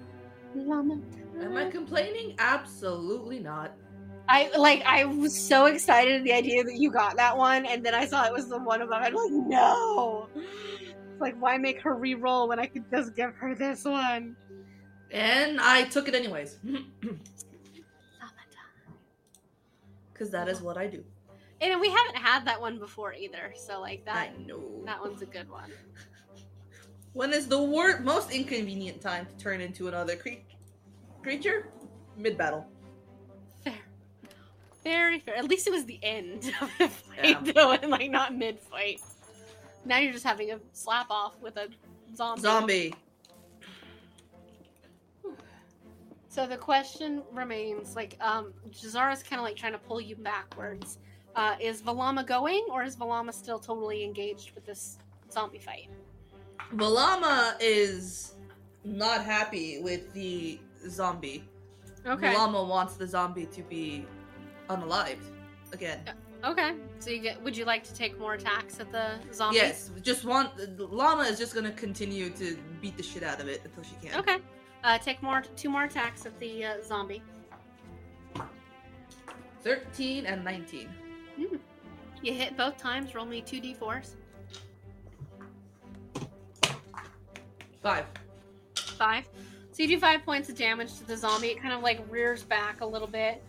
S1: Llama time.
S3: Am I complaining? Absolutely not.
S1: I like I was so excited at the idea that you got that one and then I saw it was the one above. I'm like, no. [LAUGHS] It's like why make her re-roll when I could just give her this one?
S3: And I took it anyways. [CLEARS THROAT]
S4: Because that is what I do.
S1: And we haven't had that one before either, so like that
S4: I know.
S1: that one's a good one. [LAUGHS]
S4: When is the wor- most inconvenient time to turn into another cre- creature? Mid battle.
S1: Fair. Very fair. At least it was the end of the fight,
S4: Yeah.
S1: though, and like not mid fight. Now you're just having a slap off with a zombie.
S4: Zombie.
S1: So the question remains, like, um, Jazara's kind of like trying to pull you backwards. Uh, is Valama going, or is Valama still totally engaged with this zombie fight?
S4: Valama is not happy with the zombie.
S1: Okay.
S4: Valama wants the zombie to be unalived again.
S1: Okay. So you get. Would you like to take more attacks at the zombie?
S4: Yes, just want llama is just gonna continue to beat the shit out of it until she can.
S1: Okay. Uh, take more. Two more attacks at the uh, zombie.
S4: Thirteen and nineteen.
S1: You hit both times. Roll me two d4s.
S4: Five.
S1: Five. So you do five points of damage to the zombie. It kind of like rears back a little bit.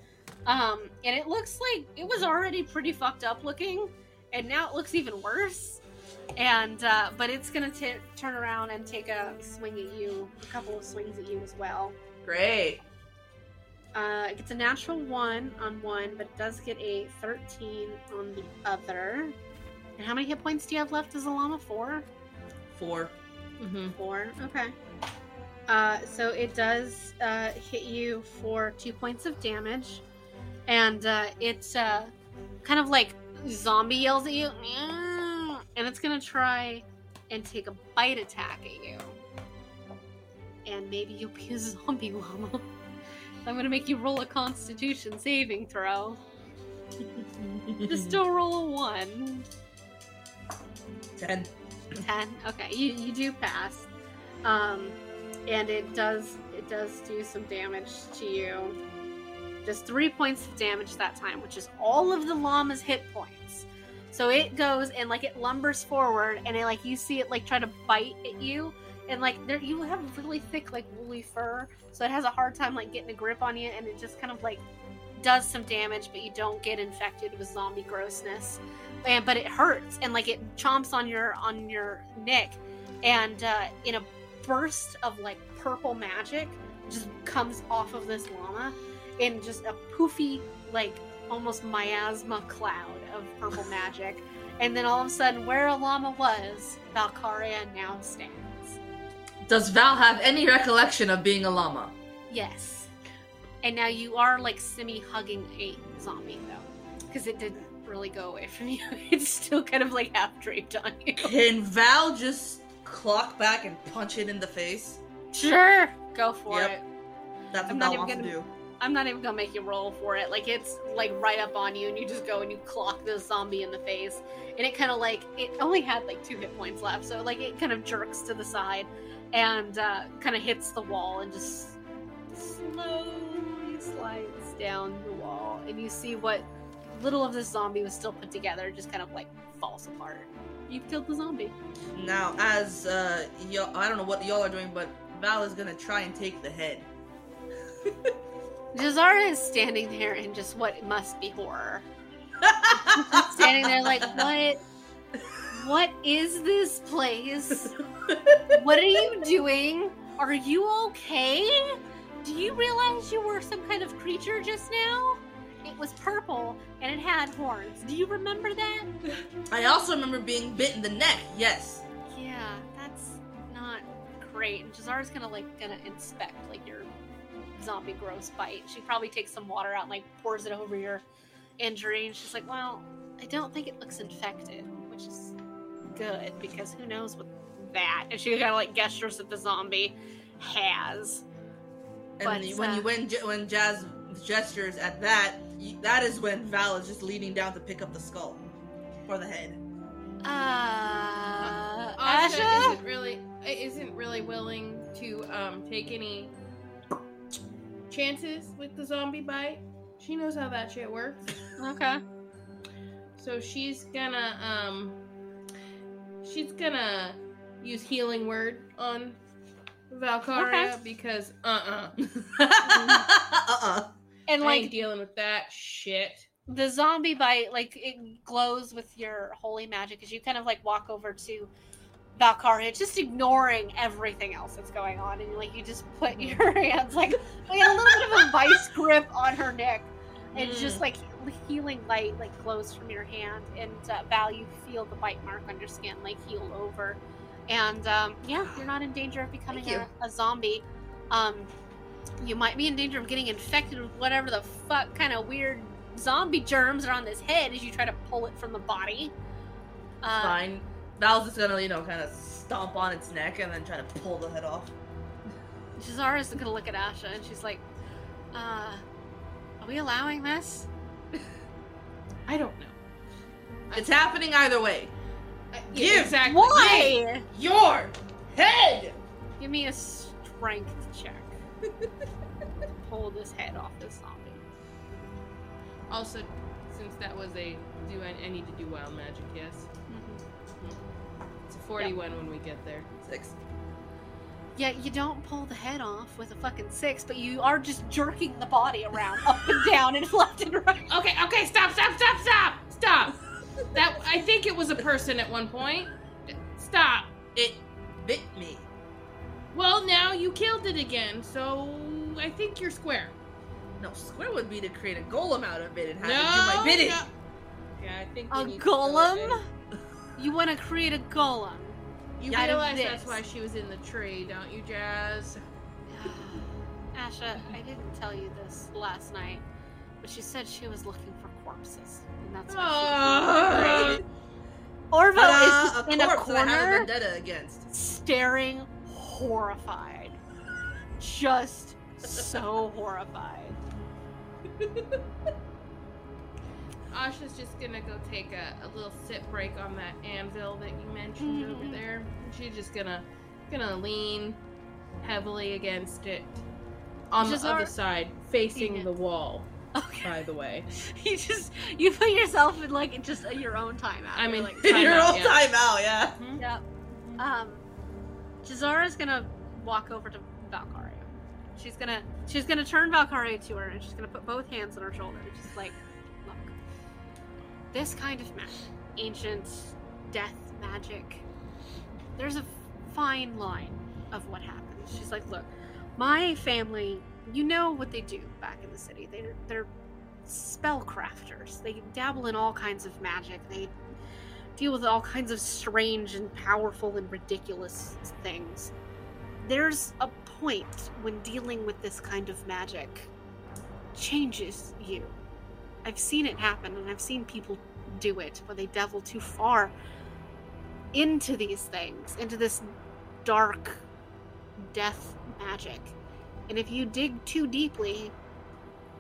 S1: Um, and it looks like it was already pretty fucked up looking, and now it looks even worse. And uh, but it's gonna t- turn around and take a swing at you, a couple of swings at you as well.
S4: Great.
S1: Uh, it gets a natural one on one, but it does get a thirteen on the other. And how many hit points do you have left as a llama? Four.
S4: Four.
S2: Mm-hmm.
S1: Four. Okay. Uh, so it does uh, hit you for two points of damage, and uh, it's uh, kind of like zombie yells at you, and it's gonna try and take a bite attack at you. And maybe you'll be a [LAUGHS] zombie llama. I'm gonna make you roll a Constitution saving throw. [LAUGHS] Just still roll a one.
S4: Ten.
S1: 10 okay you, you do pass um and it does it does do some damage to you just three points of damage that time which is all of the llama's hit points. So it goes and like it lumbers forward and it like you see it like try to bite at you. And like there you have really thick like woolly fur so it has a hard time like getting a grip on you. And it just kind of like does some damage but you don't get infected with zombie grossness. And but it hurts and like it chomps on your on your neck. And uh, in a burst of like purple magic just comes off of this llama in just a poofy like almost miasma cloud of purple magic [LAUGHS] and then all of a sudden where a llama was valkyria now stands
S4: Does Val have any recollection of being a llama?
S1: yes and now you are like semi hugging a zombie though because it didn't really go away from you [LAUGHS] it's still kind of like half draped on you
S4: Can Val just clock back and punch it in the face?
S1: Sure, go for
S4: Yep.
S1: it.
S4: That's what
S1: I'm
S4: Val wants to
S1: gonna-
S4: do.
S1: I'm not even gonna make you roll for it. Like it's like right up on you, and you just go and you clock the zombie in the face, and it kind of like it only had like two hit points left, so like it kind of jerks to the side, and uh, kind of hits the wall and just slowly slides down the wall, and you see what little of this zombie was still put together just kind of like falls apart. You've killed the zombie.
S4: Now, as uh, y'all, I don't know what y'all are doing, but Val is gonna try and take the head. [LAUGHS]
S1: Jazara is standing there in just what must be horror. [LAUGHS] standing there like, what? What is this place? What are you doing? Are you okay? Do you realize you were some kind of creature just now? It was purple and it had horns. Do you remember that?
S4: I also remember being bit in the neck. Yes.
S1: Yeah, that's not great. And Jazara's gonna like gonna inspect like your zombie gross bite. She probably takes some water out and like pours it over your injury, and she's like, "Well, I don't think it looks infected, which is good because who knows what that." And she kind of like gestures at the zombie has.
S4: And
S1: But,
S4: when
S1: uh,
S4: you when when Jazz gestures at that, you, that is when Val is just leaning down to pick up the skull or the head.
S1: Uh,
S2: Asha
S1: Asha.
S2: isn't really isn't really willing to um, take any chances with the zombie bite. She knows how that shit works.
S1: Okay.
S2: So she's gonna um she's gonna use healing word on Valkyria
S1: Okay.
S2: because uh uh [LAUGHS]
S4: uh-uh.
S1: And
S2: I
S1: like
S2: ain't dealing with that shit.
S1: the zombie bite like it glows with your holy magic as you kind of like walk over to Valkyria, just ignoring everything else that's going on, and like you just put
S4: Mhm.
S1: your [LAUGHS] hands like like a little bit of a vice grip on her neck, and
S4: Mm.
S1: just like healing light like glows from your hand, and uh, Val, you feel the bite mark on your skin like heal over, and um, yeah, you're not in danger of becoming a, a zombie. Um, you might be in danger of getting infected with whatever the fuck kind of weird zombie germs are on this head as you try to pull it from the body. Uh,
S4: Fine. Val's just gonna, you know, kind of stomp on its neck and then try to pull the head off.
S1: Jazara's gonna look at Asha and she's like, uh, are we allowing this?
S2: I don't know.
S4: It's happening either way.
S2: Yeah,
S4: Give
S2: exactly.
S1: Why?
S4: Your head!
S1: Give me a strength check. [LAUGHS] Pull this head off this zombie.
S2: Also, since that was a do, I, I need to do wild magic. Yes, it's a forty-one when we get there.
S4: Six.
S1: Yeah, you don't pull the head off with a fucking six, but you are just jerking the body around [LAUGHS] up and down and [LAUGHS] left and right.
S2: Okay, okay, stop, stop, stop, stop, stop. That I think it was a person at one point. Stop.
S4: It bit me.
S2: Well, now you killed it again, so I think you're square.
S4: No, square would be to create a golem out of it and have
S2: no,
S4: it do my bidding.
S2: no. Yeah, I think we
S1: A
S2: need to
S1: golem? You want to create a golem?
S2: You
S1: of
S2: realize that's why she was in the tree, don't you, Jazz? [SIGHS]
S1: Asha, I didn't tell you this last night, but she said she was looking for corpses, and that's why
S2: Ah.
S1: she. Orvo
S4: Ta-da,
S1: is
S4: a
S1: in a
S4: corpse that I have a
S1: corner,
S4: vendetta against.
S1: staring horrified, just so horrified. [LAUGHS]
S2: Asha's just gonna go take a, a little sit break on that anvil that you mentioned over
S1: Mhm.
S2: there. She's just gonna gonna lean heavily against it on the other side, facing
S1: Yeah.
S2: the wall.
S1: Okay,
S2: By the way, [LAUGHS]
S1: you just you put yourself in like just your own timeout.
S2: I mean,
S1: like, [LAUGHS]
S2: Time
S4: Your
S2: out,
S4: own
S2: yeah.
S4: time out, yeah.
S1: Yep. Um, Jazara's gonna walk over to Valkyria. She's gonna she's gonna turn Valkyria to her and she's gonna put both hands on her shoulder. and She's like, look, this kind of magic, ancient death magic. There's a fine line of what happens. She's like, look, my family, you know what they do back in the city. They're they're spellcrafters. They dabble in all kinds of magic. They deal with all kinds of strange and powerful and ridiculous things. There's a point when dealing with this kind of magic changes you. I've seen it happen, and I've seen people do it when they devil too far into these things, into this dark death magic. And if you dig too deeply,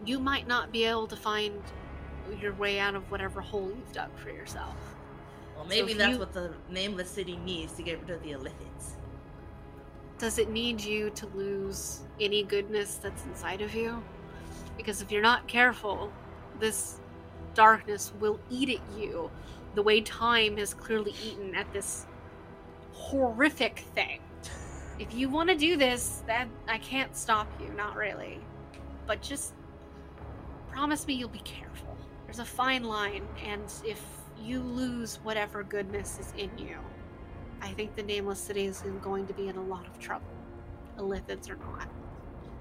S1: you might not be able to find your way out of whatever hole you've dug for yourself.
S4: Well, maybe
S1: if
S4: that's
S1: you-
S4: what the name of the city needs to get rid of the Illithids.
S1: Does it need you to lose any goodness that's inside of you? Because if you're not careful, this darkness will eat at you the way time has clearly eaten at this horrific thing. If you want to do this, that I can't stop you, not really. But just promise me you'll be careful. There's a fine line, and if you lose whatever goodness is in you, I think the Nameless City is going to be in a lot of trouble. Illithids or not.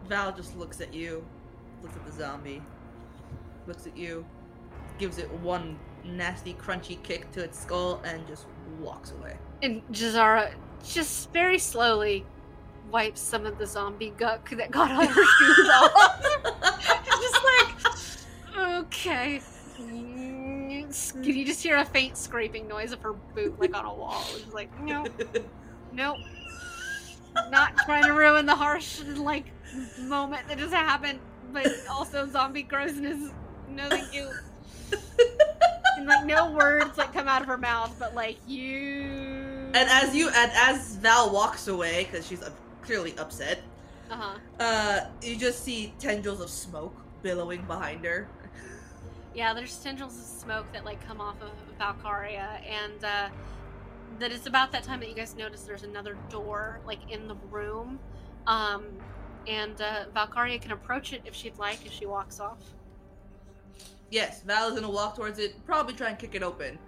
S4: Val just looks at you, looks at the zombie, looks at you, gives it one nasty, crunchy kick to its skull, and just walks away.
S1: And Jazara just very slowly wipes some of the zombie guck that got on her [LAUGHS] shoes off. [LAUGHS] just like, okay. Can You just hear a faint scraping noise of her boot, like on a wall. It's like, no, nope. Not trying to ruin the harsh, like, moment that just happened, but also zombie grossness. No, thank you. And, like, no words, like, come out of her mouth, but, like, you.
S4: And as you, and as Val walks away, because she's uh, clearly upset,
S1: Uh huh.
S4: uh, you just see tendrils of smoke billowing behind her.
S1: Yeah, there's tendrils of smoke that like come off of Valkyria, and uh, that it's about that time that you guys notice there's another door like in the room, um, and uh, Valkyria can approach it if she'd like if she walks off.
S4: Yes, Val is gonna walk towards it, probably try and kick it open.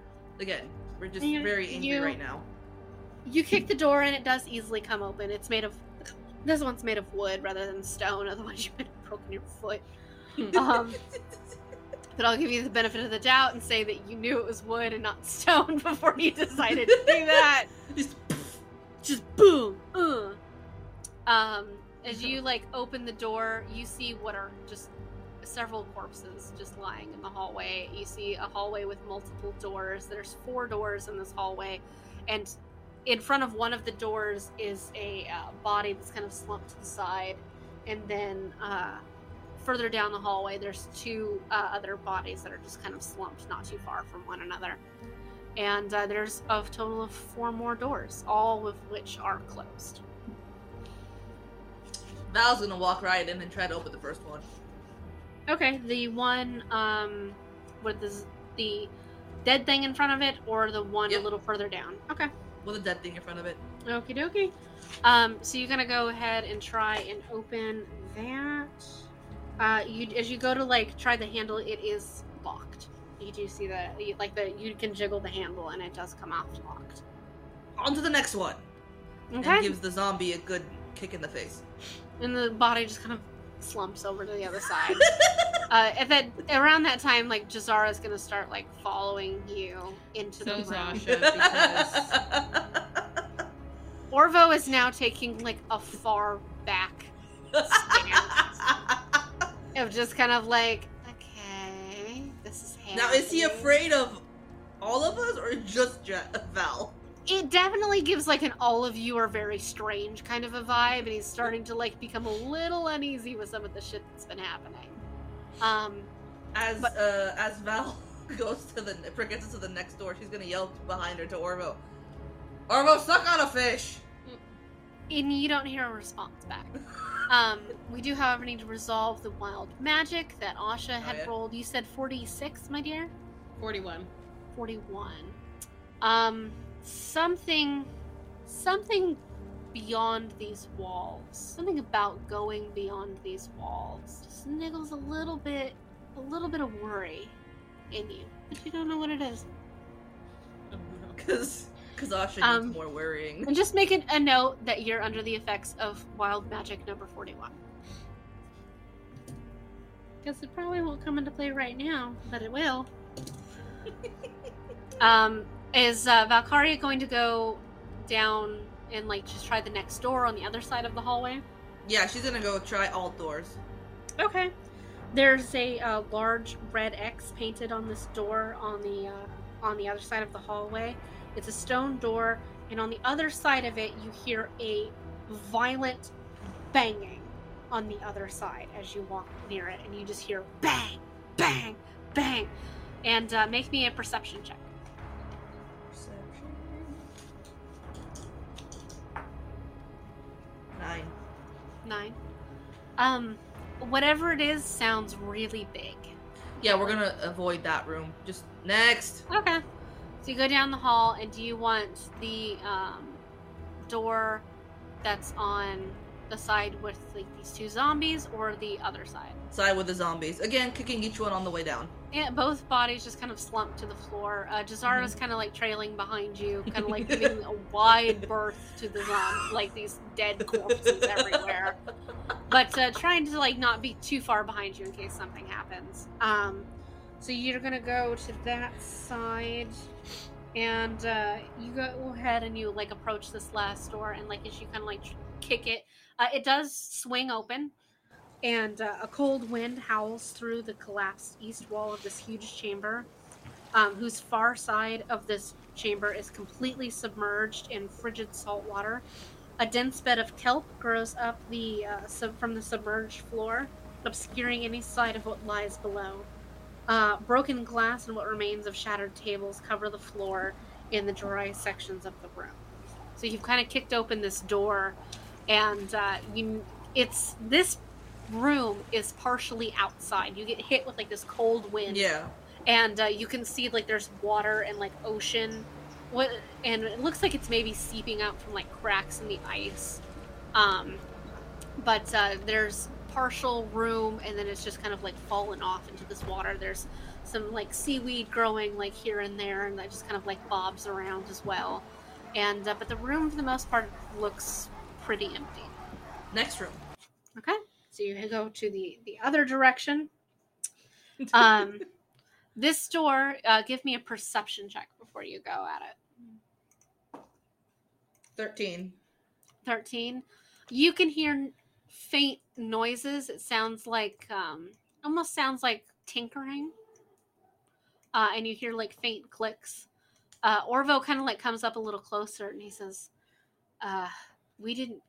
S4: Again, we're just
S1: You-
S4: very angry
S1: you-
S4: right now.
S1: You kick the door and it does easily come open. It's made of this one's made of wood rather than stone, otherwise you might have broken your foot. [LAUGHS] Um, but I'll give you the benefit of the doubt and say that you knew it was wood and not stone [LAUGHS] before you decided to do that. [LAUGHS]
S4: Just
S1: Just boom. Uh. Um, as you like open the door, you see what are just several corpses just lying in the hallway. You see a hallway with multiple doors. There's four doors in this hallway, and in front of one of the doors is a uh, body that's kind of slumped to the side, and then uh, further down the hallway, there's two uh, other bodies that are just kind of slumped not too far from one another. And uh, there's a total of four more doors, all of which are closed.
S4: Val's gonna walk right in and try to open the first one.
S1: Okay, the one um, with the the dead thing in front of it, or the one
S4: Yep.
S1: a little further down. Okay.
S4: With the dead thing in front of it.
S1: Okie dokie. Um, so you're gonna go ahead and try and open that. Uh, you as you go to like try the handle, it is locked. You do see that, you, like the you can jiggle the handle and it does come off locked.
S4: On to the next one.
S1: Okay.
S4: And gives the zombie a good kick in the face.
S1: and the body just kind of slumps over to the other side. [LAUGHS] uh, at that around that time, like Jazara is gonna start like following you into
S2: So
S1: the room.
S2: Asha. because [LAUGHS]
S1: Orvo is now taking like a far back stance of just kind of like, okay, this is
S4: now, is he afraid of all of us or just Ja- Val?
S1: It definitely gives like an all of you are very strange kind of a vibe, and he's starting to like become a little uneasy with some of the shit that's been happening. Um,
S4: As
S1: But-
S4: uh, as Val [LAUGHS] goes to the gets to the next door, she's gonna yell behind her to Orvo. Orvo, suck on a fish.
S1: and you don't hear a response back. [LAUGHS] Um, we do, however, need to resolve the wild magic that Asha had
S4: yeah?
S1: rolled. You said 46, my dear?
S2: 41.
S1: 41. Um, something, something beyond these walls. Something about going beyond these walls just niggles a little bit, a little bit of worry in you, but you don't know what it is.
S2: Oh.
S4: Cause, cause Asha needs
S1: Um,
S4: more worrying.
S1: And just make it a note that you're under the effects of wild magic number 41. Because it probably won't come into play right now, but it will. [LAUGHS] um, is uh, Valkyria going to go down and like just try the next door on the other side of the hallway?
S4: Yeah, she's gonna go try all doors.
S1: Okay. There's a uh, large red X painted on this door on the uh, on the other side of the hallway. It's a stone door, and on the other side of it, you hear a violent banging on the other side as you walk near it, and you just hear bang, bang, bang, and uh, make me a perception check.
S4: Nine.
S1: Nine. Um, whatever it is sounds really big.
S4: Yeah, we're gonna avoid that room. Just next.
S1: Okay. So you go down the hall, and do you want the um, door that's on the side with like these two zombies, or the other side?
S4: Side with the zombies. Again, kicking each one on the way down.
S1: Yeah, both bodies just kind of slumped to the floor. Uh, Jazara's kind of like trailing behind you, kind of like [LAUGHS] giving a wide berth to the zom- like these dead corpses everywhere. But uh, trying to like not be too far behind you in case something happens. Um, so you're gonna go to that side, and uh, you go ahead and you like approach this last door, and like as you kind of like tr- kick it, uh, it does swing open and uh, a cold wind howls through the collapsed east wall of this huge chamber, um, whose far side of this chamber is completely submerged in frigid salt water. A dense bed of kelp grows up the uh, sub- from the submerged floor, obscuring any sight of what lies below. Uh, broken glass and what remains of shattered tables cover the floor in the dry sections of the room. So you've kind of kicked open this door, and uh, you it's this room is partially outside. You get hit with like this cold wind,
S4: Yeah.
S1: and uh, you can see like there's water and like ocean, what, and it looks like it's maybe seeping out from like cracks in the ice. Um, but uh, there's partial room, and then it's just kind of like fallen off into this water. There's some like seaweed growing like here and there, and that just kind of like bobs around as well. And uh, but the room for the most part looks pretty empty.
S4: Next room.
S1: Okay, so you go to the the other direction. [LAUGHS] Um, this door. Uh, give me a perception check before you go at it.
S4: 13.
S1: 13 you can hear faint noises it sounds like um almost sounds like tinkering uh and you hear like faint clicks uh orvo kind of like comes up a little closer and he says uh we didn't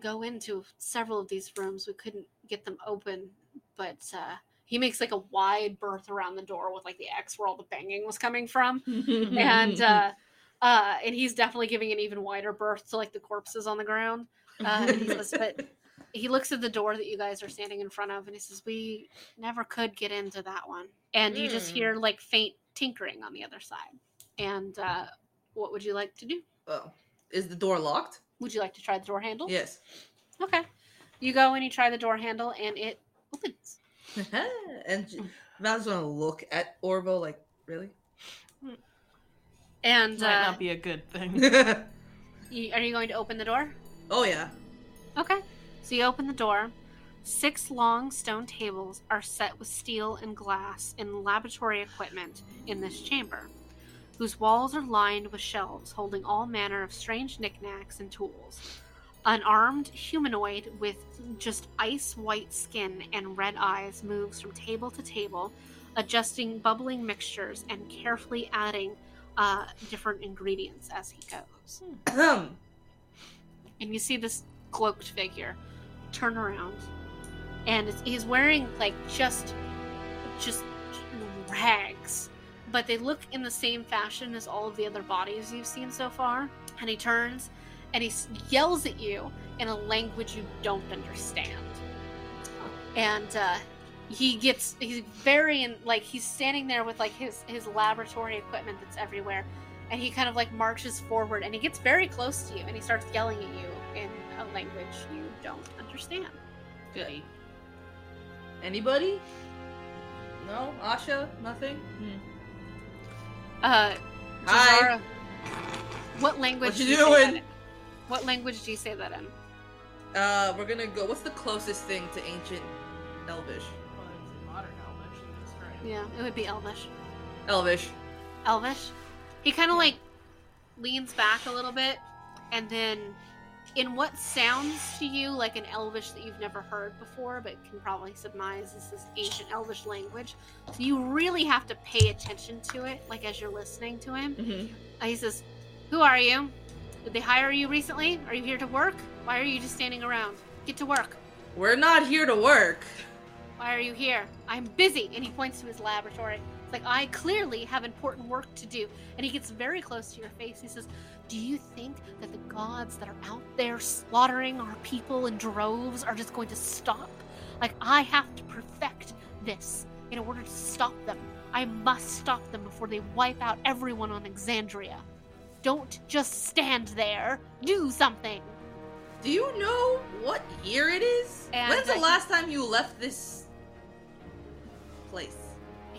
S1: go into several of these rooms we couldn't get them open but uh he makes like a wide berth around the door with like the x where all the banging was coming from and [LAUGHS] uh uh and he's definitely giving an even wider berth to like the corpses on the ground uh, and he says, but [LAUGHS] he looks at the door that you guys are standing in front of and he says, We never could get into that one. And you just
S4: Hmm.
S1: hear like faint tinkering on the other side. And uh, what would you like to do?
S4: oh. Is the door locked?
S1: Would you like to try the door handle?
S4: Yes.
S1: Okay. You go and you try the door handle and it opens. [LAUGHS]
S4: and j- Val's gonna look at Orvo like, really?
S1: And
S2: Might
S1: uh,
S2: not be a good thing. [LAUGHS]
S1: you, are you going to open the door?
S4: oh yeah.
S1: Okay. So you open the door. Six long stone tables are set with steel and glass and laboratory equipment in this chamber, whose walls are lined with shelves holding all manner of strange knickknacks and tools. An armed humanoid with just ice white skin and red eyes moves from table to table, adjusting bubbling mixtures and carefully adding uh, different ingredients as he goes. And you see this cloaked figure turn around and he's wearing like just just rags but they look in the same fashion as all of the other bodies you've seen so far and he turns and he yells at you in a language you don't understand and uh, he gets he's very in like he's standing there with like his his laboratory equipment that's everywhere and he kind of like marches forward and he gets very close to you and he starts yelling at you in a language you don't understand.
S4: Good. Anybody? No? Asha? Nothing? Hmm.
S1: Uh,
S4: Hi.
S1: Jazara, what language?
S4: What
S1: do
S4: you
S1: say that
S4: doing?
S1: in? What language do you say that in?
S4: Uh, we're gonna go. What's the closest thing to ancient Elvish?
S2: Well, modern Elvish, right.
S1: Yeah, it would be Elvish.
S4: Elvish.
S1: Elvish. He kind of like leans back a little bit, and then in what sounds to you like an Elvish that you've never heard before, but can probably surmise this is ancient Elvish language. So you really have to pay attention to it, like as you're listening to him.
S4: Mm-hmm.
S1: Uh, he says, "Who are you? Did they hire you recently? Are you here to work? Why are you just standing around? Get to work."
S4: We're not here to work.
S1: Why are you here? I'm busy. And he points to his laboratory. It's like, I clearly have important work to do. And he gets very close to your face. He says, Do you think that the gods that are out there slaughtering our people in droves are just going to stop? Like, I have to perfect this in order to stop them. I must stop them before they wipe out everyone on Exandria. Don't just stand there. Do something.
S4: Do you know what year it is?
S1: And,
S4: When's the
S1: uh,
S4: last time you left this place?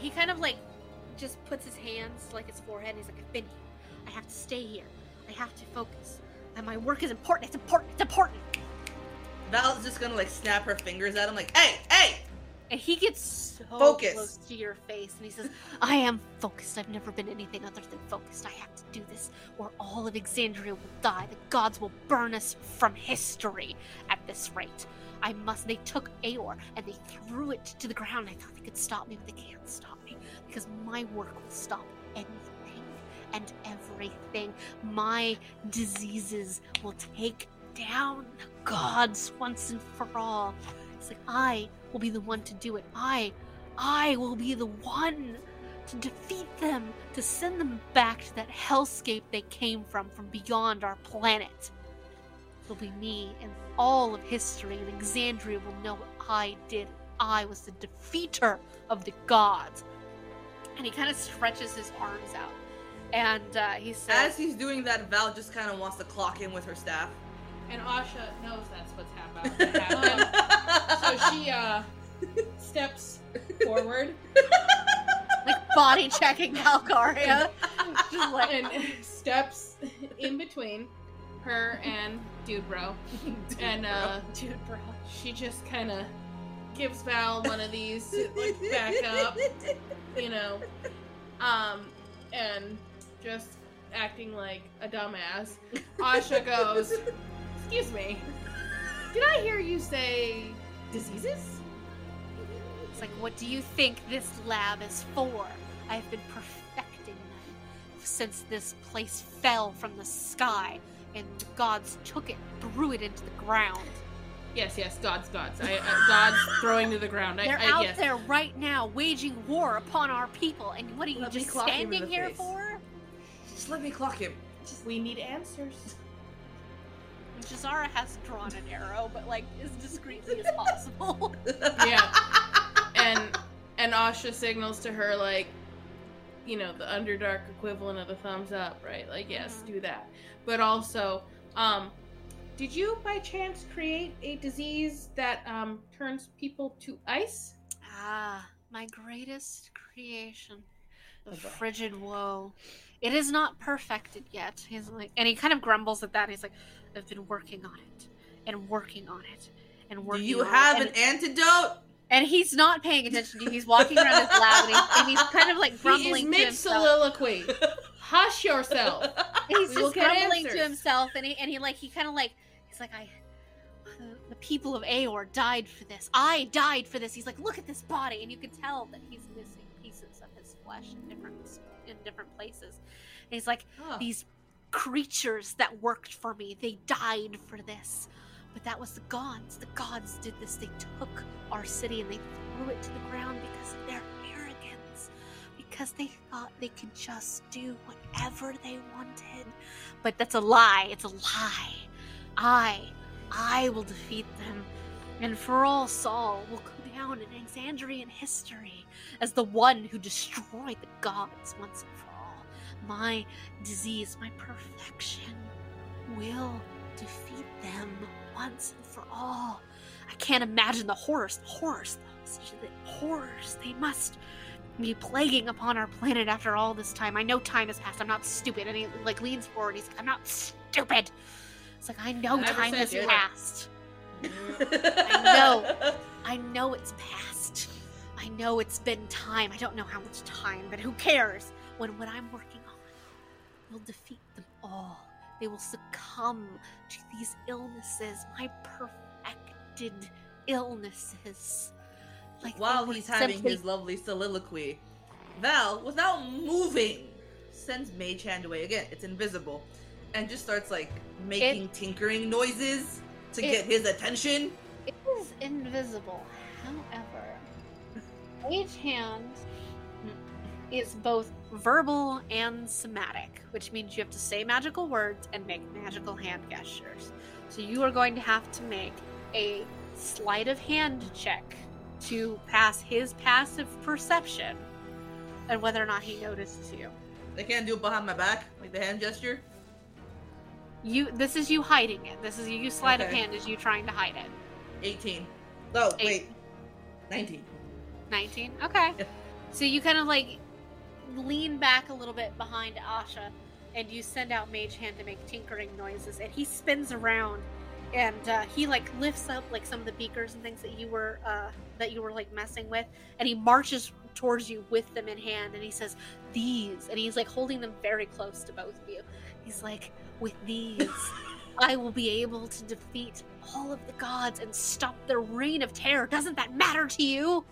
S1: he kind of like just puts his hands like his forehead and he's like i've been here i have to stay here i have to focus. And my work is important. It's important. It's important.
S4: Val's just gonna like snap her fingers at him, like, "Hey, hey!"
S1: and he gets so
S4: Focus.
S1: close to your face and he says i am focused. I've never been anything other than focused. I have to do this or all of exandria will die. The gods will burn us from history at this rate. I must they took Aeor and they threw it to the ground. I thought they could stop me but they can't stop me because my work will stop anything and everything my diseases will take down the gods once and for all it's like i will be the one to do it. I, I will be the one to defeat them, to send them back to that hellscape they came from, from beyond our planet. It'll be me, and all of history and Exandria will know what I did. I was the defeater of the gods. And he kind of stretches his arms out. And uh, he says,
S4: As he's doing that, Val just kind of wants to clock in with her staff.
S2: And Asha knows that's what's about [LAUGHS] to so she uh steps forward
S1: Like body checking Valkyria. Just like
S2: and steps in between her and Dude Bro. And uh
S1: dude, bro.
S2: she just kind of gives Val one of these to, like back up, you know, um, and just acting like a dumbass. Asha [LAUGHS] goes, "Excuse me, did I hear you say diseases?"
S1: It's like, what do you think this lab is for? I've been perfecting them since this place fell from the sky and the gods took it, threw it into the ground.
S2: Yes, yes, gods, gods. I, uh, gods [LAUGHS] throwing to the ground. I,
S1: They're
S2: I,
S1: out
S2: yes.
S1: there right now waging war upon our people. And what are you
S4: Let
S1: just
S4: clock him in
S1: standing here
S4: face.
S1: for?
S4: Just let me clock him.
S2: We need answers.
S1: And [LAUGHS] Jazara has drawn an arrow, but like as discreetly as possible. [LAUGHS]
S2: Yeah. [LAUGHS] and and Asha signals to her like, you know, the Underdark equivalent of the thumbs up, right? Like, yes,
S1: Mhm.
S2: do that. But also, um, did you by chance create a disease that um turns people to ice?
S1: ah, my greatest creation. The
S2: boy.
S1: frigid woe. It is not perfected yet. He's like, and he kind of grumbles at that. He's like, I've been working on it, and working on it, and working.
S4: Do
S1: you
S4: have
S1: it.
S4: an antidote?
S1: And he's not paying attention to you. He's walking around his lab, and he's, and he's kind of like
S2: He
S1: grumbling to
S2: mid soliloquy. Hush yourself. [LAUGHS]
S1: He's
S2: We
S1: just grumbling
S2: answers.
S1: to himself, and he and he like he kind of like he's like I. The people of Aeor died for this. I died for this. He's like, look at this body, and you can tell that he's missing pieces of his flesh in different in different places. And he's like,
S4: Oh.
S1: these creatures that worked for me, they died for this. But that was the gods. The gods did this. They took our city and they threw it to the ground because of their arrogance. Because they thought they could just do whatever they wanted. But that's a lie. It's a lie. I, I will defeat them. And for all Sal will down in Exandrian history as the one who destroyed the gods once and for all. My disease, my perfection, will defeat them once and for all. I can't imagine the horrors, the horrors, the horrors they must be plaguing upon our planet after all this time. I know time has passed. I'm not stupid. And he like leans forward. He's like, I'm not stupid. It's like I know time has passed. [LAUGHS] I know. I know it's past. I know it's been time. I don't know how much time, but who cares? When what I'm working on will defeat them all. They will succumb to these illnesses, my perfected illnesses. Like
S4: While he's having
S1: simply-
S4: his lovely soliloquy, Val, without moving, sends Mage Hand away again. It's invisible, and just starts like making tinkering noises to
S1: It-
S4: get his attention.
S1: It is invisible. However, Mage Hand is both verbal and somatic, which means you have to say magical words and make magical hand gestures. So you are going to have to make a sleight of hand check to pass his passive perception and whether or not he notices you.
S4: I can't do it behind my back, like the hand gesture.
S1: You this is you hiding it. This is you sleight of hand is you trying to hide it.
S4: 18. No, wait. 19.
S1: 19 okay
S4: Yeah.
S1: so you kind of like lean back a little bit behind asha and you send out mage hand to make tinkering noises and he spins around and uh, he like lifts up like some of the beakers and things that you were uh, that you were like messing with and he marches towards you with them in hand and he says these and he's like holding them very close to both of you he's like with these [LAUGHS] i will be able to defeat all of the gods and stop their reign of terror doesn't that matter to you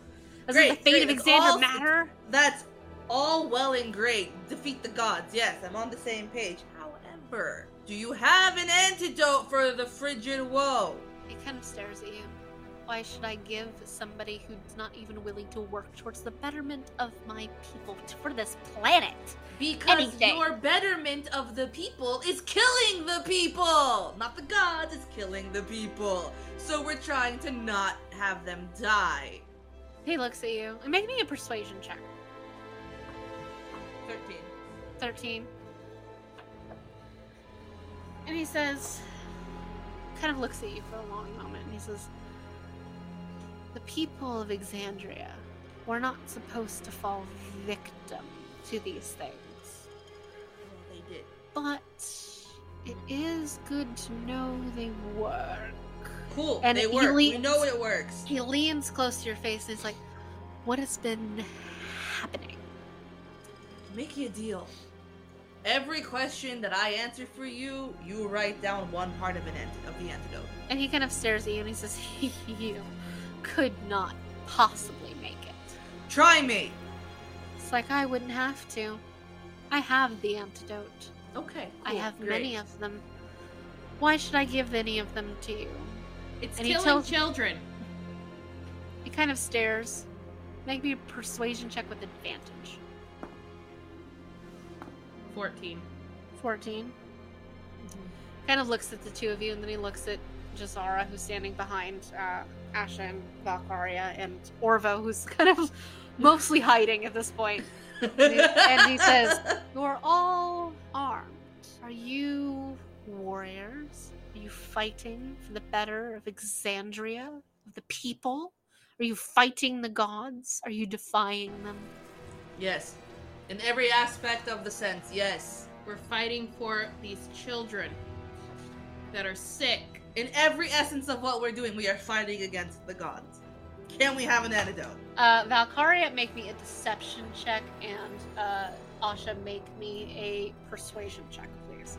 S1: doesn't
S4: Great,
S1: the fate
S4: great.
S1: of Xander
S4: all-
S1: matter?
S4: That's all well and great. Defeat the gods. Yes, I'm on the same page. However, do you have an antidote for the frigid woe?
S1: He kind of stares at you. Why should I give somebody who's not even willing to work towards the betterment of my people for this planet?
S4: Because
S1: Anything.
S4: your betterment of the people is killing the people! Not the gods, it's killing the people. So we're trying to not have them die.
S1: He looks at you and make me a persuasion check.
S4: 13.
S1: 13. And he says, kind of looks at you for a long moment, and he says, The people of Exandria were not supposed to fall victim to these things.
S4: Well, they did.
S1: But it is good to know they work.
S4: Cool.
S1: And
S4: they
S1: he
S4: work. we know it works.
S1: He leans close to your face and he's like, What has been happening?
S4: Make you a deal. Every question that I answer for you, you write down one part of an ant- of the antidote.
S1: And he kind of stares at you and he says, [LAUGHS] You could not possibly make it.
S4: Try me.
S1: It's like I wouldn't have to. I have the antidote.
S4: Okay.
S1: I have
S4: great.
S1: many of them. Why should I give any of them to you?
S2: It's
S1: And
S2: killing
S1: tells-
S2: children.
S1: He kind of stares. Make me a persuasion check with advantage.
S2: 14.
S1: 14. Mm-hmm. Kind of looks at the two of you and then he looks at Jazara, who's standing behind uh, Asha and Valkyria, and Orvo, who's [LAUGHS] kind of mostly hiding at this point. and he says, [LAUGHS] You're all armed. Are you warriors? Are you fighting for the better of Exandria, of the people? Are you fighting the gods? Are you defying them?
S4: Yes. In every aspect of the sense, yes.
S2: We're fighting for these children that are sick.
S4: In every essence of what we're doing, we are fighting against the gods. Can we have an antidote?
S1: Uh, Valkyria, make me a deception check, and uh, Asha, make me a persuasion check, please.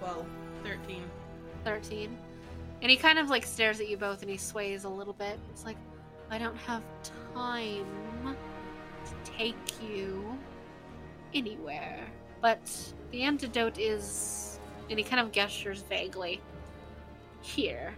S4: Well,
S2: 13.
S1: 13. And he kind of like stares at you both and he sways a little bit. It's like, I don't have time to take you anywhere. But the antidote is. And he kind of gestures vaguely. Here.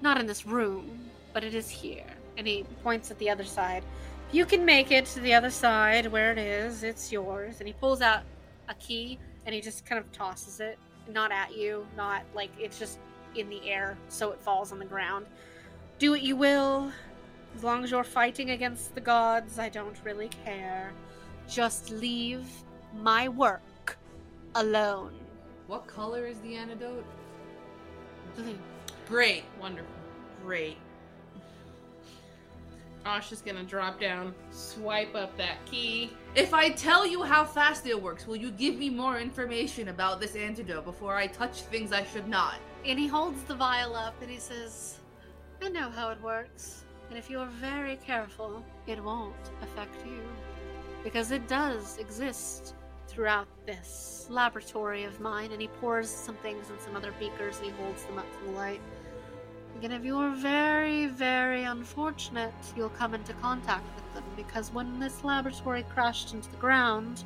S1: Not in this room, but it is here. And he points at the other side. If you can make it to the other side where it is, it's yours. And he pulls out a key and he just kind of tosses it. Not at you, not like it's just in the air so it falls on the ground. Do what you will. As long as you're fighting against the gods, I don't really care. Just leave my work alone.
S4: what color is the antidote?
S1: Blue.
S4: Great.
S2: Wonderful.
S4: Great.
S2: Asha's gonna drop down, swipe up that key.
S4: If I tell you how fast it works, will you give me more information about this antidote before I touch things I should not?
S1: And he holds the vial up and he says, I know how it works. And if you're very careful, it won't affect you. Because it does exist throughout this laboratory of mine. And he pours some things in some other beakers and he holds them up to the light. Again, if you're very, very unfortunate, you'll come into contact with them. Because when this laboratory crashed into the ground,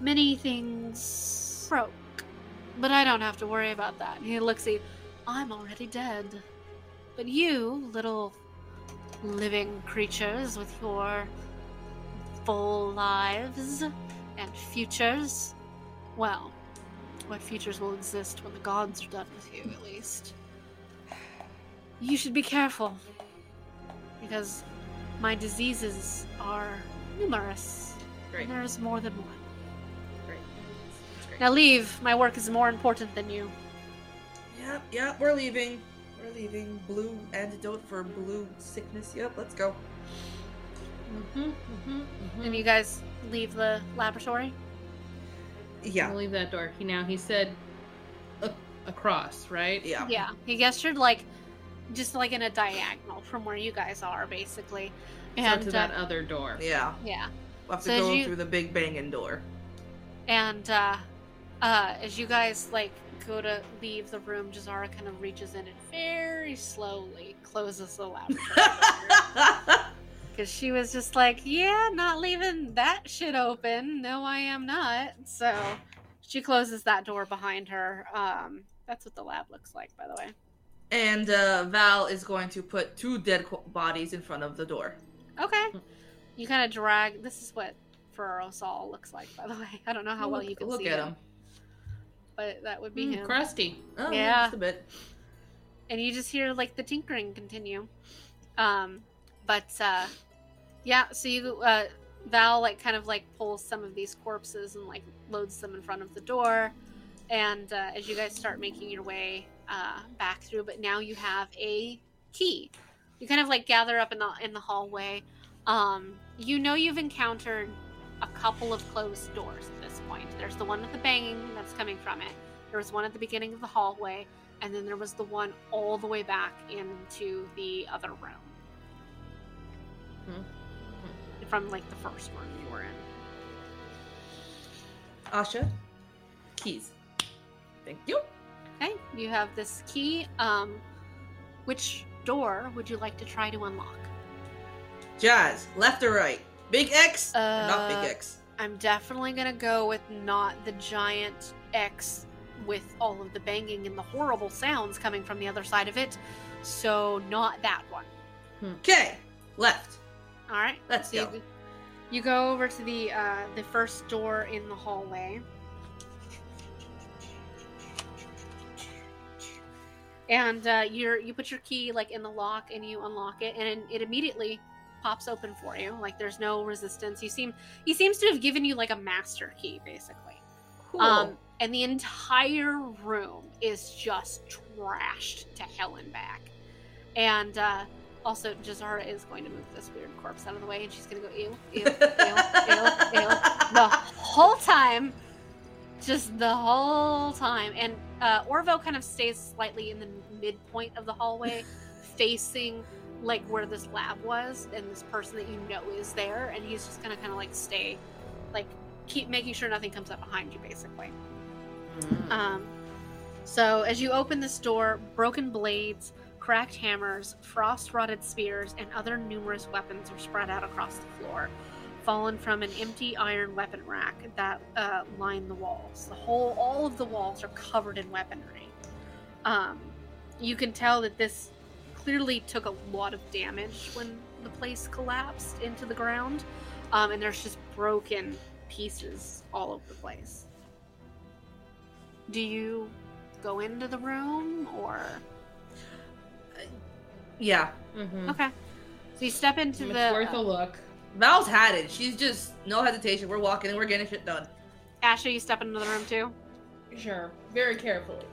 S1: many things broke. But I don't have to worry about that. He looks at you. I'm already dead. But you, little living creatures with your full lives and futures, well, what futures will exist when the gods are done with you, at least? You should be careful. Because my diseases are numerous.
S4: Great.
S1: And there's more than one.
S4: Great. Great.
S1: Now leave. My work is more important than you.
S4: Yep, yep, we're leaving. We're leaving. Blue antidote for blue sickness. Yep, let's go.
S2: Mm-hmm, mm-hmm, mm-hmm.
S1: And you guys leave the laboratory?
S4: Yeah.
S2: We'll leave that door. He now he said a- across, right?
S4: Yeah.
S1: Yeah. He gestured like just like in a diagonal from where you guys are, basically.
S2: So
S1: And
S2: to
S1: uh,
S2: that other door.
S4: Yeah.
S1: yeah.
S4: We'll have to
S1: So
S4: go
S1: you-
S4: through the big banging door.
S1: And uh uh as you guys like go to leave the room, Jazara kind of reaches in and very slowly closes the [LAUGHS] laboratory. [LAUGHS] Because she was just like, yeah, not leaving that shit open. No, I am not. So she closes that door behind her. Um, that's what the lab looks like, by the way.
S4: and uh, Val is going to put two dead qu- bodies in front of the door.
S1: Okay. You kind of drag. This is what Ferrosol looks like, by the way. I don't know how well
S4: look,
S1: you can
S4: look
S1: see
S4: at
S1: him,
S4: him.
S1: but that would be
S2: Mm,
S1: him.
S2: crusty.
S4: Oh,
S1: Yeah.
S4: just a bit.
S1: and you just hear like the tinkering continue. Um, but uh, yeah, so you uh, Val like kind of like pulls some of these corpses and like loads them in front of the door, and uh, as you guys start making your way uh, back through, but now you have a key you kind of like gather up in the in the hallway. Um, you know you've encountered a couple of closed doors at this point. There's the one with the banging that's coming from it. There was one at the beginning of the hallway, and then there was the one all the way back into the other room. From like the first room you were in.
S4: Asha, keys. Thank you.
S1: Okay, you have this key. Um, which door would you like to try to unlock?
S4: Jazz, left or right? Big X or not
S1: Uh,
S4: big X?
S1: I'm definitely gonna go with not the giant X with all of the banging and the horrible sounds coming from the other side of it. So not that one.
S4: Okay, left.
S1: All right.
S4: Let's
S1: so
S4: go.
S1: You, you go over to the uh, the first door in the hallway. And uh, you're you put your key like in the lock and you unlock it and it immediately pops open for you. Like there's no resistance. You seem he seems to have given you like a master key basically.
S4: Cool.
S1: Um, and the entire room is just trashed to hell and back. And uh, also, Jazara is going to move this weird corpse out of the way, and she's going to go ew, ew, ew, ew, ew, the whole time. Just the whole time. And uh, Orvo kind of stays slightly in the midpoint of the hallway, [LAUGHS] facing like where this lab was, and this person that you know is there, and he's just going to kind of like stay, like keep making sure nothing comes up behind you, basically.
S4: Mm.
S1: Um, so as you open this door, broken blades, cracked hammers, frost rotted spears, and other numerous weapons are spread out across the floor, fallen from an empty iron weapon rack that uh, line the walls. The whole, all of the walls are covered in weaponry. Um, you can tell that this clearly took a lot of damage when the place collapsed into the ground, um, and there's just broken pieces all over the place. Do you go into the room or
S4: yeah.
S2: Mm-hmm.
S1: okay? So you step into
S2: It's
S1: the
S2: worth a
S1: uh,
S2: look.
S4: Val's had it. She's just no hesitation. We're walking and we're getting shit done.
S1: Asha. You step into the room too.
S2: Sure. Very carefully.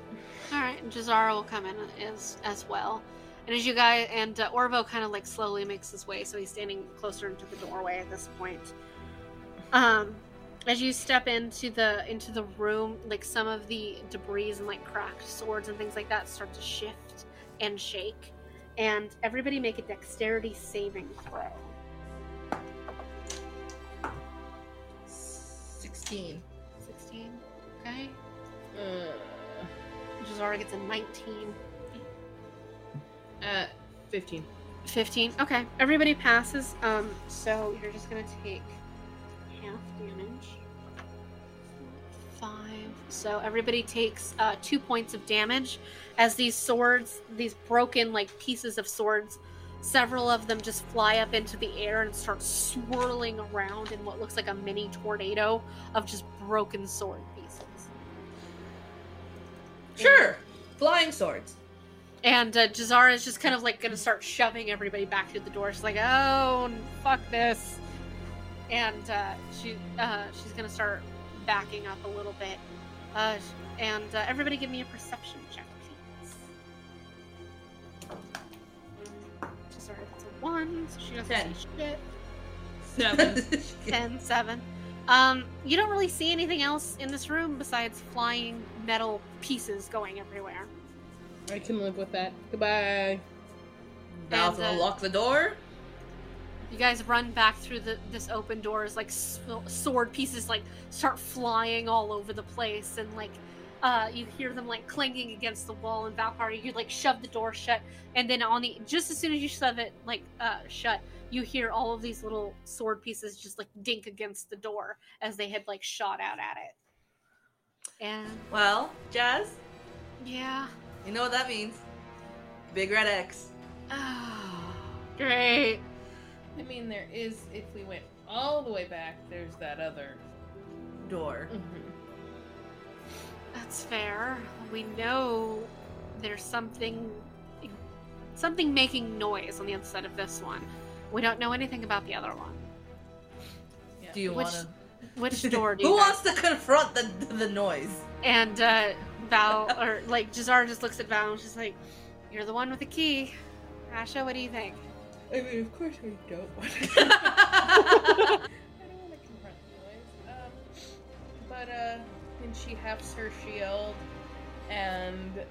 S1: All right, and Jazara will come in as as well. And as you guys and uh, Orvo kind of like slowly makes his way, so he's standing closer into the doorway at this point. Um, as you step into the into the room, like some of the debris and like cracked swords and things like that start to shift and shake. And everybody make a dexterity saving throw.
S4: Sixteen.
S1: Sixteen. Okay.
S2: Uh,
S1: Jazara gets a nineteen.
S2: uh, 15.
S1: 15 okay everybody passes um so you're just gonna take so everybody takes uh two points of damage as these swords these broken like pieces of swords several of them just fly up into the air and start swirling around in what looks like a mini tornado of just broken sword pieces
S4: Sure. Flying swords.
S1: And uh, Jazara is just kind of like gonna start shoving everybody back through the door. She's like, "Oh, fuck this!" And uh, she uh, she's gonna start backing up a little bit. Uh, and uh, everybody, give me a perception check, please. Jazara gets a one, so she doesn't
S4: Ten.
S1: see shit.
S2: Seven. [LAUGHS]
S1: Ten, seven. Um, you don't really see anything else in this room besides flying metal pieces going everywhere.
S2: I can live with that. Goodbye.
S4: Val's
S1: And,
S4: gonna
S1: uh,
S4: lock the door.
S1: You guys run back through the this open doors, like s- sword pieces like start flying all over the place, and like uh, you hear them like clanging against the wall. And Valkyrie, you like shove the door shut, and then on the just as soon as you shove it like uh, shut, you hear all of these little sword pieces just like dink against the door as they had like shot out at it. And
S4: Well, Jazz,
S1: yeah,
S4: you know what that means. Big red X.
S1: oh, [SIGHS] great.
S2: I mean, there is, if we went all the way back, there's that other.
S4: Door.
S2: Mm-hmm.
S1: That's fair. We know there's something something making noise on the other side of this one. We don't know anything about the other one.
S4: Do you wanna?
S1: Which [LAUGHS] door do
S4: Who
S1: you
S4: wants to confront the the noise?
S1: And uh Val or like Jazar just looks at Val and she's like, You're the one with the key. Asha, what do you think?
S2: I mean, of course we don't want to. I don't want to [LAUGHS] confront the. Um, but uh, then she hefts her shield and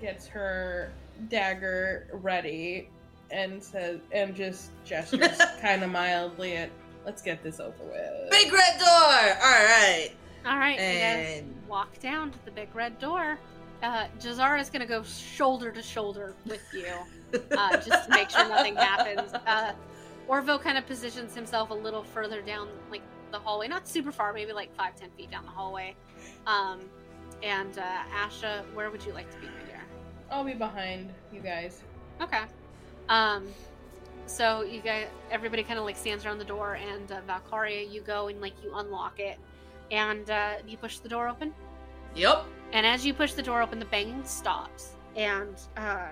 S2: gets her dagger ready and says and just gestures [LAUGHS] kind of mildly at let's get this over with.
S4: Big red door! Alright.
S1: All right, you guys
S4: And
S1: walk down to the big red door. Uh, Jazara is gonna go shoulder to shoulder with you, uh, just to make sure nothing happens. Uh, Orvo kind of positions himself a little further down, like the hallway, not super far, maybe like five, ten feet down the hallway. Um, and uh, Asha, where would you like to be, my dear?
S2: I'll be behind you guys.
S1: Okay. Um, so you guys, everybody kind of like stands around the door, and uh, Valkyria, you go and like you unlock it, and uh, you push the door open.
S4: Yep.
S1: And as you push the door open, the banging stops. And uh,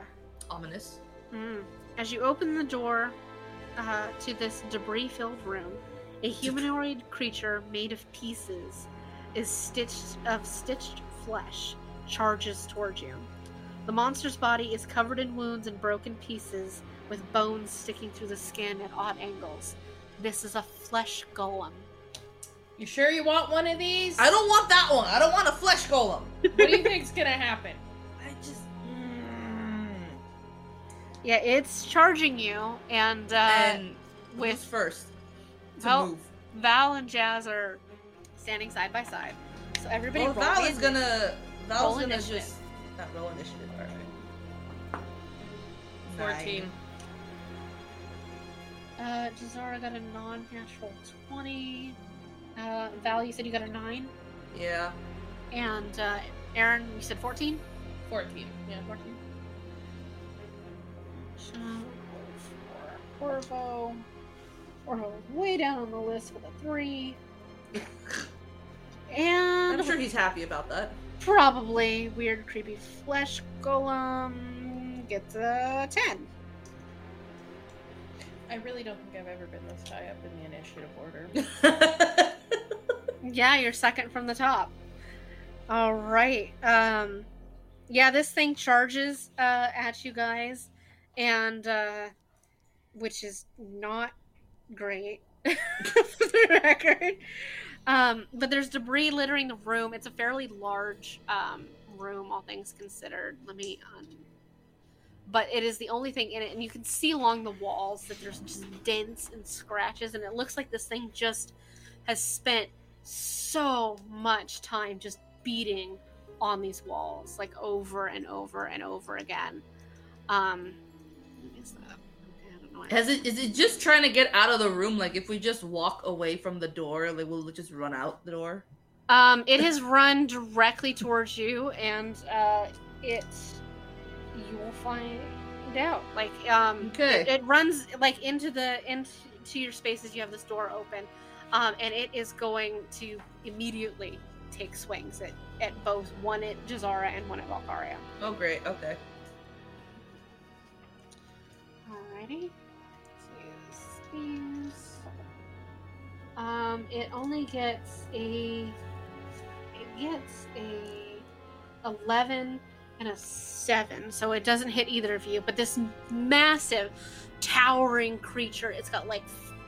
S4: Ominous.
S1: Mm, as you open the door uh, to this debris filled room, a humanoid creature made of pieces is stitched of stitched flesh charges towards you. The monster's body is covered in wounds and broken pieces, with bones sticking through the skin at odd angles. This is a flesh golem.
S2: You sure you want one of these?
S4: I don't want that one. I don't want a flesh golem.
S2: what do you think's gonna happen?
S1: Yeah, it's charging you, and, uh,
S4: and
S1: with
S4: first to
S1: Well,
S4: move?
S1: Val and Jazz are standing side by side. So everybody
S4: Well, Val is gonna. Val's gonna
S1: initiative.
S4: just. Not roll initiative. Alright.
S2: Fourteen.
S1: Uh, Jazara got a non-natural 20. Uh, Val, you said you got a 9.
S4: Yeah.
S1: And, uh, Aaron, you said 14?
S2: Fourteen. Yeah.
S1: 14. So, for Orvo. Orvo is way down on the list with a 3. And
S4: I'm sure he's happy about that.
S1: probably weird, creepy flesh golem gets a 10.
S2: I really don't think I've ever been this high up in the initiative order. [LAUGHS]
S1: Yeah, you're second from the top. All right. Um, yeah, this thing charges uh, at you guys, and uh, which is not great [LAUGHS] for the record. Um, but there's debris littering the room. It's a fairly large um, room, all things considered. Let me. Um, but it is the only thing in it, and you can see along the walls that there's just dents and scratches, and it looks like this thing just has spent so much time just beating on these walls like over and over and over again um what is that Okay, I don't know.
S4: Has it? Is it just trying to get out of the room? Like if we just walk away from the door, like we'll just run out the door.
S1: um it has run directly towards you and uh it you will find out like um
S4: Okay.
S1: it, it runs like into the into your spaces you have this door open um and it is going to immediately take swings at, at both one at Jazara and one at Valkyria.
S4: Oh great. Okay.
S1: Alrighty. Let's use these. Um, it only gets a it gets a eleven and a seven, so it doesn't hit either of you. But this massive, towering creature, it's got like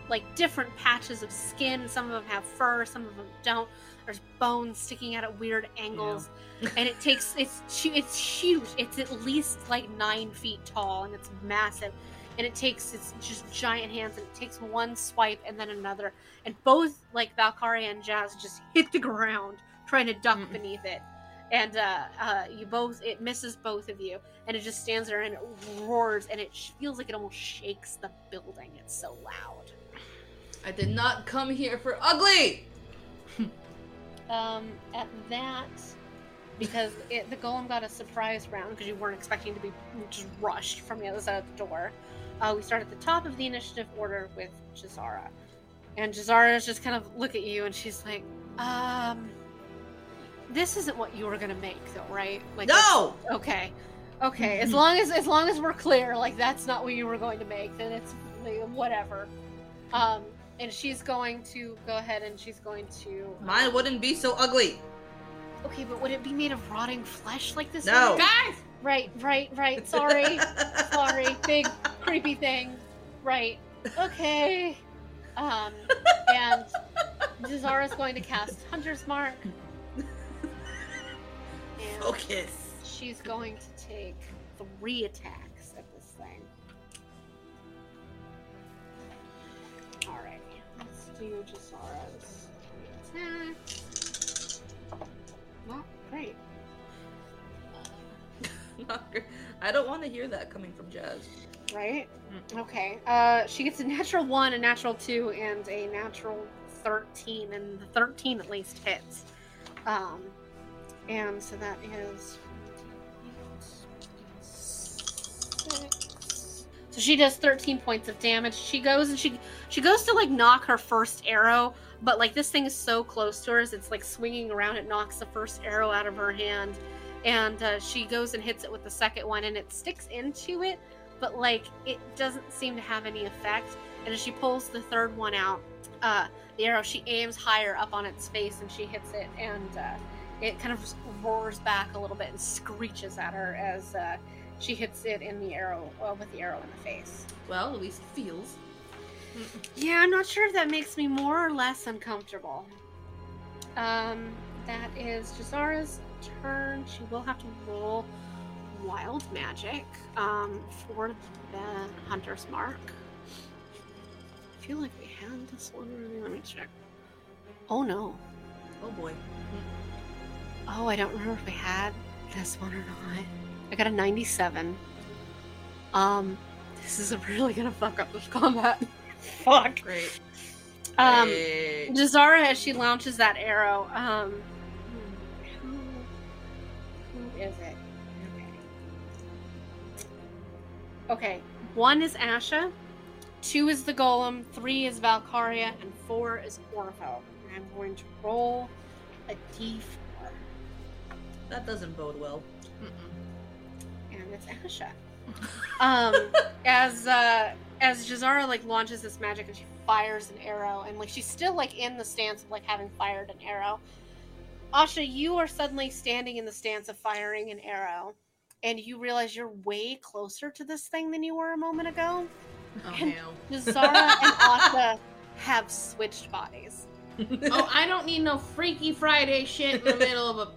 S1: like different patches of skin. Some of them have fur, some of them don't. There's bones sticking out at weird angles, and it takes it's it's huge. It's at least like nine feet tall, and it's massive. And it takes its just giant hands, and it takes one swipe and then another, and both like Valkyria and Jazz just hit the ground trying to duck
S4: Mm.
S1: beneath it. And uh, uh, you both, it misses both of you, and it just stands there and it roars, and it feels like it almost shakes the building. It's so loud.
S4: I did not come here for ugly.
S1: Um, at that because it, the golem got a surprise round because you weren't expecting to be just rushed from the other side of the door. Uh, we start at the top of the initiative order with Jazara, and Jazara is just kind of look at you and she's like, um, this isn't what you were gonna make though, right? Like,
S4: No.
S1: okay, okay. As [LAUGHS] long as as long as we're clear, like that's not what you were going to make, then it's like, whatever. Um, and she's going to go ahead and she's going to
S4: Mine wouldn't be so ugly.
S1: Okay, but would it be made of rotting flesh like this?
S4: No.
S1: one?
S2: Guys,
S1: right, right, right. [LAUGHS] Sorry, sorry. Big creepy thing. Right. Okay. Um, and Jazara's going to cast Hunter's Mark. [LAUGHS] And
S4: Focus.
S1: she's going to take three attacks let's do attacks. Not great. [LAUGHS]
S4: Not great. I don't want to hear that coming from Jazz.
S1: Right? Okay. Uh, she gets a natural one, a natural two, and a natural thirteen, and the thirteen at least hits. Um, and so that is. Six. So she does 13 points of damage. She goes and she she goes to like knock her first arrow, but like this thing is so close to hers, it's like swinging around. It knocks the first arrow out of her hand, and uh, she goes and hits it with the second one, and it sticks into it, but like it doesn't seem to have any effect. And as she pulls the third one out, uh, the arrow she aims higher up on its face, and she hits it, and uh, it kind of roars back a little bit and screeches at her as uh, she hits it in the arrow uh, with the arrow in the face.
S4: Well, at least it feels.
S1: Yeah, I'm not sure if that makes me more or less uncomfortable. Um, that is Jazara's turn. She will have to roll wild magic um, for the hunter's mark. I feel like we had this one. already. Let me check. Oh no.
S4: Oh boy.
S1: Oh, I don't remember if we had this one or not. I got a 97. Um, this is really gonna fuck up this combat. Fuck.
S4: Great.
S1: Um,
S4: Great.
S1: Jazara, as she launches that arrow, um, who, who is it? Okay. Okay, one is Asha, two is the Golem, three is Valkyria, and four is Orvo. I'm going to roll a d4,
S4: That doesn't bode well.
S1: And it's Asha. um, [LAUGHS] as uh, as Jazara like launches this magic and she fires an arrow, and like she's still like in the stance of like having fired an arrow. Asha, you are suddenly standing in the stance of firing an arrow, and you realize you're way closer to this thing than you were a moment ago.
S2: Oh,
S1: And-
S2: no.
S1: Jazara and [LAUGHS] Asha have switched bodies.
S2: oh, I don't need no Freaky Friday shit in the middle of a.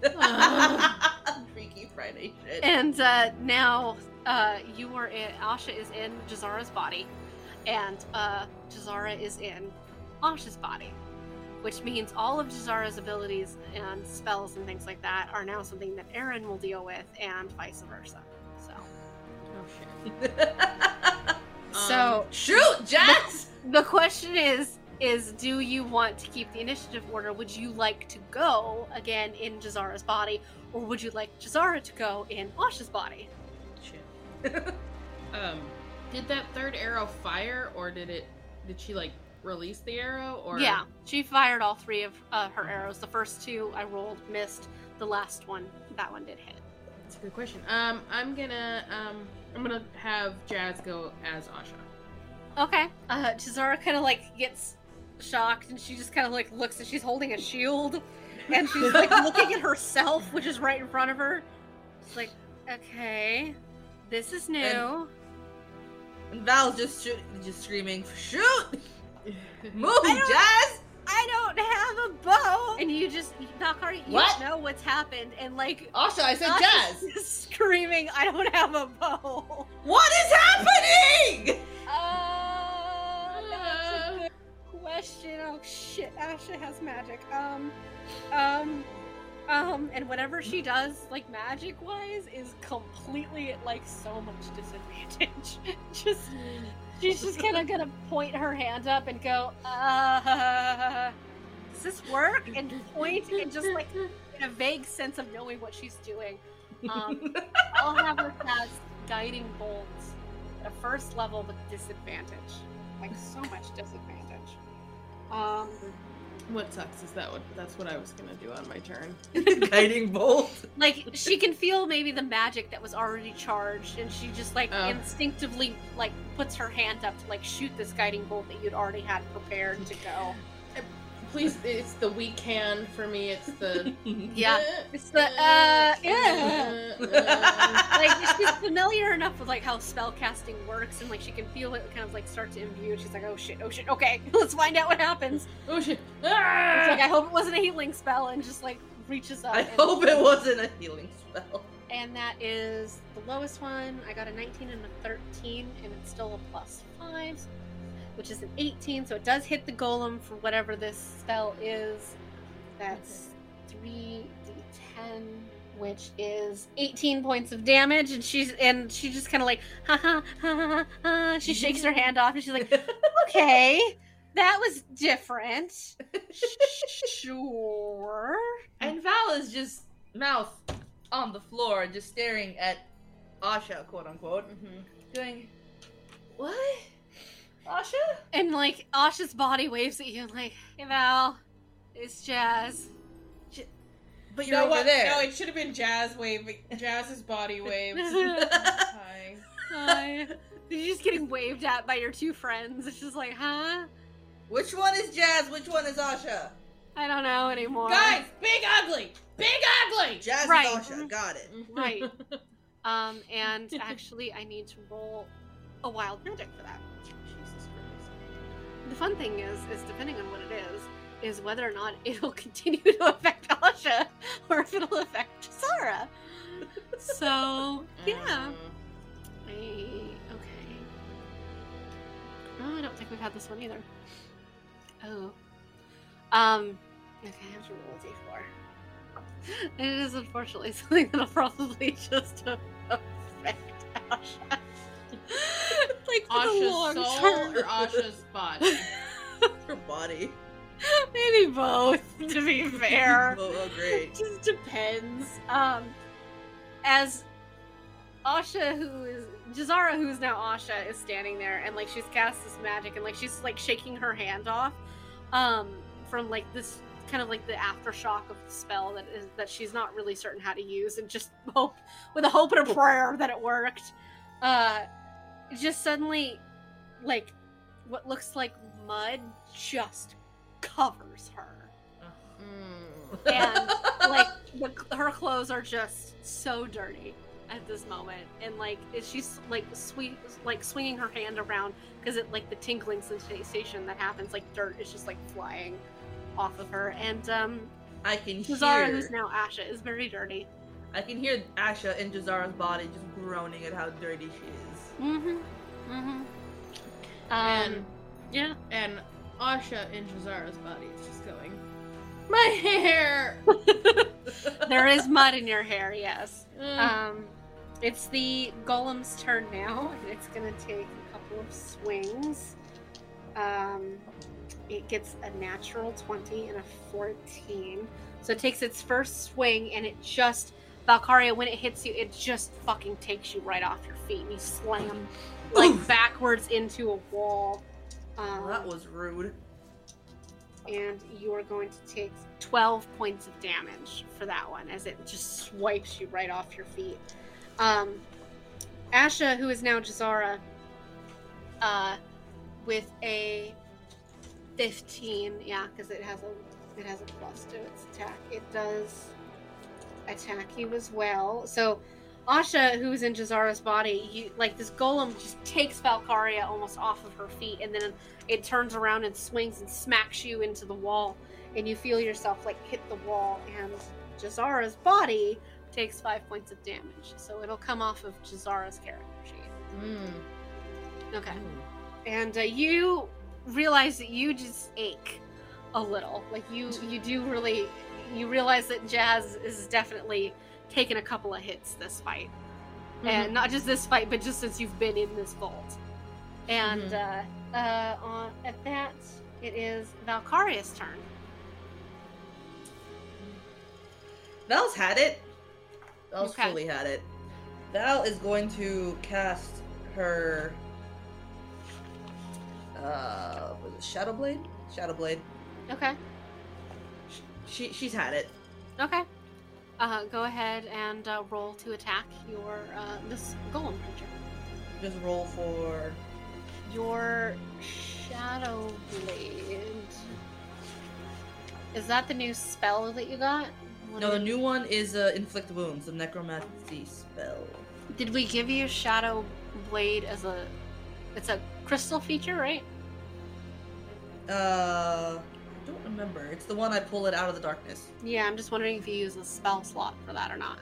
S2: [LAUGHS]
S4: Freaky Friday shit.
S1: And uh, now uh, you are in. Asha is in Jazara's body, and uh, Jazara is in Asha's body, which means all of Jazara's abilities and spells and things like that are now something that Aaron will deal with, and vice versa. So,
S2: Oh shit. [LAUGHS]
S1: so
S4: Shoot, Jazz!
S1: the question is. Is do you want to keep the initiative order? Would you like to go again in Jazara's body, or would you like Jazara to go in Asha's body?
S2: Shit. [LAUGHS] Um, did that third arrow fire, or did it? Did she like release the arrow, or
S1: Yeah, she fired all three of uh, her arrows. The first two I rolled, missed. The last one, that one did hit.
S2: That's a good question. Um, I'm gonna um, I'm gonna have Jazz go as Asha.
S1: Okay. Uh, Jazara kind of like gets shocked, and she just kind of like looks, and she's holding a shield, and she's like looking at herself, which is right in front of her. She's like, okay, this is new.
S4: And Val's just shoot, just screaming, shoot! Move,
S1: I
S4: Jazz!
S1: I don't have a bow, and you just Valkyrie, you
S2: What?
S1: know what's happened, and like.
S4: Asha, I said Jazz!
S1: screaming, I don't have a bow.
S4: What is happening?
S1: Question. Oh shit, Asha has magic. Um, um, um, and whatever she does, like magic wise, is completely at like so much disadvantage. [LAUGHS] just, she's just kind of gonna point her hand up and go, uh, does this work? And point and just like in a vague sense of knowing what she's doing. Um, I'll have her cast guiding bolts at a first level with disadvantage. Like so much disadvantage. Um
S2: What sucks is that what that's what I was gonna do on my turn. [LAUGHS]
S4: Guiding bolt.
S1: like she can feel maybe the magic that was already charged and she just like
S2: Oh.
S1: instinctively like puts her hand up to like shoot this guiding bolt that you'd already had prepared to go.
S2: Please, it's the we can for me. It's the [LAUGHS]
S1: Yeah. [LAUGHS] It's the uh yeah. [LAUGHS] like she's familiar enough with like how spell casting works and like she can feel it kind of like start to imbue. She's like, oh shit, oh shit, okay, let's find out what happens.
S2: oh shit!
S1: It's like I hope it wasn't a healing spell and just like reaches up.
S4: I
S1: and-
S4: hope it wasn't a healing spell.
S1: And that is the lowest one. I got a 19 and a 13, and it's still a plus five, which is an 18. So it does hit the golem for whatever this spell is. That's 3d10, which is 18 points of damage. And she's and she just kind of like ha ha ha ha ha. She shakes her hand off, and she's like, [LAUGHS] okay, that was different. [LAUGHS] Sure.
S4: And Val is just mouth on the floor, just staring at Asha, quote unquote, mm-hmm. going, "What, Asha?"
S1: And like Asha's body waves at you, like, "Hey Val, it's Jazz."
S4: But you're
S2: no,
S4: over
S2: what?
S4: there.
S2: No, it should have been Jazz waving. Jazz's body [LAUGHS] waves. [LAUGHS] Hi.
S1: Hi. You're just getting waved at by your two friends. It's just like, huh?
S4: Which one is Jazz? Which one is Asha?
S1: I don't know anymore.
S2: Guys, big ugly, big ugly.
S4: Jazz
S1: Right.
S4: is Asha. Got it.
S1: Right. [LAUGHS] Um, and actually, I need to roll a wild magic for that. The fun thing is, is depending on what it is, is whether or not [LAUGHS] it'll continue to affect Asha or if it'll affect Sarah. So [LAUGHS] yeah. I, okay. Oh, I don't think we've had this one either. Oh. Um. Okay, I have to roll a d4. And [LAUGHS] it is unfortunately something that'll probably just affect Asha. Like for the
S2: Asha's
S1: long
S2: soul
S1: term.
S2: or Asha's body? [LAUGHS]
S4: Her body.
S1: Maybe both, to be [LAUGHS] fair.
S4: Oh, oh, great.
S1: It just depends. Um, as Asha, who is Jazara, who's now Asha, is standing there, and like she's cast this magic, and like she's like shaking her hand off, um, from like this kind of like the aftershock of the spell that is that she's not really certain how to use, and just [LAUGHS] hope with a hope and a prayer that it worked. Uh, just suddenly, like what looks like mud just covers her
S2: Mm.
S1: and [LAUGHS] like the, her clothes are just so dirty at this moment and like is she's like sweet like swinging her hand around because it like the tinkling sensation that happens like dirt is just like flying off of her and um
S4: I can
S1: Zara
S4: hear.
S1: who's now Asha is very dirty
S4: I can hear Asha in Jazara's body just groaning at how dirty she is.
S1: Mm-hmm mm-hmm um
S2: And
S1: yeah
S2: and Asha in Jazara's body is just going. My hair. [LAUGHS]
S1: there is mud in your hair yes
S2: Mm.
S1: Um, it's the golem's turn now, and it's gonna take a couple of swings. Um, it gets a natural 20 and a 14. So it takes its first swing, and it just, Valkyria, when it hits you, it just fucking takes you right off your feet, and you slam [SIGHS] like
S4: Oof.
S1: backwards into a wall. Um,
S4: that was rude.
S1: and you are going to take 12 points of damage for that one as it just swipes you right off your feet. Um, Asha, who is now Jazara, uh, with a 15, yeah, because it has a it has a plus to its attack. It does attack you as well. So Asha, who's in Jazara's body, you like this golem just takes Valkyria almost off of her feet, and then it turns around and swings and smacks you into the wall, and you feel yourself like hit the wall, and Jazara's body takes five points of damage. So it'll come off of Jazara's character sheet.
S2: Mm.
S1: Okay. And uh, you realize that you just ache a little. Like you, you do really, you realize that Jazz is definitely taken a couple of hits this fight, and not just this fight, but just since you've been in this vault. And uh, uh, on at that, it is Valkyria's turn.
S4: Val's had it. Val's
S1: Okay.
S4: fully had it. Val is going to cast her. Uh, was it Shadow Blade? Shadow Blade.
S1: Okay.
S4: She she's had it.
S1: Okay. Uh, go ahead and uh, roll to attack your uh, this golem creature.
S4: Just roll for.
S1: Your shadow blade. Is that the new spell that you got? What
S4: No, the new one is uh, inflict wounds, the necromancy spell.
S1: Did we give you Shadow Blade as a? It's a crystal feature, right?
S4: Uh, I don't remember. It's the one I pull it out of the darkness.
S1: Yeah, I'm just wondering if you use a spell slot for that or not.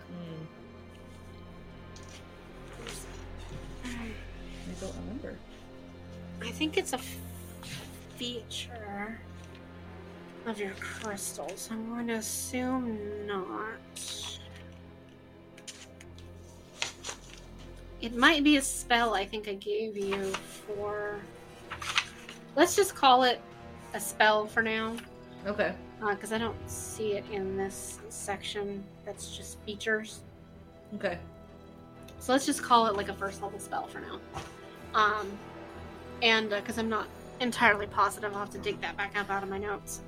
S4: Hmm, I don't remember.
S1: I think it's a f- feature of your crystals. I'm going to assume not. It might be a spell I think I gave you for. Let's just call it a spell for now,
S4: Okay.
S1: because I don't see it in this section that's just features.
S4: Okay.
S1: So let's just call it like a first level spell for now. Um, and because I'm not entirely positive, I'll have to dig that back up out of my notes.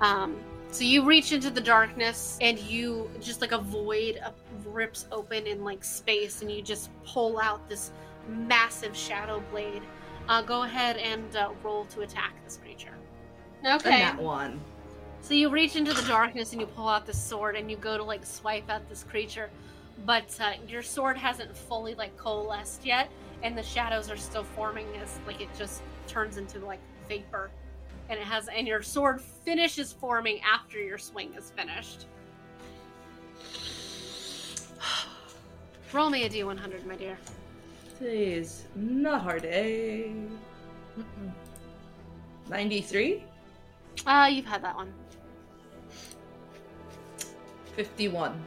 S1: Um, so you reach into the darkness and you just like a void uh, rips open in like space, and you just pull out this massive shadow blade. Uh, go ahead and uh, roll to attack this. Okay.
S4: And that one.
S1: So you reach into the darkness and you pull out the sword and you go to like swipe at this creature, but uh, your sword hasn't fully like coalesced yet, and the shadows are still forming as like it just turns into like vapor, and it has and your sword finishes forming after your swing is finished. [SIGHS] Roll me a d100, my dear.
S4: Today is not hard, eh? 93?
S1: Uh, you've had that one.
S4: 51.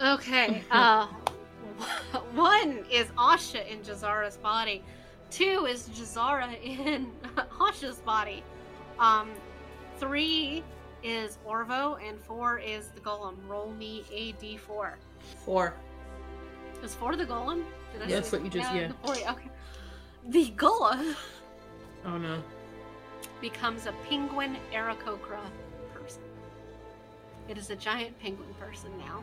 S1: Okay. [LAUGHS] Uh, [LAUGHS] one is Asha in Jazara's body. Two is Jazara in [LAUGHS] Asha's body. Um, three is Orvo, and four is the Golem. Roll me a d4.
S4: Four.
S1: Is four the Golem? Did I
S2: Yeah, that's what you just- yeah.
S1: four, okay. The Golem
S2: Oh no.
S1: becomes a penguin Aarakocra person. It is a giant penguin person now.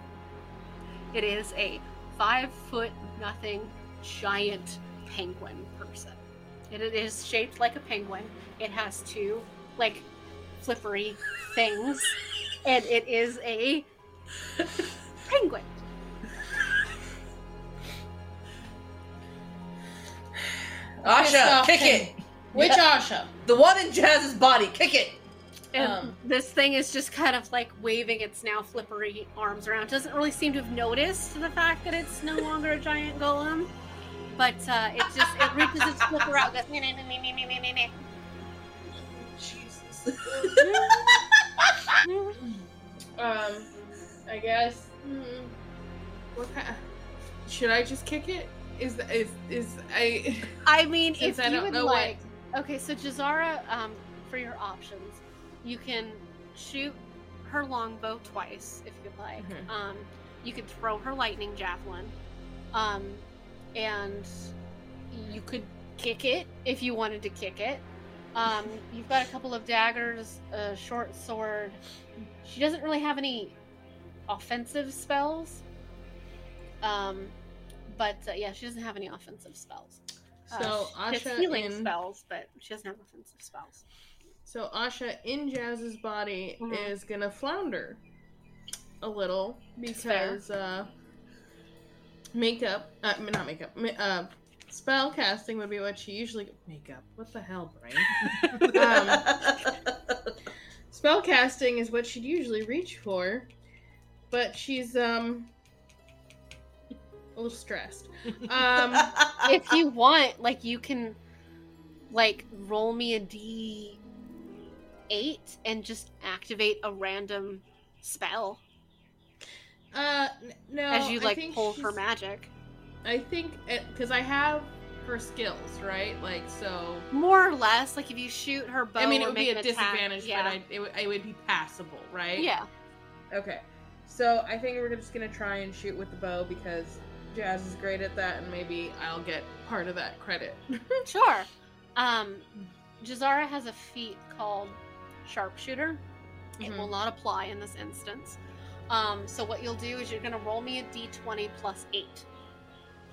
S1: It is a five foot nothing giant penguin person. It, it is shaped like a penguin. It has two like flippery things, and it is a [LAUGHS] penguin.
S4: Asha, kick
S2: penguin.
S4: it! [LAUGHS]
S2: Which
S4: Yeah.
S2: Asha?
S4: The one in Jazz's body, kick it!
S1: And
S2: Um.
S1: this thing is just kind of like waving its now flippery arms around. Doesn't really seem to have noticed the fact that it's no longer a giant golem. But uh, it just it reaches its [LAUGHS] flipper out, goes.
S4: Jesus. [LAUGHS]
S2: Um, I guess. Hmm, what kind? Should I just kick it? Is is is I?
S1: I mean, [LAUGHS] if
S2: I
S1: you would like, okay, so Jazara, um, for your options, you can shoot her longbow twice if you'd like.
S2: Mhm.
S1: Um, you could throw her lightning javelin, um, and you could kick it if you wanted to kick it. Um, [LAUGHS] you've got a couple of daggers, a short sword. She doesn't really have any offensive spells. Um, but uh, yeah, she doesn't have any offensive spells. Uh,
S2: So
S1: has
S2: Asha
S1: healing
S2: in
S1: spells, but she doesn't have offensive spells.
S2: so Asha in Jazz's body
S1: Mhm.
S2: is gonna flounder a little because uh, makeup, uh, not makeup, ma- uh, spell casting would be what she usually makeup. What the hell, brain? [LAUGHS] Spell casting is what she'd usually reach for, but she's um a little stressed. Um, [LAUGHS]
S1: if you want, like you can like roll me a D eight and just activate a random spell
S2: uh, n- no,
S1: as you
S2: I
S1: like pull for magic.
S2: I think because I have her skills, right? Like so.
S1: More or less, like if you shoot her bow,
S2: I mean, it would be a
S1: attack-
S2: disadvantage,
S1: yeah.
S2: but I, it, would- it would be passable, right?
S1: yeah.
S2: Okay. So I think we're just gonna try and shoot with the bow because Jazz is great at that, and maybe I'll get part of that credit. [LAUGHS]
S1: Sure. Um, Jazara has a feat called Sharpshooter. It
S2: Mhm.
S1: will not apply in this instance. Um, so what you'll do is you're going to roll me a d20 plus 8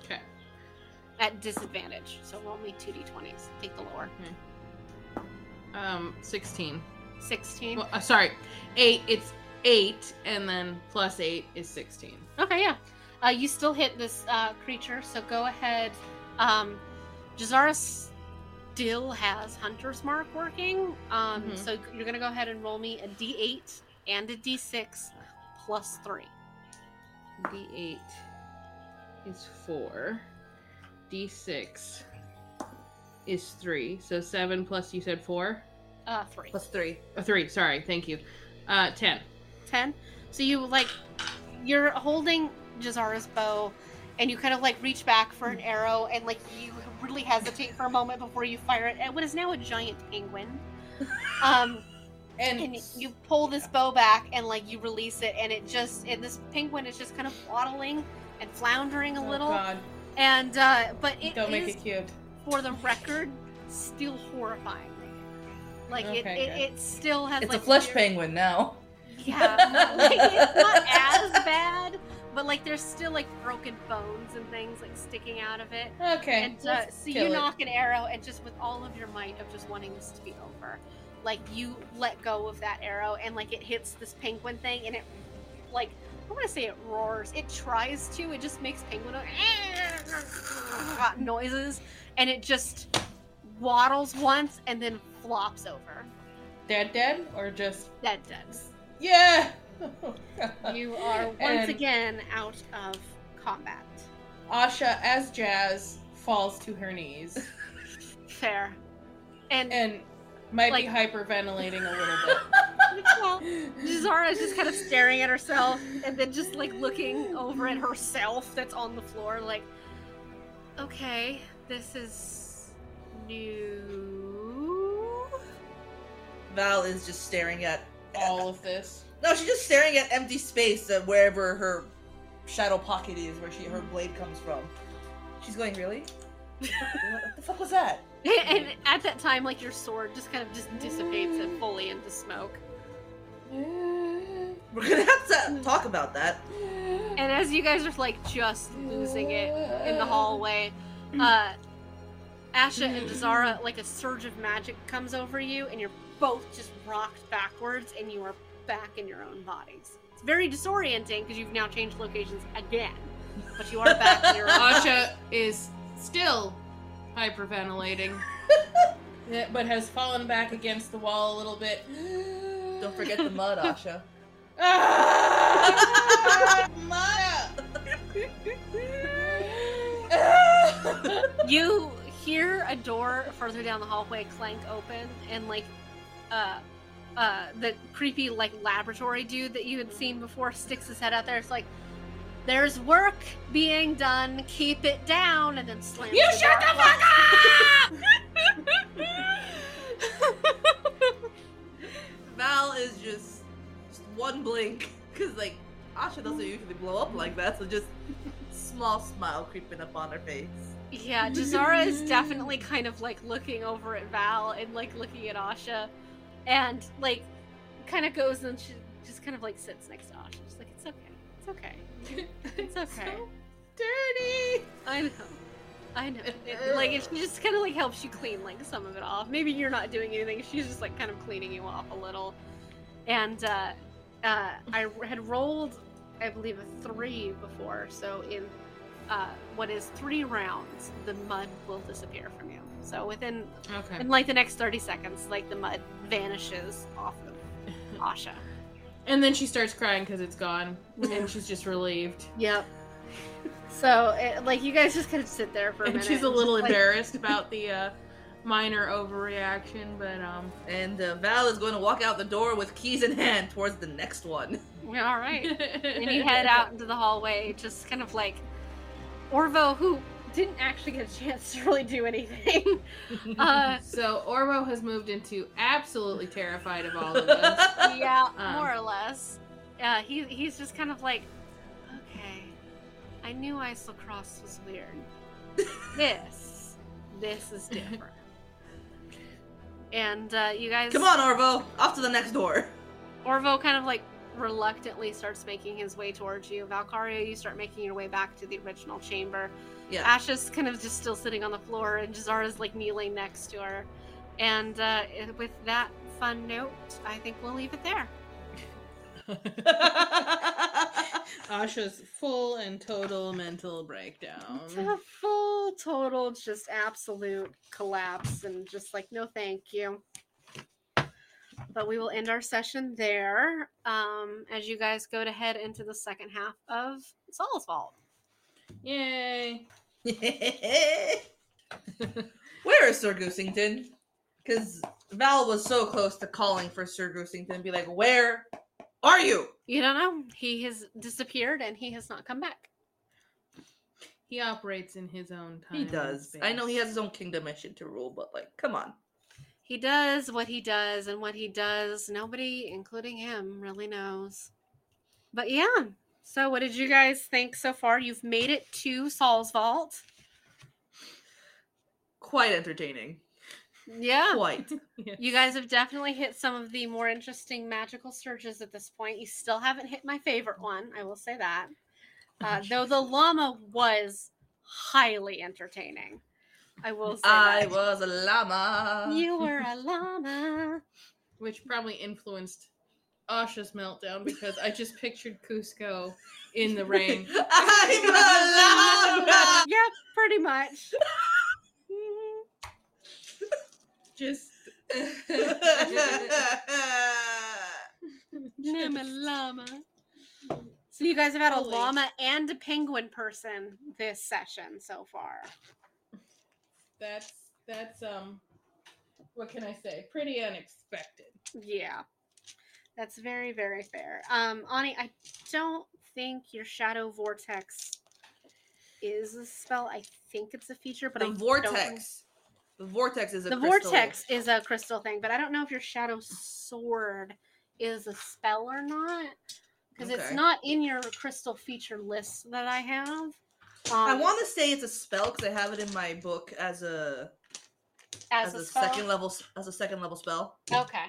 S2: Okay.
S1: at disadvantage. So roll me two d20s. Take the lower.
S2: Um, 16.
S1: 16.
S2: Well, uh, sorry, 8. It's 8, and then plus 8 is 16.
S1: Okay, yeah. Uh, you still hit this uh, creature, so go ahead. Um, Jazara still has Hunter's Mark working, um,
S2: Mhm.
S1: so you're gonna go ahead and roll me a D8 and a D6 plus three.
S2: D8 is 4. D6 is 3. So 7 plus, you said 4?
S1: Uh, three.
S4: Plus three.
S2: Uh, 3, sorry, thank you. Uh, 10.
S1: 10. So you like you're holding Jazara's bow and you kind of like reach back for an arrow and like you really hesitate for a moment before you fire it at what is now a giant penguin. [LAUGHS] Um and you pull this bow back and like you release it and it just and this penguin is just kind of waddling and floundering a
S2: Oh,
S1: little
S2: God.
S1: and uh but it
S2: Don't make
S1: is,
S2: it cute.
S1: for the record still horrifying. Like it,
S2: Okay,
S1: it,
S2: good.
S1: it still has
S4: It's
S1: like
S4: a flesh
S1: weird-
S4: penguin now.
S1: Yeah, like, it's not [LAUGHS] as bad, but like there's still like broken bones and things like sticking out of it.
S2: Okay.
S1: And uh, so you
S2: it.
S1: knock an arrow, and just with all of your might of just wanting this to be over, like you let go of that arrow, and like it hits this penguin thing, and it like I want to say it roars. It tries to. It just makes penguin [LAUGHS] noises, and it just waddles once and then flops over.
S2: Dead, dead, or just
S1: Dead, dead.
S2: yeah.
S1: You are once
S2: And-
S1: again out of combat.
S2: Asha, as Jazz falls to her knees
S1: Fair. And,
S2: and might
S1: Like-
S2: be hyperventilating a little bit. [LAUGHS]
S1: well, Zara is just kind of staring at herself and then just like looking over at herself that's on the floor, like, okay, this is new.
S4: Val is just staring at
S2: All of this.
S4: No, she's just staring at empty space uh, wherever her shadow pocket is, where she her blade comes from. She's going, really? what, what the fuck was that? [LAUGHS]
S1: And at that time, like your sword just kind of just dissipates it fully into smoke. [LAUGHS]
S4: We're gonna have to talk about that.
S1: And as you guys are like just losing it in the hallway, uh, Asha and Zara, like a surge of magic comes over you, and you're both just rocked backwards, and you are back in your own bodies. It's very disorienting because you've now changed locations again, but you are back in your own.
S2: Asha is still hyperventilating, [LAUGHS] but has fallen back against the wall a little bit.
S4: Don't forget the mud, Asha.
S2: Maya! [LAUGHS]
S1: You hear a door further down the hallway clank open, and like, uh, uh, the creepy like laboratory dude that you had seen before sticks his head out there. It's like, "There's work being done. Keep it down," and then slams.
S2: You
S1: the
S2: shut the fuck up! [LAUGHS]
S4: Val is just, just one blink, because, like, Asha doesn't usually blow up like that, so just small smile creeping up on her face.
S1: Yeah, Jazara is definitely kind of like looking over at Val and like looking at Asha, and like kind of goes and she just kind of like sits next to Asha. She's like, "It's okay, it's okay, it's [LAUGHS] okay."
S2: So dirty.
S1: I know. I know. It, like it just kind of like helps you clean like some of it off. Maybe you're not doing anything. She's just like kind of cleaning you off a little. And uh, uh, I had rolled, I believe, a three before. So in uh, what is three rounds, the mud will disappear from you. So within
S2: Okay.
S1: in like the next thirty seconds, like the mud vanishes off of [LAUGHS] Asha.
S2: And then she starts crying because it's gone, and she's just relieved.
S1: Yep. So, it, like, you guys just kind of sit there for a
S2: And
S1: minute.
S2: she's a little
S1: just, like,
S2: embarrassed about the uh, minor overreaction, but um.
S4: And uh, Val is going to walk out the door with keys in hand towards the next one.
S1: Yeah, all right. [LAUGHS] and you head out into the hallway, just kind of like Orvo, who didn't actually get a chance to really do anything. [LAUGHS] uh,
S2: So Orvo has moved into absolutely terrified of all of [LAUGHS] this.
S1: yeah,
S2: Um.
S1: more or less. Uh, he he's just kind of like, okay, I knew Isla Cross was weird. [LAUGHS] this, this is different. And uh, you guys,
S4: Come on, Orvo, off to the next door.
S1: Orvo kind of like reluctantly starts making his way towards you. Valkyria, you start making your way back to the original chamber.
S4: Yeah.
S1: Asha's kind of just still sitting on the floor, and Jazara's like kneeling next to her. And uh, with that fun note, I think we'll leave it there. [LAUGHS]
S2: Asha's full and total mental breakdown.
S1: It's a full, total, just absolute collapse, and just like, no, thank you. But we will end our session there um, as you guys go to head into the second half of Sal's Vault.
S2: Yay! [LAUGHS]
S4: Where is Sir Goosington? Because Val was so close to calling for Sir Goosington, and be like, "Where are you?"
S1: You don't know. He has disappeared and he has not come back.
S2: He operates in his own time.
S4: He does. I know he has his own kingdom mission to rule, but like, come on.
S1: He does what he does, and what he does, nobody, including him, really knows. But yeah. So, what did you guys think so far? You've made it to Sal's Vault.
S4: Quite entertaining.
S1: Yeah.
S4: Quite. [LAUGHS] [LAUGHS]
S1: You guys have definitely hit some of the more interesting magical surges at this point. You still haven't hit my favorite one, I will say that. Uh, [LAUGHS] though the llama was highly entertaining. I will say
S4: I
S1: that.
S4: was a llama.
S1: You were a llama.
S2: Which probably influenced Asha's meltdown because I just pictured Kuzco in the [LAUGHS] rain.
S4: I'm a llama.
S1: yeah, pretty much. [LAUGHS]
S2: Just
S1: I'm a llama. So you guys have had a llama and a penguin person this session so far.
S2: that's that's um what can I say? Pretty unexpected.
S1: Yeah. That's very, very fair. Um, Ani, I don't think your shadow vortex is a spell. I think it's a feature, but I
S4: the
S1: don't-
S4: vortex. The vortex is a
S1: The
S4: crystal.
S1: vortex is a crystal thing, but I don't know if your shadow sword is a spell or not. Because it's not in your crystal feature list that I have. Um,
S4: I want to say it's a spell because I have it in my book as a
S1: as,
S4: as,
S1: a,
S4: a, second level as a second level spell.
S1: Okay.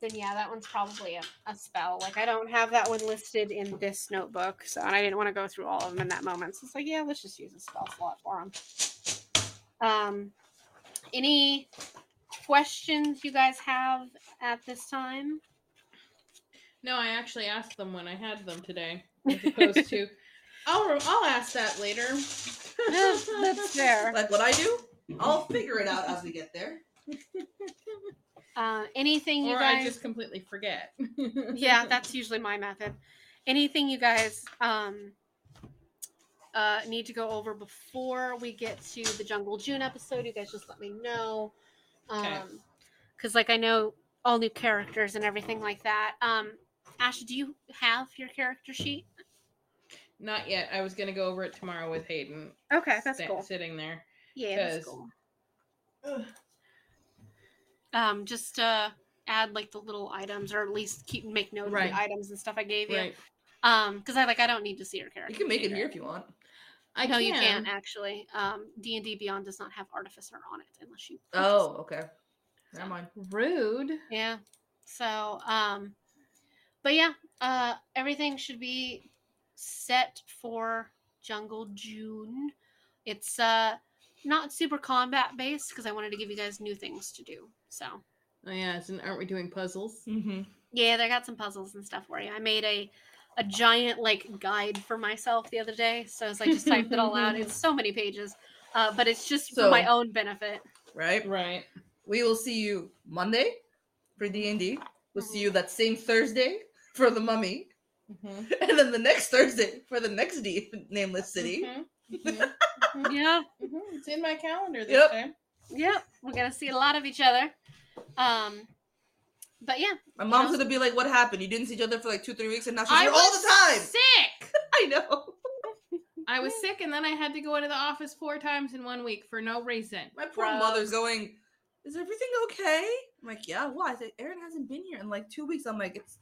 S1: Then yeah, that one's probably a, a spell. Like I don't have that one listed in this notebook, so and I didn't want to go through all of them in that moment. So it's like, yeah, let's just use a spell slot for them. Um, any questions you guys have at this time?
S2: No, I actually asked them when I had them today, as opposed to. [LAUGHS] I'll I'll ask that later.
S1: That's, that's fair. [LAUGHS]
S4: Like what I do, I'll figure it out as we get there. [LAUGHS]
S1: Uh, anything you
S2: or
S1: guys?
S2: I just completely forget.
S1: yeah, [LAUGHS] that's usually my method. Anything you guys um uh need to go over before we get to the Jungle June episode, you guys just let me know. Um
S2: Okay.
S1: cuz like I know all new characters and everything like that. Um Ash, do you have your character sheet?
S2: Not yet. I was gonna go over it tomorrow with Hayden.
S1: Okay, that's
S2: sta-
S1: cool.
S2: Sitting there.
S1: Yeah, that's
S2: 'cause-
S1: cool. Um just uh add like the little items or at least keep make note
S2: Right.
S1: of the items and stuff I gave you.
S2: Right.
S1: Um cuz I like I don't need to see your character.
S4: You can make it here if you want.
S2: I
S1: no, you
S2: can.
S1: can't actually. Um, D and D Beyond does not have Artificer on it unless you.
S4: Oh,
S1: it.
S4: okay. Never mind.
S2: Rude.
S1: yeah. So, um, but yeah, uh, everything should be set for Jungle June. It's uh not super combat based because I wanted to give you guys new things to do. So
S2: Oh yeah, isn't aren't we doing puzzles?
S4: Mm-hmm.
S1: yeah, they got some puzzles and stuff for you. I made a a giant like guide for myself the other day, so as I just typed it all out, it's [LAUGHS] so many pages. Uh, but it's just for my own benefit.
S4: Right.
S2: Right.
S4: We will see you Monday for D and D. We'll see you that same Thursday for the Mummy,
S2: Mhm.
S4: and then the next Thursday for the next D nameless city.
S2: Mhm. Mhm. [LAUGHS] [LAUGHS]
S1: Yeah.
S2: It's in my calendar this
S4: Yep.
S2: time.
S1: Yep, we're gonna see a lot of each other. Um, but yeah,
S4: My mom's
S1: know-
S4: gonna be like, "What happened? You didn't see each other for like two, three weeks, and now she's
S2: I
S4: here all the time."
S2: Sick. [LAUGHS]
S4: I know.
S2: I was sick, and then I had to go into the office four times in one week for no reason.
S4: My poor
S1: Gross.
S4: mother's going. Is everything okay? I'm like, yeah. Why? I said, Aaron hasn't been here in like two weeks. I'm like, it's.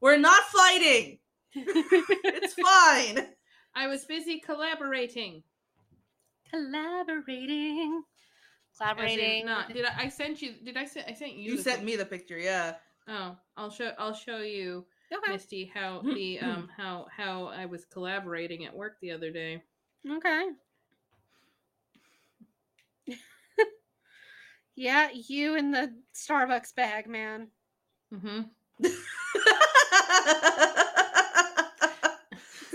S4: We're not fighting. [LAUGHS] It's [LAUGHS] fine.
S2: I was busy collaborating.
S1: collaborating,
S2: As in
S1: collaborating.
S2: Not did I, I sent you? Did I send? I sent you.
S4: You sent
S2: pic-
S4: me the picture, yeah.
S2: Oh, I'll show. I'll show you,
S1: Okay,
S2: Misty, how the [CLEARS THROAT] um how how I was collaborating at work the other day.
S1: okay. [LAUGHS] Yeah, you in the Starbucks bag, man.
S2: Mm-hmm. [LAUGHS]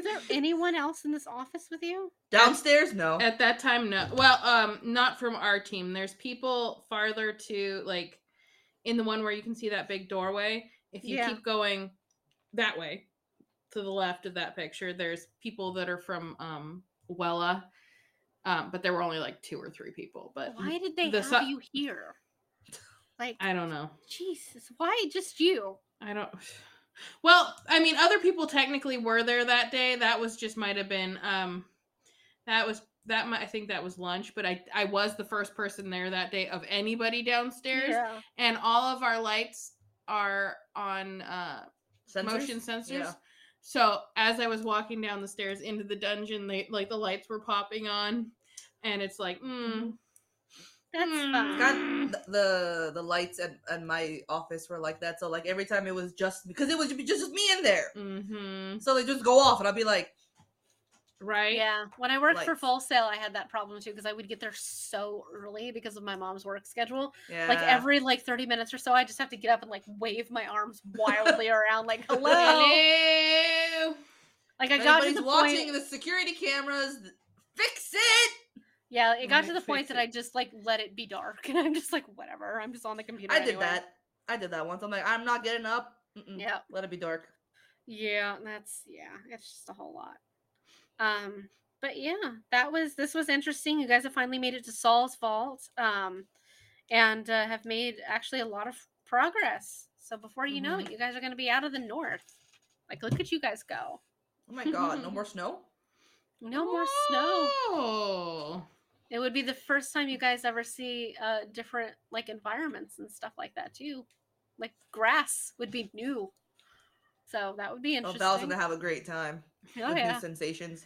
S1: Is there anyone else in this office with you?
S4: Downstairs? No.
S2: At that time, no. Well, um, not from our team. There's people farther to like in the one where you can see that big doorway. If you
S1: Yeah.
S2: keep going that way to the left of that picture, there's people that are from um Wella. Um, but there were only like two or three people. But
S1: Why did they
S2: the
S1: have
S2: su-
S1: you here? Like,
S2: I don't know.
S1: Jesus, why just you?
S2: I don't. [SIGHS] Well, I mean, other people technically were there that day. That was just might have been. Um, that was that. Might, I think that was lunch, but I I was the first person there that day of anybody downstairs,
S1: Yeah.
S2: and all of our lights are on uh
S4: Sensors?
S2: motion sensors.
S4: Yeah.
S2: So as I was walking down the stairs into the dungeon, they like the lights were popping on, and it's like, mm,
S1: That's
S2: Mm.
S1: fine.
S4: God, the the lights at, at my office were like that. So like every time it was just because it was just, just me in there,
S2: mm-hmm.
S4: so they just go off, and I'd be like,
S2: right,
S1: Yeah, when I worked for
S4: Lights.
S1: Full Sail, I had that problem too because I would get there so early because of my mom's work schedule.
S4: yeah.
S1: Like every like thirty minutes or so, I just have to get up and like wave my arms wildly [LAUGHS] around, like hello.
S2: Hello.
S1: Like I
S4: If
S1: got to the
S4: watching
S1: point.
S4: the security cameras. Fix it.
S1: Yeah, it got to the point that. I just like let it be dark, [LAUGHS] and I'm just like whatever. I'm just on the computer.
S4: I did
S1: anyway.
S4: that. I did that once. I'm like, I'm not getting up. Mm-mm.
S1: Yeah.
S4: Let it be dark.
S1: Yeah, that's yeah, it's just a whole lot. Um, but yeah, that was this was interesting. You guys have finally made it to Sal's Vault, um, and uh, have made actually a lot of progress. So before you know it, you guys are going to be out of the north. Like, look at you guys go.
S4: Oh my god, no [LAUGHS] more snow.
S1: No more snow. It would be the first time you guys ever see uh, different like environments and stuff like that too. Like grass would be new. So that would be
S4: Oh,
S1: interesting.
S4: Val's gonna have a great time
S1: oh
S4: with
S1: yeah.
S4: new sensations.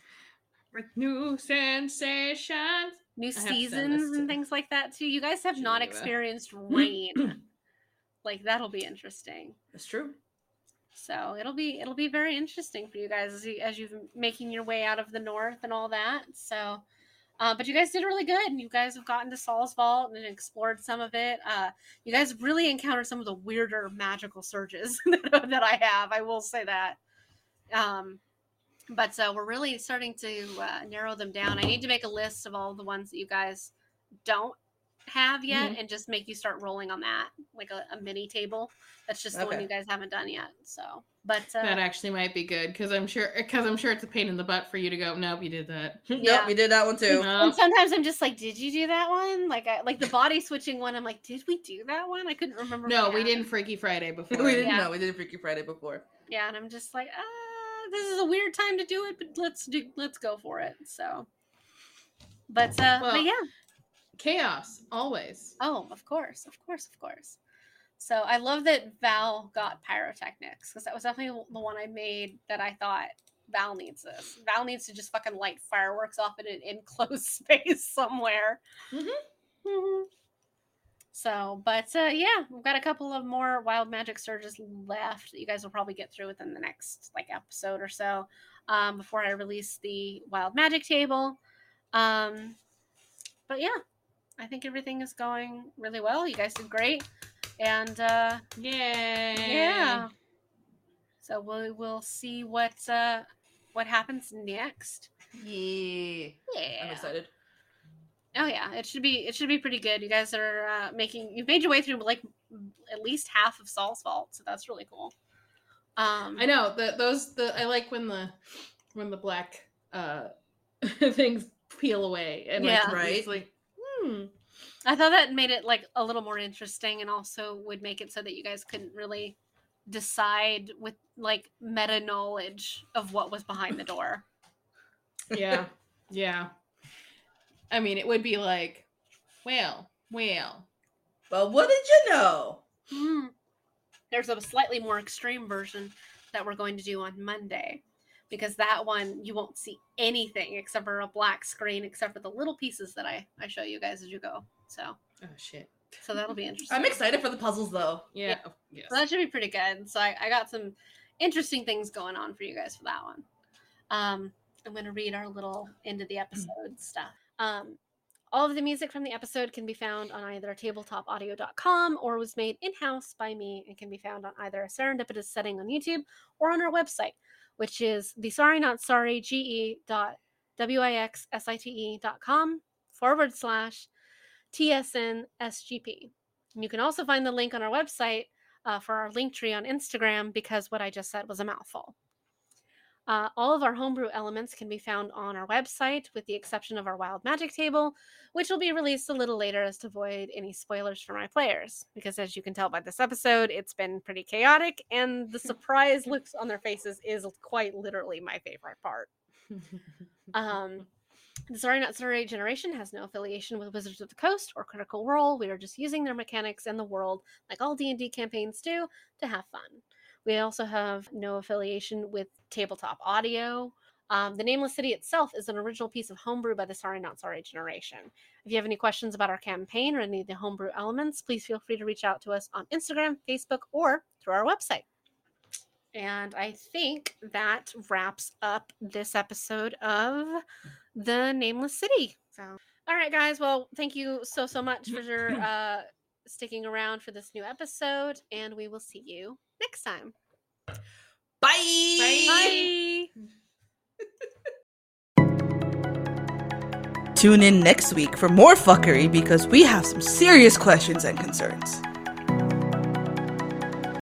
S2: With new sensations.
S1: new
S2: I have to send this
S1: seasons and things like that too. You guys have not experienced [CLEARS THROAT] rain. like that'll be interesting.
S4: That's true.
S1: So it'll be it'll be very interesting for you guys as you as you've making your way out of the north and all that. So uh, but you guys did really good, and you guys have gotten to Sal's Vault and explored some of it. Uh, you guys really encountered some of the weirder magical surges [LAUGHS] that, I have. I will say that. Um, but uh, we're really starting to uh, narrow them down. I need to make a list of all the ones that you guys don't have yet, and just make you start rolling on that, like a, a mini table. That's just the one you guys haven't done yet. So, but uh,
S2: That actually might be good because I'm sure because I'm sure it's a pain in the butt for you to go. Nope, you did that. [LAUGHS]
S1: Yeah.
S4: Yep, we did that one too.
S2: No.
S1: and sometimes I'm just like, did you do that one? Like, I like the body switching one. I'm like, did we do that one? I couldn't remember.
S2: No, we
S1: it.
S2: didn't Freaky Friday [LAUGHS] before.
S4: we didn't
S1: Yeah.
S4: know. We did Freaky Friday before.
S1: Yeah, and I'm just like, ah, this is a weird time to do it, but let's do, let's go for it. So, but uh,
S2: Well-
S1: but yeah.
S2: Chaos always.
S1: Oh, of course, of course, of course. So I love that Val got pyrotechnics because that was definitely the one I made that I thought Val needs this. Val needs to just fucking light fireworks off in an [LAUGHS] enclosed space somewhere.
S4: Mhm.
S1: Mhm. So, but uh, yeah, we've got a couple of more wild magic surges left that you guys will probably get through within the next like episode or so um, before I release the wild magic table. Um, but yeah, I think everything is going really well. You guys did great, and uh,
S2: Yay.
S1: yeah. So we will we'll see what uh, what happens next.
S4: Yeah.
S1: Yeah.
S4: I'm excited.
S1: Oh yeah, it should be it should be pretty good. You guys are uh, making you've made your way through like at least half of Sal's Vault, so that's really cool. Um,
S2: I know the those the I like when the when the black uh [LAUGHS] things peel away and like,
S1: Yeah.
S2: it's
S4: Right.
S2: like hmm.
S1: I thought that made it like a little more interesting, and also would make it so that you guys couldn't really decide with like meta knowledge of what was behind the door.
S2: yeah yeah. I mean, it would be like, well, well,
S4: But what did you know?
S1: Hmm. There's a slightly more extreme version that we're going to do on Monday because that one you won't see anything except for a black screen, except for the little pieces that I, I show you guys as you go. So
S2: oh shit.
S1: so that'll be [LAUGHS] interesting.
S4: I'm excited for the puzzles though.
S2: Yeah. oh, yes.
S1: So that should be pretty good. So I, I got some interesting things going on for you guys for that one. Um, I'm going to read our little end of the episode stuff. Um, All of the music from the episode can be found on either tabletopaudio.com or was made in house by me and can be found on either a serendipitous setting on YouTube or on our website, which is the sorry not sorry ge dot wixsite dot com forward slash tsn sgp. And you can also find the link on our website uh, for our link tree on Instagram because what I just said was a mouthful. Uh, all of our homebrew elements can be found on our website, with the exception of our wild magic table, which will be released a little later as to avoid any spoilers for my players. Because as you can tell by this episode, it's been pretty chaotic, and the [LAUGHS] surprise looks on their faces is quite literally my favorite part. [LAUGHS] Um, the Sorry Not Sorry generation has no affiliation with Wizards of the Coast or Critical Role. We are just using their mechanics and the world, like all D&D campaigns do, to have fun. We also have no affiliation with Tabletop Audio. Um, the Nameless City itself is an original piece of homebrew by the Sorry Not Sorry generation. If you have any questions about our campaign or any of the homebrew elements, please feel free to reach out to us on Instagram, Facebook, or through our website. And I think that wraps up this episode of The Nameless City. So, all right, guys. Well, thank you so, so much for [CLEARS THROAT] uh, sticking around for this new episode, and we will see you next time.
S4: Bye.
S1: Bye.
S3: Tune in next week for more fuckery because we have some serious questions and concerns.